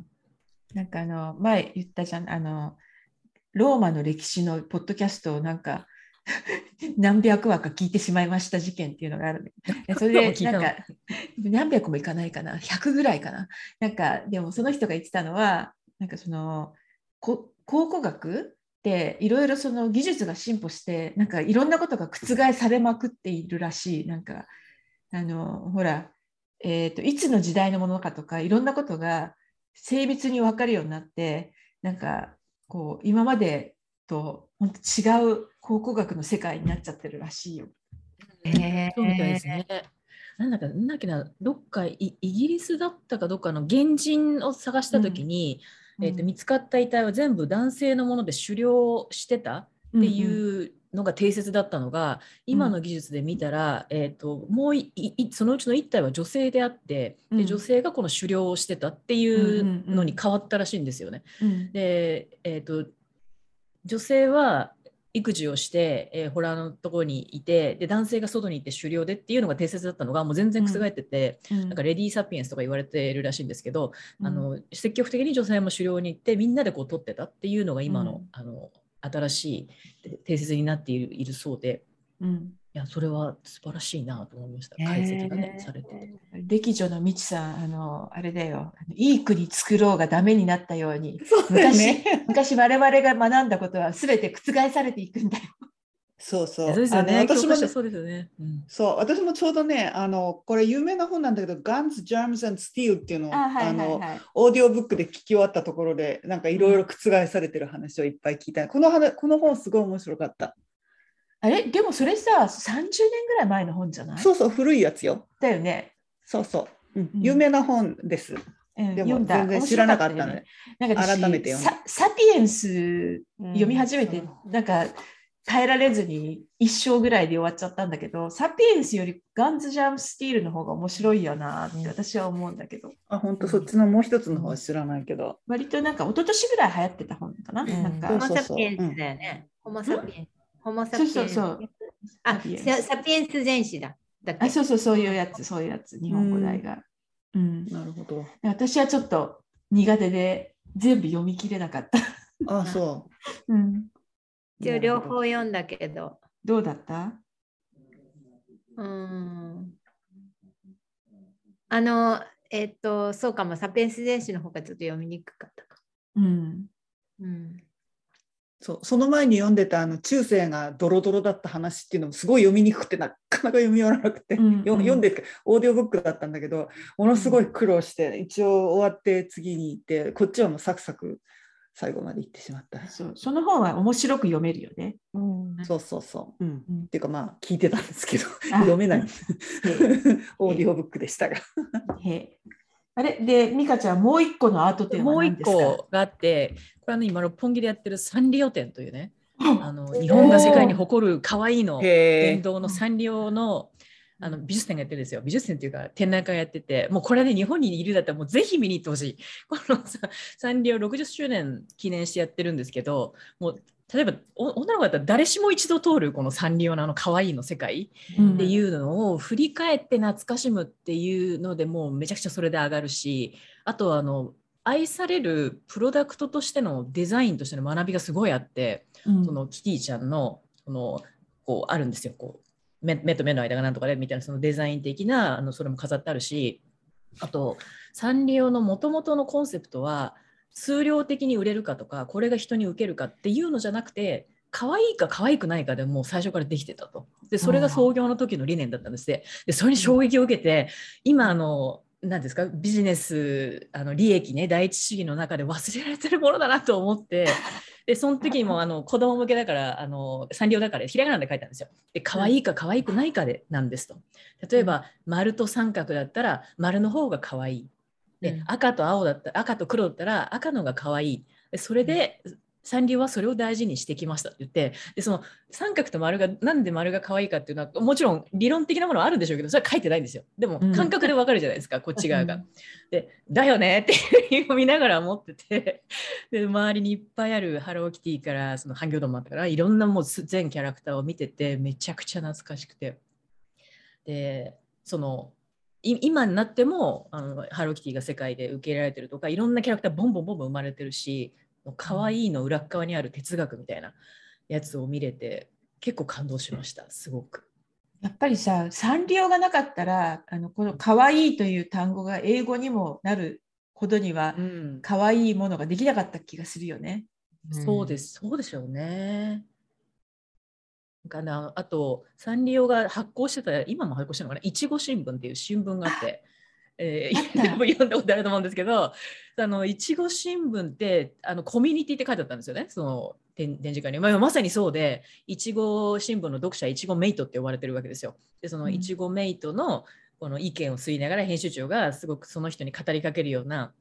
なんかあの前言ったじゃんあのローマの歴史のポッドキャストをなんか [laughs] 何百話か聞いてしまいました事件っていうのがある [laughs] それでなんか何百もいかないかな。100ぐらいかな。なんかでもその人が言ってたのはなんかその考古学っていろいろその技術が進歩してなんかいろんなことが覆されまくっているらしい。なんかあのほら、えーと、いつの時代のものかとかいろんなことが精密に分かるようになってなんかこう今までと本当違う考古学の世界になっちゃってるらしいよ。えー、そうみたいですね。なんだかなんだっけなどっかイギリスだったかどっかの原人を探した時に、うん、えーと、見つかった遺体は全部男性のもので狩猟してたっていうのが定説だったのが、うん、今の技術で見たら、えーと、もうそのうちの1体は女性であって、で女性がこの狩猟をしてたっていうのに変わったらしいんですよね。で、えーと女性は育児をして、えー、ホラーのところにいてで男性が外に行って狩猟でっていうのが定説だったのがもう全然覆ってて、うん、なんかレディー・サピエンスとか言われてるらしいんですけど、うん、あの積極的に女性も狩猟に行ってみんなでこう取ってたっていうのが今のうん、あの新しい定説になっているいるそうで、うん、いやそれは素晴らしいなと思いました解析がね、えー、されてて歴女のみちさんあのあれだよいい国作ろうがダメになったように昔ね、昔我々が学んだことは全て覆されていくんだよ。そうそう。そうですよね。私もそうですよね。うん、そう、私もちょうどね、あのこれ有名な本なんだけど、Guns, Germs and Steel っていうのをあ、はいはいはい、あのオーディオブックで聞き終わったところで、なんかいろいろ覆されてる話をいっぱい聞いた。この話この本すごい面白かった。あれ？でもそれさ、30年ぐらい前の本じゃない？そうそう、古いやつよ。だよね。そうそう。うん、有名な本です。うん、でも全然知らなかったので、ね、なんか改めて読んサピエンス読み始めて、うん、なんか耐えられずに一生ぐらいで終わっちゃったんだけど、サピエンスよりガンズ・ジャム・スティールの方が面白いよなって私は思うんだけど。あ、本当そっちのもう一つの方は知らないけど。割となんか一昨年ぐらい流行ってた本かな？うん、なんかホモ・サピエンスだよね。ホモ・サピエンス。ホモ・サピエンス。そうそうそうあサピエンス全史だ。だあそうそうそういうやつそういうやつ日本語題が、うん、なるほど私はちょっと苦手で全部読み切れなかった。あそう。[laughs] うん。一応両方読んだけど。どうだった？うん。あの、えっと、そうかも、サピエンス電子の方がちょっと読みにくかったか。うん。うん。そうその前に読んでたあの中世がドロドロだった話っていうのもすごい読みにくくてなかなか読み終わらなくて、うんうん、読んでオーディオブックだったんだけどものすごい苦労して一応終わって次に行ってこっちはもうサクサク最後まで行ってしまった。そうその本は面白く読めるよね、うん、そうそうそう、うん、っていうかまあ聞いてたんですけど [laughs] 読めない。[laughs] オーディオブックでしたがあれ？で美香ちゃんもう一個のアート展は何ですか？もう一個があってこれは、ね、今六本木でやってるサンリオ展というねあの日本が世界に誇る可愛いの伝統のサンリオのあの美術展がやってるんですよ。美術展っていうか展覧会やってて、もうこれね、日本にいるだったらもうぜひ見に行ってほしい。このサンリオ60周年記念してやってるんですけど、もう例えば女の子だったら誰しも一度通るこのサンリオのあの可愛いの世界っていうのを振り返って懐かしむっていうのでもうめちゃくちゃそれで上がるしあとはあの愛されるプロダクトとしてのデザインとしての学びがすごいあって、うん、そのキティちゃんのこのこうあるんですよ。こう目目と目の間がなんとかでみたいなそのデザイン的なあのそれも飾ってあるしあとサンリオのもともとのコンセプトは数量的に売れるかとかこれが人に受けるかっていうのじゃなくて可愛いか可愛くないかでもう最初からできてたと。でそれが創業の時の理念だったんですでそれに衝撃を受けて今あの何ですかビジネスあの利益ね第一主義の中で忘れられてるものだなと思ってでその時もあの子供向けだからあの産業だからひらがなで書いたんですよ。で可愛いか可愛くないかでなんですと。例えば丸と三角だったら丸の方が可愛いで、うん、赤と青だった赤と黒だったら赤のが可愛い。でそれで、サンリオはそれを大事にしてきましたって言ってでその三角と丸がなんで丸が可愛いかっていうのはもちろん理論的なものはあるんでしょうけどそれは書いてないんですよ。でも感覚でわかるじゃないですか、うん、こっち側が。でだよねっていう見ながら思ってて [laughs] で周りにいっぱいあるハローキティからその半魚丼もあったからいろんなもう全キャラクターを見ててめちゃくちゃ懐かしくて。でその今になってもあのハローキティが世界で受け入れられてるとかいろんなキャラクターボンボンボンボン生まれてるし可愛いの裏側にある哲学みたいなやつを見れて結構感動しましたすごく。やっぱりさサンリオがなかったらあのこの可愛いという単語が英語にもなるほどには、うん、可愛いものができなかった気がするよね。そうです、そうでしょうね。かな。あとサンリオが発行してた今も発行してるのかな？いちご新聞っていう新聞があって。えー、[laughs] 読んだことあると思うんですけどあのいちご新聞ってあのコミュニティって書いてあったんですよね。その展示会に、まあ、まさにそうでいちご新聞の読者いちごメイトって呼ばれてるわけですよ。でそのいちごメイトのこの意見を吸いながら編集長がすごくその人に語りかけるような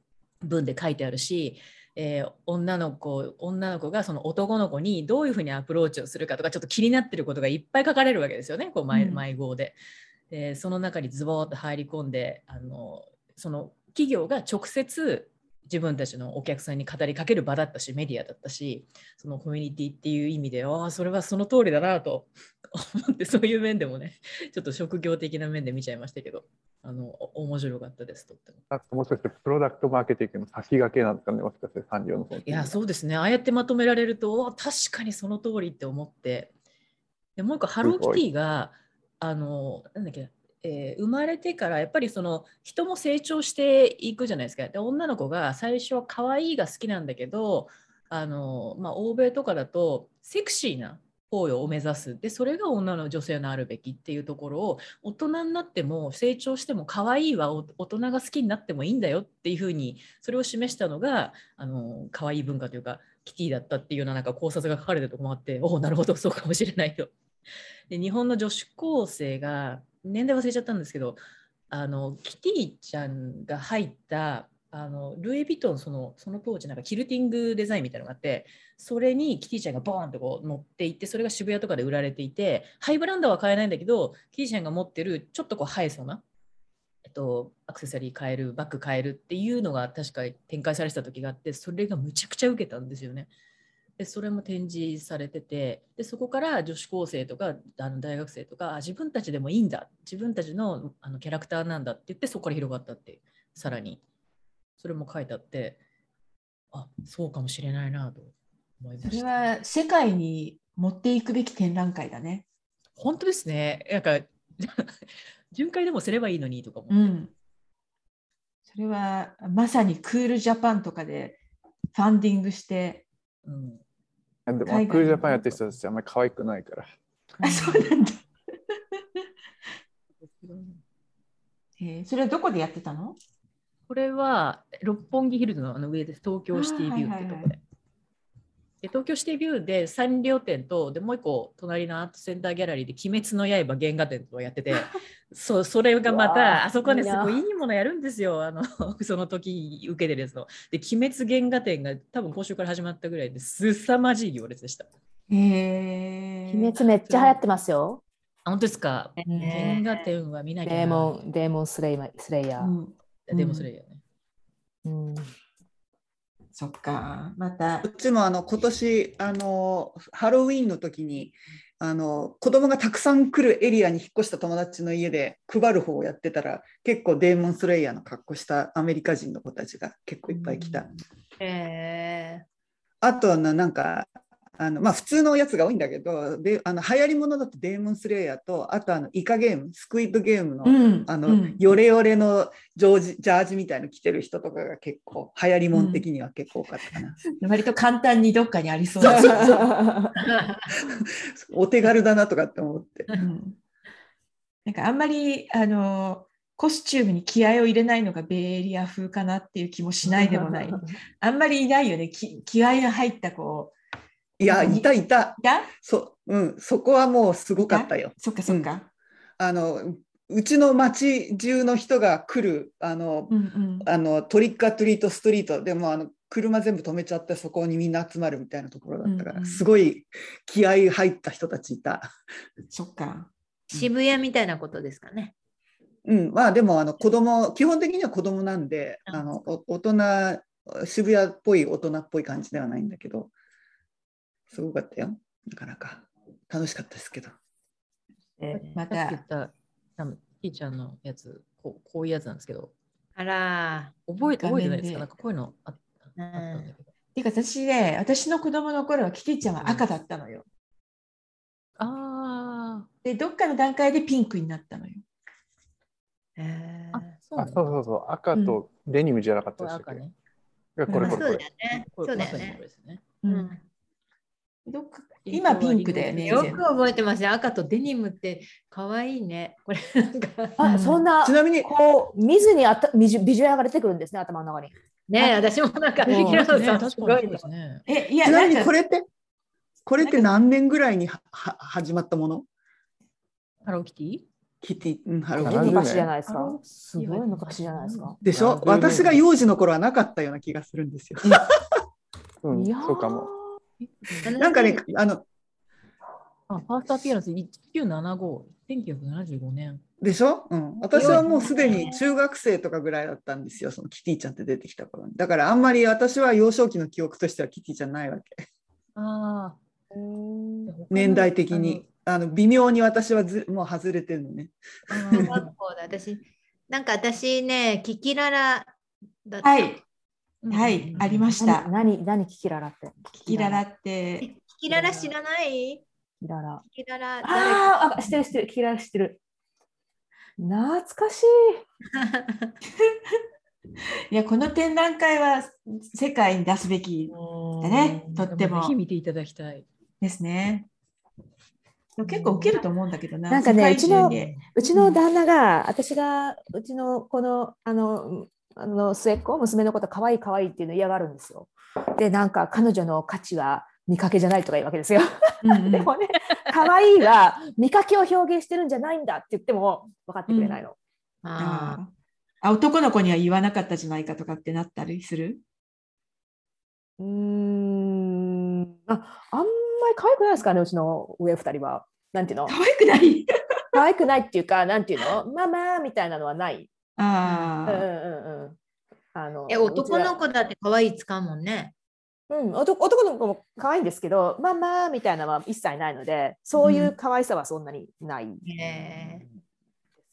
文で書いてあるしえー、女の子女の子がその男の子にどういうふうにアプローチをするかとかちょっと気になってることがいっぱい書かれるわけですよねこう迷,、迷子で。でその中にズボーッと入り込んであのその企業が直接自分たちのお客さんに語りかける場だったしメディアだったしそのコミュニティっていう意味でああそれはその通りだなと [laughs] 思ってそういう面でもねちょっと職業的な面で見ちゃいましたけどあの面白かったですとっても。もしかしてプロダクトマーケティングの先駆けなんですかねもしか？して産業の方いやそうですね。ああやってまとめられると確かにその通りって思って。でもう一個ハローキティがあのなんだっけえー、生まれてからやっぱりその人も成長していくじゃないですか。で女の子が最初は可愛いが好きなんだけどあの、まあ、欧米とかだとセクシーな方を目指すでそれが女の女性のあるべきっていうところを大人になっても成長しても可愛いは大人が好きになってもいいんだよっていうふうにそれを示したのがあの可愛い文化というかキティだったっていうようななんか考察が書かれてるとこもあっておおなるほどそうかもしれないと。で日本の女子高生が年代忘れちゃったんですけどあのキティちゃんが入ったあのルイ・ヴィトンそのその当時なんかキルティングデザインみたいなのがあってそれにキティちゃんがボーンとこう乗っていってそれが渋谷とかで売られていてハイブランドは買えないんだけどキティちゃんが持ってるちょっとこう映えそうな、えっと、アクセサリー買えるバッグ買えるっていうのが確か展開されてた時があってそれがむちゃくちゃ受けたんですよね。でそれも展示されててでそこから女子高生とかあの大学生とか自分たちでもいいんだ自分たちのあのキャラクターなんだって言ってそこから広がったってさらにそれも書いてあってあそうかもしれないなと思いました。それは世界に持っていくべき展覧会だね。本当ですね。なんか [laughs] 巡回でもすればいいのにとかも。うん。それはまさにクールジャパンとかでファンディングして。うん、でもクールジャパンやってる人たちあんまり可愛くないから。あ、そうなんだ。[laughs] えー、それはどこでやってたの？これは六本木ヒルズのあの上です。東京シティビューってとこで。で東京シティビューでサンリオ店とでもう一個隣のアートセンターギャラリーで「鬼滅の刃」原画展とやってて [laughs] そうそれがまたあそこですごいいいものやるんですよあの [laughs] その時受けてるやつの。で鬼滅原画展が多分今週から始まったぐらいですさまじい行列でした。へえ鬼滅めっちゃ流行ってますよ。あ本当ですか、原画展は見なきゃデーモンデーモンスレイスレイヤー。うん、デーモンスレイヤーね。うんそっか、また。こっちもあの今年あのハロウィーンの時にあの子供がたくさん来るエリアに引っ越した友達の家で配る方をやってたら結構デーモンスレイヤーの格好したアメリカ人の子たちが結構いっぱい来た。えー、あとはなんかあのまあ、普通のやつが多いんだけどであの流行りものだとデーモンスレイヤーとあとあのイカゲームスクイッドゲームのうん、あの、うん、ヨレヨレのジョージジャージみたいの着てる人とかが結構流行りもん的には結構多かったかな、うん、割と簡単にどっかにありそう。[laughs] お手軽だなとかって思って、なんかあんまりあのコスチュームに気合を入れないのがベイエリア風かなっていう気もしないでもない。[laughs] あんまりいないよね。気合が入ったこういや、いたいた。そ,、うん、そこはもうすごかったよ。そっかそっか、うん、あのうちの町中の人が来るあの、うんうん、あのトリックアトリートストリートでもあの車全部止めちゃってそこにみんな集まるみたいなところだったから、うんうん、すごい気合入った人たちいた。そっか。渋谷みたいなことですかね。うん、まあでもあの子供基本的には子供なんで、あの大人渋谷っぽい大人っぽい感じではないんだけど、すごかったよ。なかなか楽しかったですけど。えー、また言ったあのひーちゃんのやつこう、こういうやつなんですけど。あら、覚えて覚えてないですか？なんかこういうのあったんだけど。ていうか私ね、私の子供の頃はキティちゃんは赤だったのよ。うん、ああ。で、どっかの段階でピンクになったのよ。えー、あそうそうそう赤とデニムじゃなかったでしたっけ、うんね、これこれこれ。そうだよね。そうだよね。うんどっか今ピンクだよね。よく覚えてますね。赤とデニムって可愛いね。これなんか。あ、そんな。ちなみにこう見ずにあたビジビジュアルが出てくるんですね。頭の中に。ね私もなんか平野さんすごいですね。えいやちなみにこれってこれって何年ぐらいには始まったもの？ハローキティ？キティ、うん、ハローキティ。昔じゃないですか。すごい昔じゃないですか。でしょ？私が幼児の頃はなかったような気がするんですよ。うん、そうかも。なんかね、あの、あ、ファーストアピアランス1975、1975年。でしょ、うん、私はもうすでに中学生とかぐらいだったんですよ、そのキティちゃんって出てきた頃に。だからあんまり私は幼少期の記憶としてはキティちゃんないわけ。ああ。年代的に。あの微妙に私はずもう外れてるのね。[laughs] 私、なんか私ね、キキララだった。はい。はい、ありました。何、何、キキララって？キキララって。キキララ知らない？キララ。キララ。ああ、知ってる、知ってる、キキララ知ってる。懐かしい。[laughs] いや、この展覧会は世界に出すべきだね、とっても。ぜひ見ていただきたい。ですね。結構受けると思うんだけどな。なんかね、うちの、うちの旦那が、私が、うちのこの、あの、あの末っ子娘のこと可愛い可愛いっていうの嫌がるんですよ。でなんか彼女の価値は見かけじゃないとか言うわけですよ。うんうん、[laughs] でもね可愛いは見かけを表現してるんじゃないんだって言っても分かってくれないの。うん、ああ男の子には言わなかったじゃないかとかってなったりする？うんああんまり可愛くないですかねうちの上2人は。なんていうの？可愛くない？[laughs] 可愛くないっていうかなんていうの？ママみたいなのはない。ああ。うんうんうん。あのえ男の子だって可愛い使うもんね。うん、男男の子も可愛いんですけど、ママみたいなのは一切ないので、そういう可愛さはそんなにない。うん、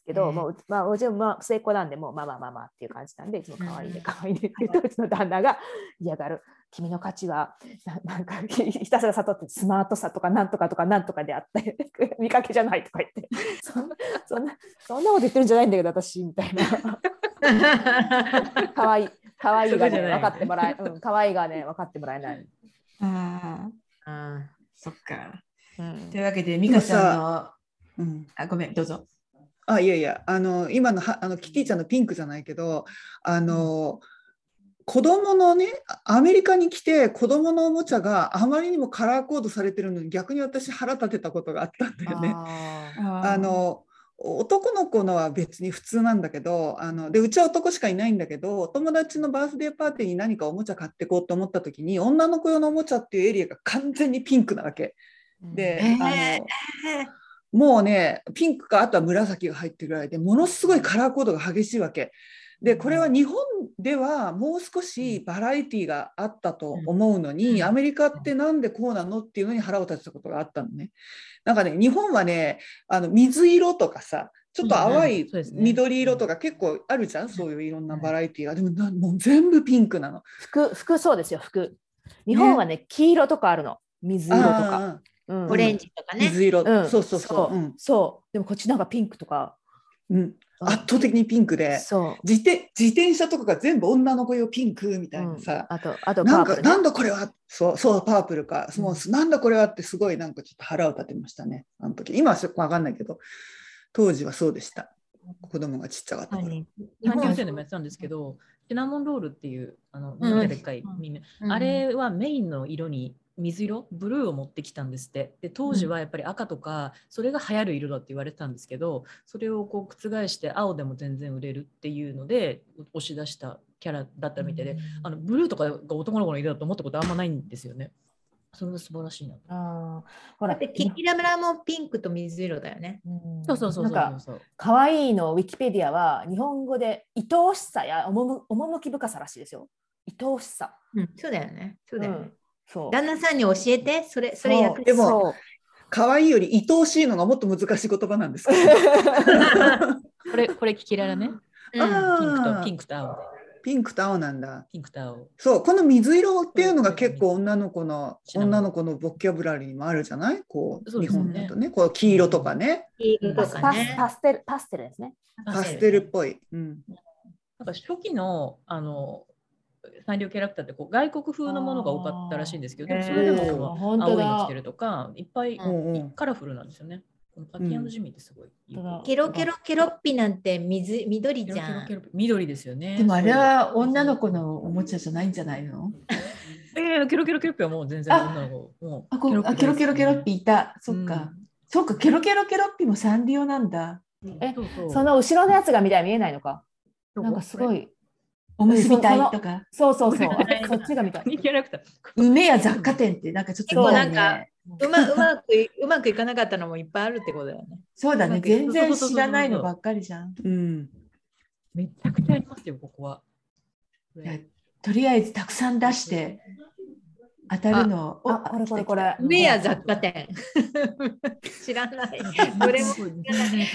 けど、もうまあうちまあ末っ子なんでもうまあまあまあまあっていう感じなんでいつも可愛いね可愛いねって言うとうちの旦那が嫌がる君の価値はなんかひたすら悟ってスマートさとかなんとかとかなんとかであって見かけじゃないとか言ってそんなそんなそんなこと言ってるんじゃないんだけど私みたいな可愛い可愛いがね分かってもらえうん可愛いがね分かってもらえないああそっか、うん、というわけで美香さんの、うん、あごめんどうぞあいやいやあの今のはあのキティちゃんのピンクじゃないけどあの、子供のねアメリカに来て子供のおもちゃがあまりにもカラーコードされてるのに逆に私腹立てたことがあったんだよね。あの男の子のは別に普通なんだけどあのでうちは男しかいないんだけどお友達のバースデーパーティーに何かおもちゃ買ってこうと思った時に女の子用のおもちゃっていうエリアが完全にピンクなわけ。で、えー、あのもうねピンクかあとは紫が入ってるぐらいでものすごいカラーコードが激しいわけ。でこれは日本ではもう少しバラエティーがあったと思うのに、アメリカってなんでこうなのっていうのに腹を立てたことがあったのね。なんかね日本はねあの水色とかさちょっと淡い緑色とか結構あるじゃん、そういういろんなバラエティーが。でももう全部ピンクなの。服服そうですよ服。日本はね、ね、黄色とかあるの水色とか。うん、オレンジとかね。水色、うん、そうそうそう。う。ん、そう。でもこっちなんかピンクとか。うん、圧倒的にピンクで。自転自転車とかが全部女の子用ピンクみたいなさ、うん、あとあとなんかなんだこれは。そうそうパープルか、うん、もうなんだこれはってすごいなんかちょっと腹を立てましたね。あの時。今はちょっと分かんないけど当時はそうでした。子供がちっちゃかった頃。日本生でもやってたんですけどシナモンロールっていうあの、うん、でっかい、うん、あれはメインの色に水色ブルーを持ってきたんですってで当時はやっぱり赤とか、それが流行る色だって言われてたんですけどそれをこう覆して青でも全然売れるっていうので押し出したキャラだったみたいで、うん、あのブルーとかが男の子の色だと思ったことあんまないんですよね。それが素晴らしいな。あほら、キキラムラもピンクと水色だよね。うん、そうそうそうそうそう。可愛いのウィキペディアは日本語で愛おしさや趣深さらしいですよ。愛おしさ。うん、そうだよね。そうだよね。うんそう。旦那さんに教えてそれそれ役でも可愛いより愛おしいのがもっと難しい言葉なんですか [laughs] これこれ聞きられね、うん、ピンクとピンクと青ピンクと青なんだ。ピンクと青。そう、この水色っていうのが結構女の子の、女の子のボキャブラリーにもあるじゃない？こう、日本だとね、こう黄色とかね。黄色とかね。パステル、パステルですね。パステルっぽい。うん。なんか初期の、あの、サンリオキャラクターってこう外国風のものが多かったらしいんですけど、でもそれでも青いの着てるとか、いっぱいカラフルなんですよね。このパッキージミーってすごいケロケロケロッピなんて水緑じゃん。ケロケロ緑ですよね。でもあれは女の子のおもちゃじゃないんじゃないの？えー、ケロケロケロッピはもう全然女の子。もうあケロケロケロッピいた。そっか。うん、そっか、ケロケロケロッピもサンリオなんだ。え、その後ろのやつが見たら見えないのか？なんかすごい。おむすび隊とか。そうそうそう。そっちが見たい。キャラクター。梅や雑貨店ってなんかちょっと、ね、なんかうまうまくうまくいかなかったのもいっぱいあるってことだよね。そうだね。全然知らないのばっかりじゃん。うん。めちゃくちゃありますよ、ここは。とりあえずたくさん出して当たるの。あ、これこれこれ。梅や雑貨店。[laughs] 知らない。[laughs] これも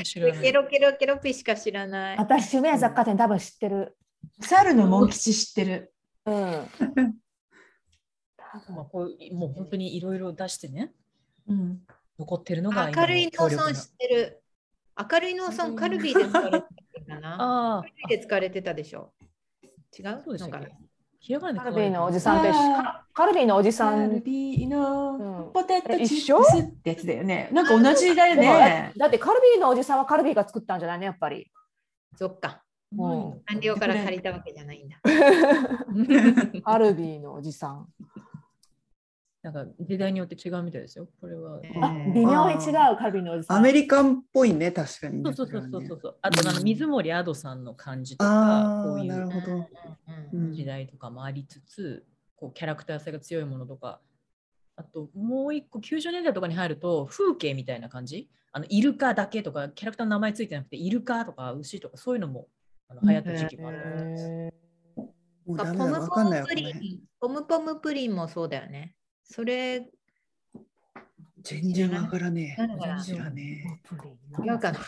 知らない。ケロケロケロピしか知らない。私、梅や雑貨店多分知ってる。猿のモン吉知ってる。うん。まあ、こうもう本当にいろいろ出してね、うん、残ってるのが明るい農村知ってる。明るい農村カルビーで使われてたかな。ああ。カルビ [laughs] ーで使われてたでしょ。違う？そうでしたっけ？カルビーのおじさんとカルビーのおじさん。カルビーのポテトチップスってやつだよね。なんか同じだよね。だってカルビーのおじさんはカルビーが作ったんじゃないね、やっぱり。そっか。もう。官僚から借りたわけじゃないんだ。[laughs] カルビーのおじさん。なんか時代によって違うみたいですよ。これは。あ微妙に違うカルビーのおじさん。アメリカンっぽいね、確かに、ね、そうそうそうそうそう。あとあの水森アドさんの感じとか、こういう時代とかもありつつ、こうキャラクター性が強いものとか。あともう一個90年代とかに入ると風景みたいな感じ？あのイルカだけとかキャラクターの名前ついてなくてイルカとか牛とかそういうのもあの流行った時期もあったと思います。ポムポムプリン、ポムポムプリンもそうだよね。それ、全然わからねえ。知らねえ。違うかな。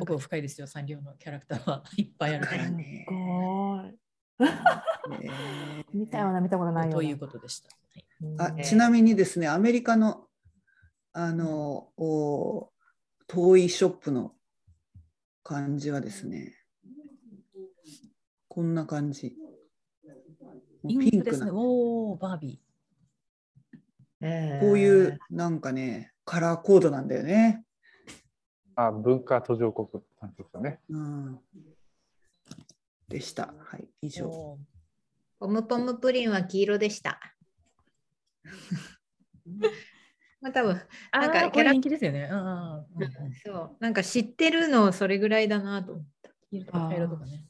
奥深いですよ、サンリオのキャラクターはいっぱいあるから。すごい。見たような見たことないよということでした。あちなみにですね、アメリカのあの、おトイショップの感じはですね、こんな感じ。ピンクな。おー、バービー。こういうなんかね、カラーコードなんだよね。あ、文化途上国なんですかね。うん。でした。はい、以上。ポムポムプリンは黄色でした。[laughs] まあ多分なんかキャラ人気ですよね。そう、なんか知ってるのそれぐらいだなと思った。黄色とかね。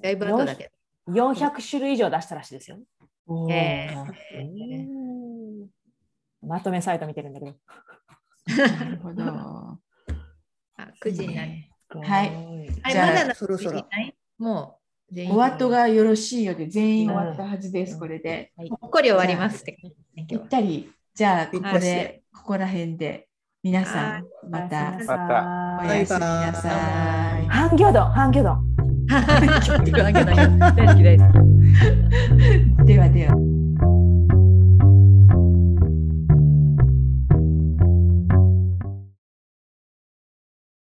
だいぶ後だけど。400種類以上出したらしいですよ。えー、まとめサイト見てるんだけど。なるほど。あ、9時になる。はい。はい、じゃあ、まだそろそろ。もう、お後がよろしいようで、全員終わったはずです、これで。ほっこり終わりますぴったり。じゃあ、ここで、ここら辺で、皆さん、また、また、おやすみなさい。半魚丼、半魚丼。半魚丼、大好き大好き。[laughs] ではでは。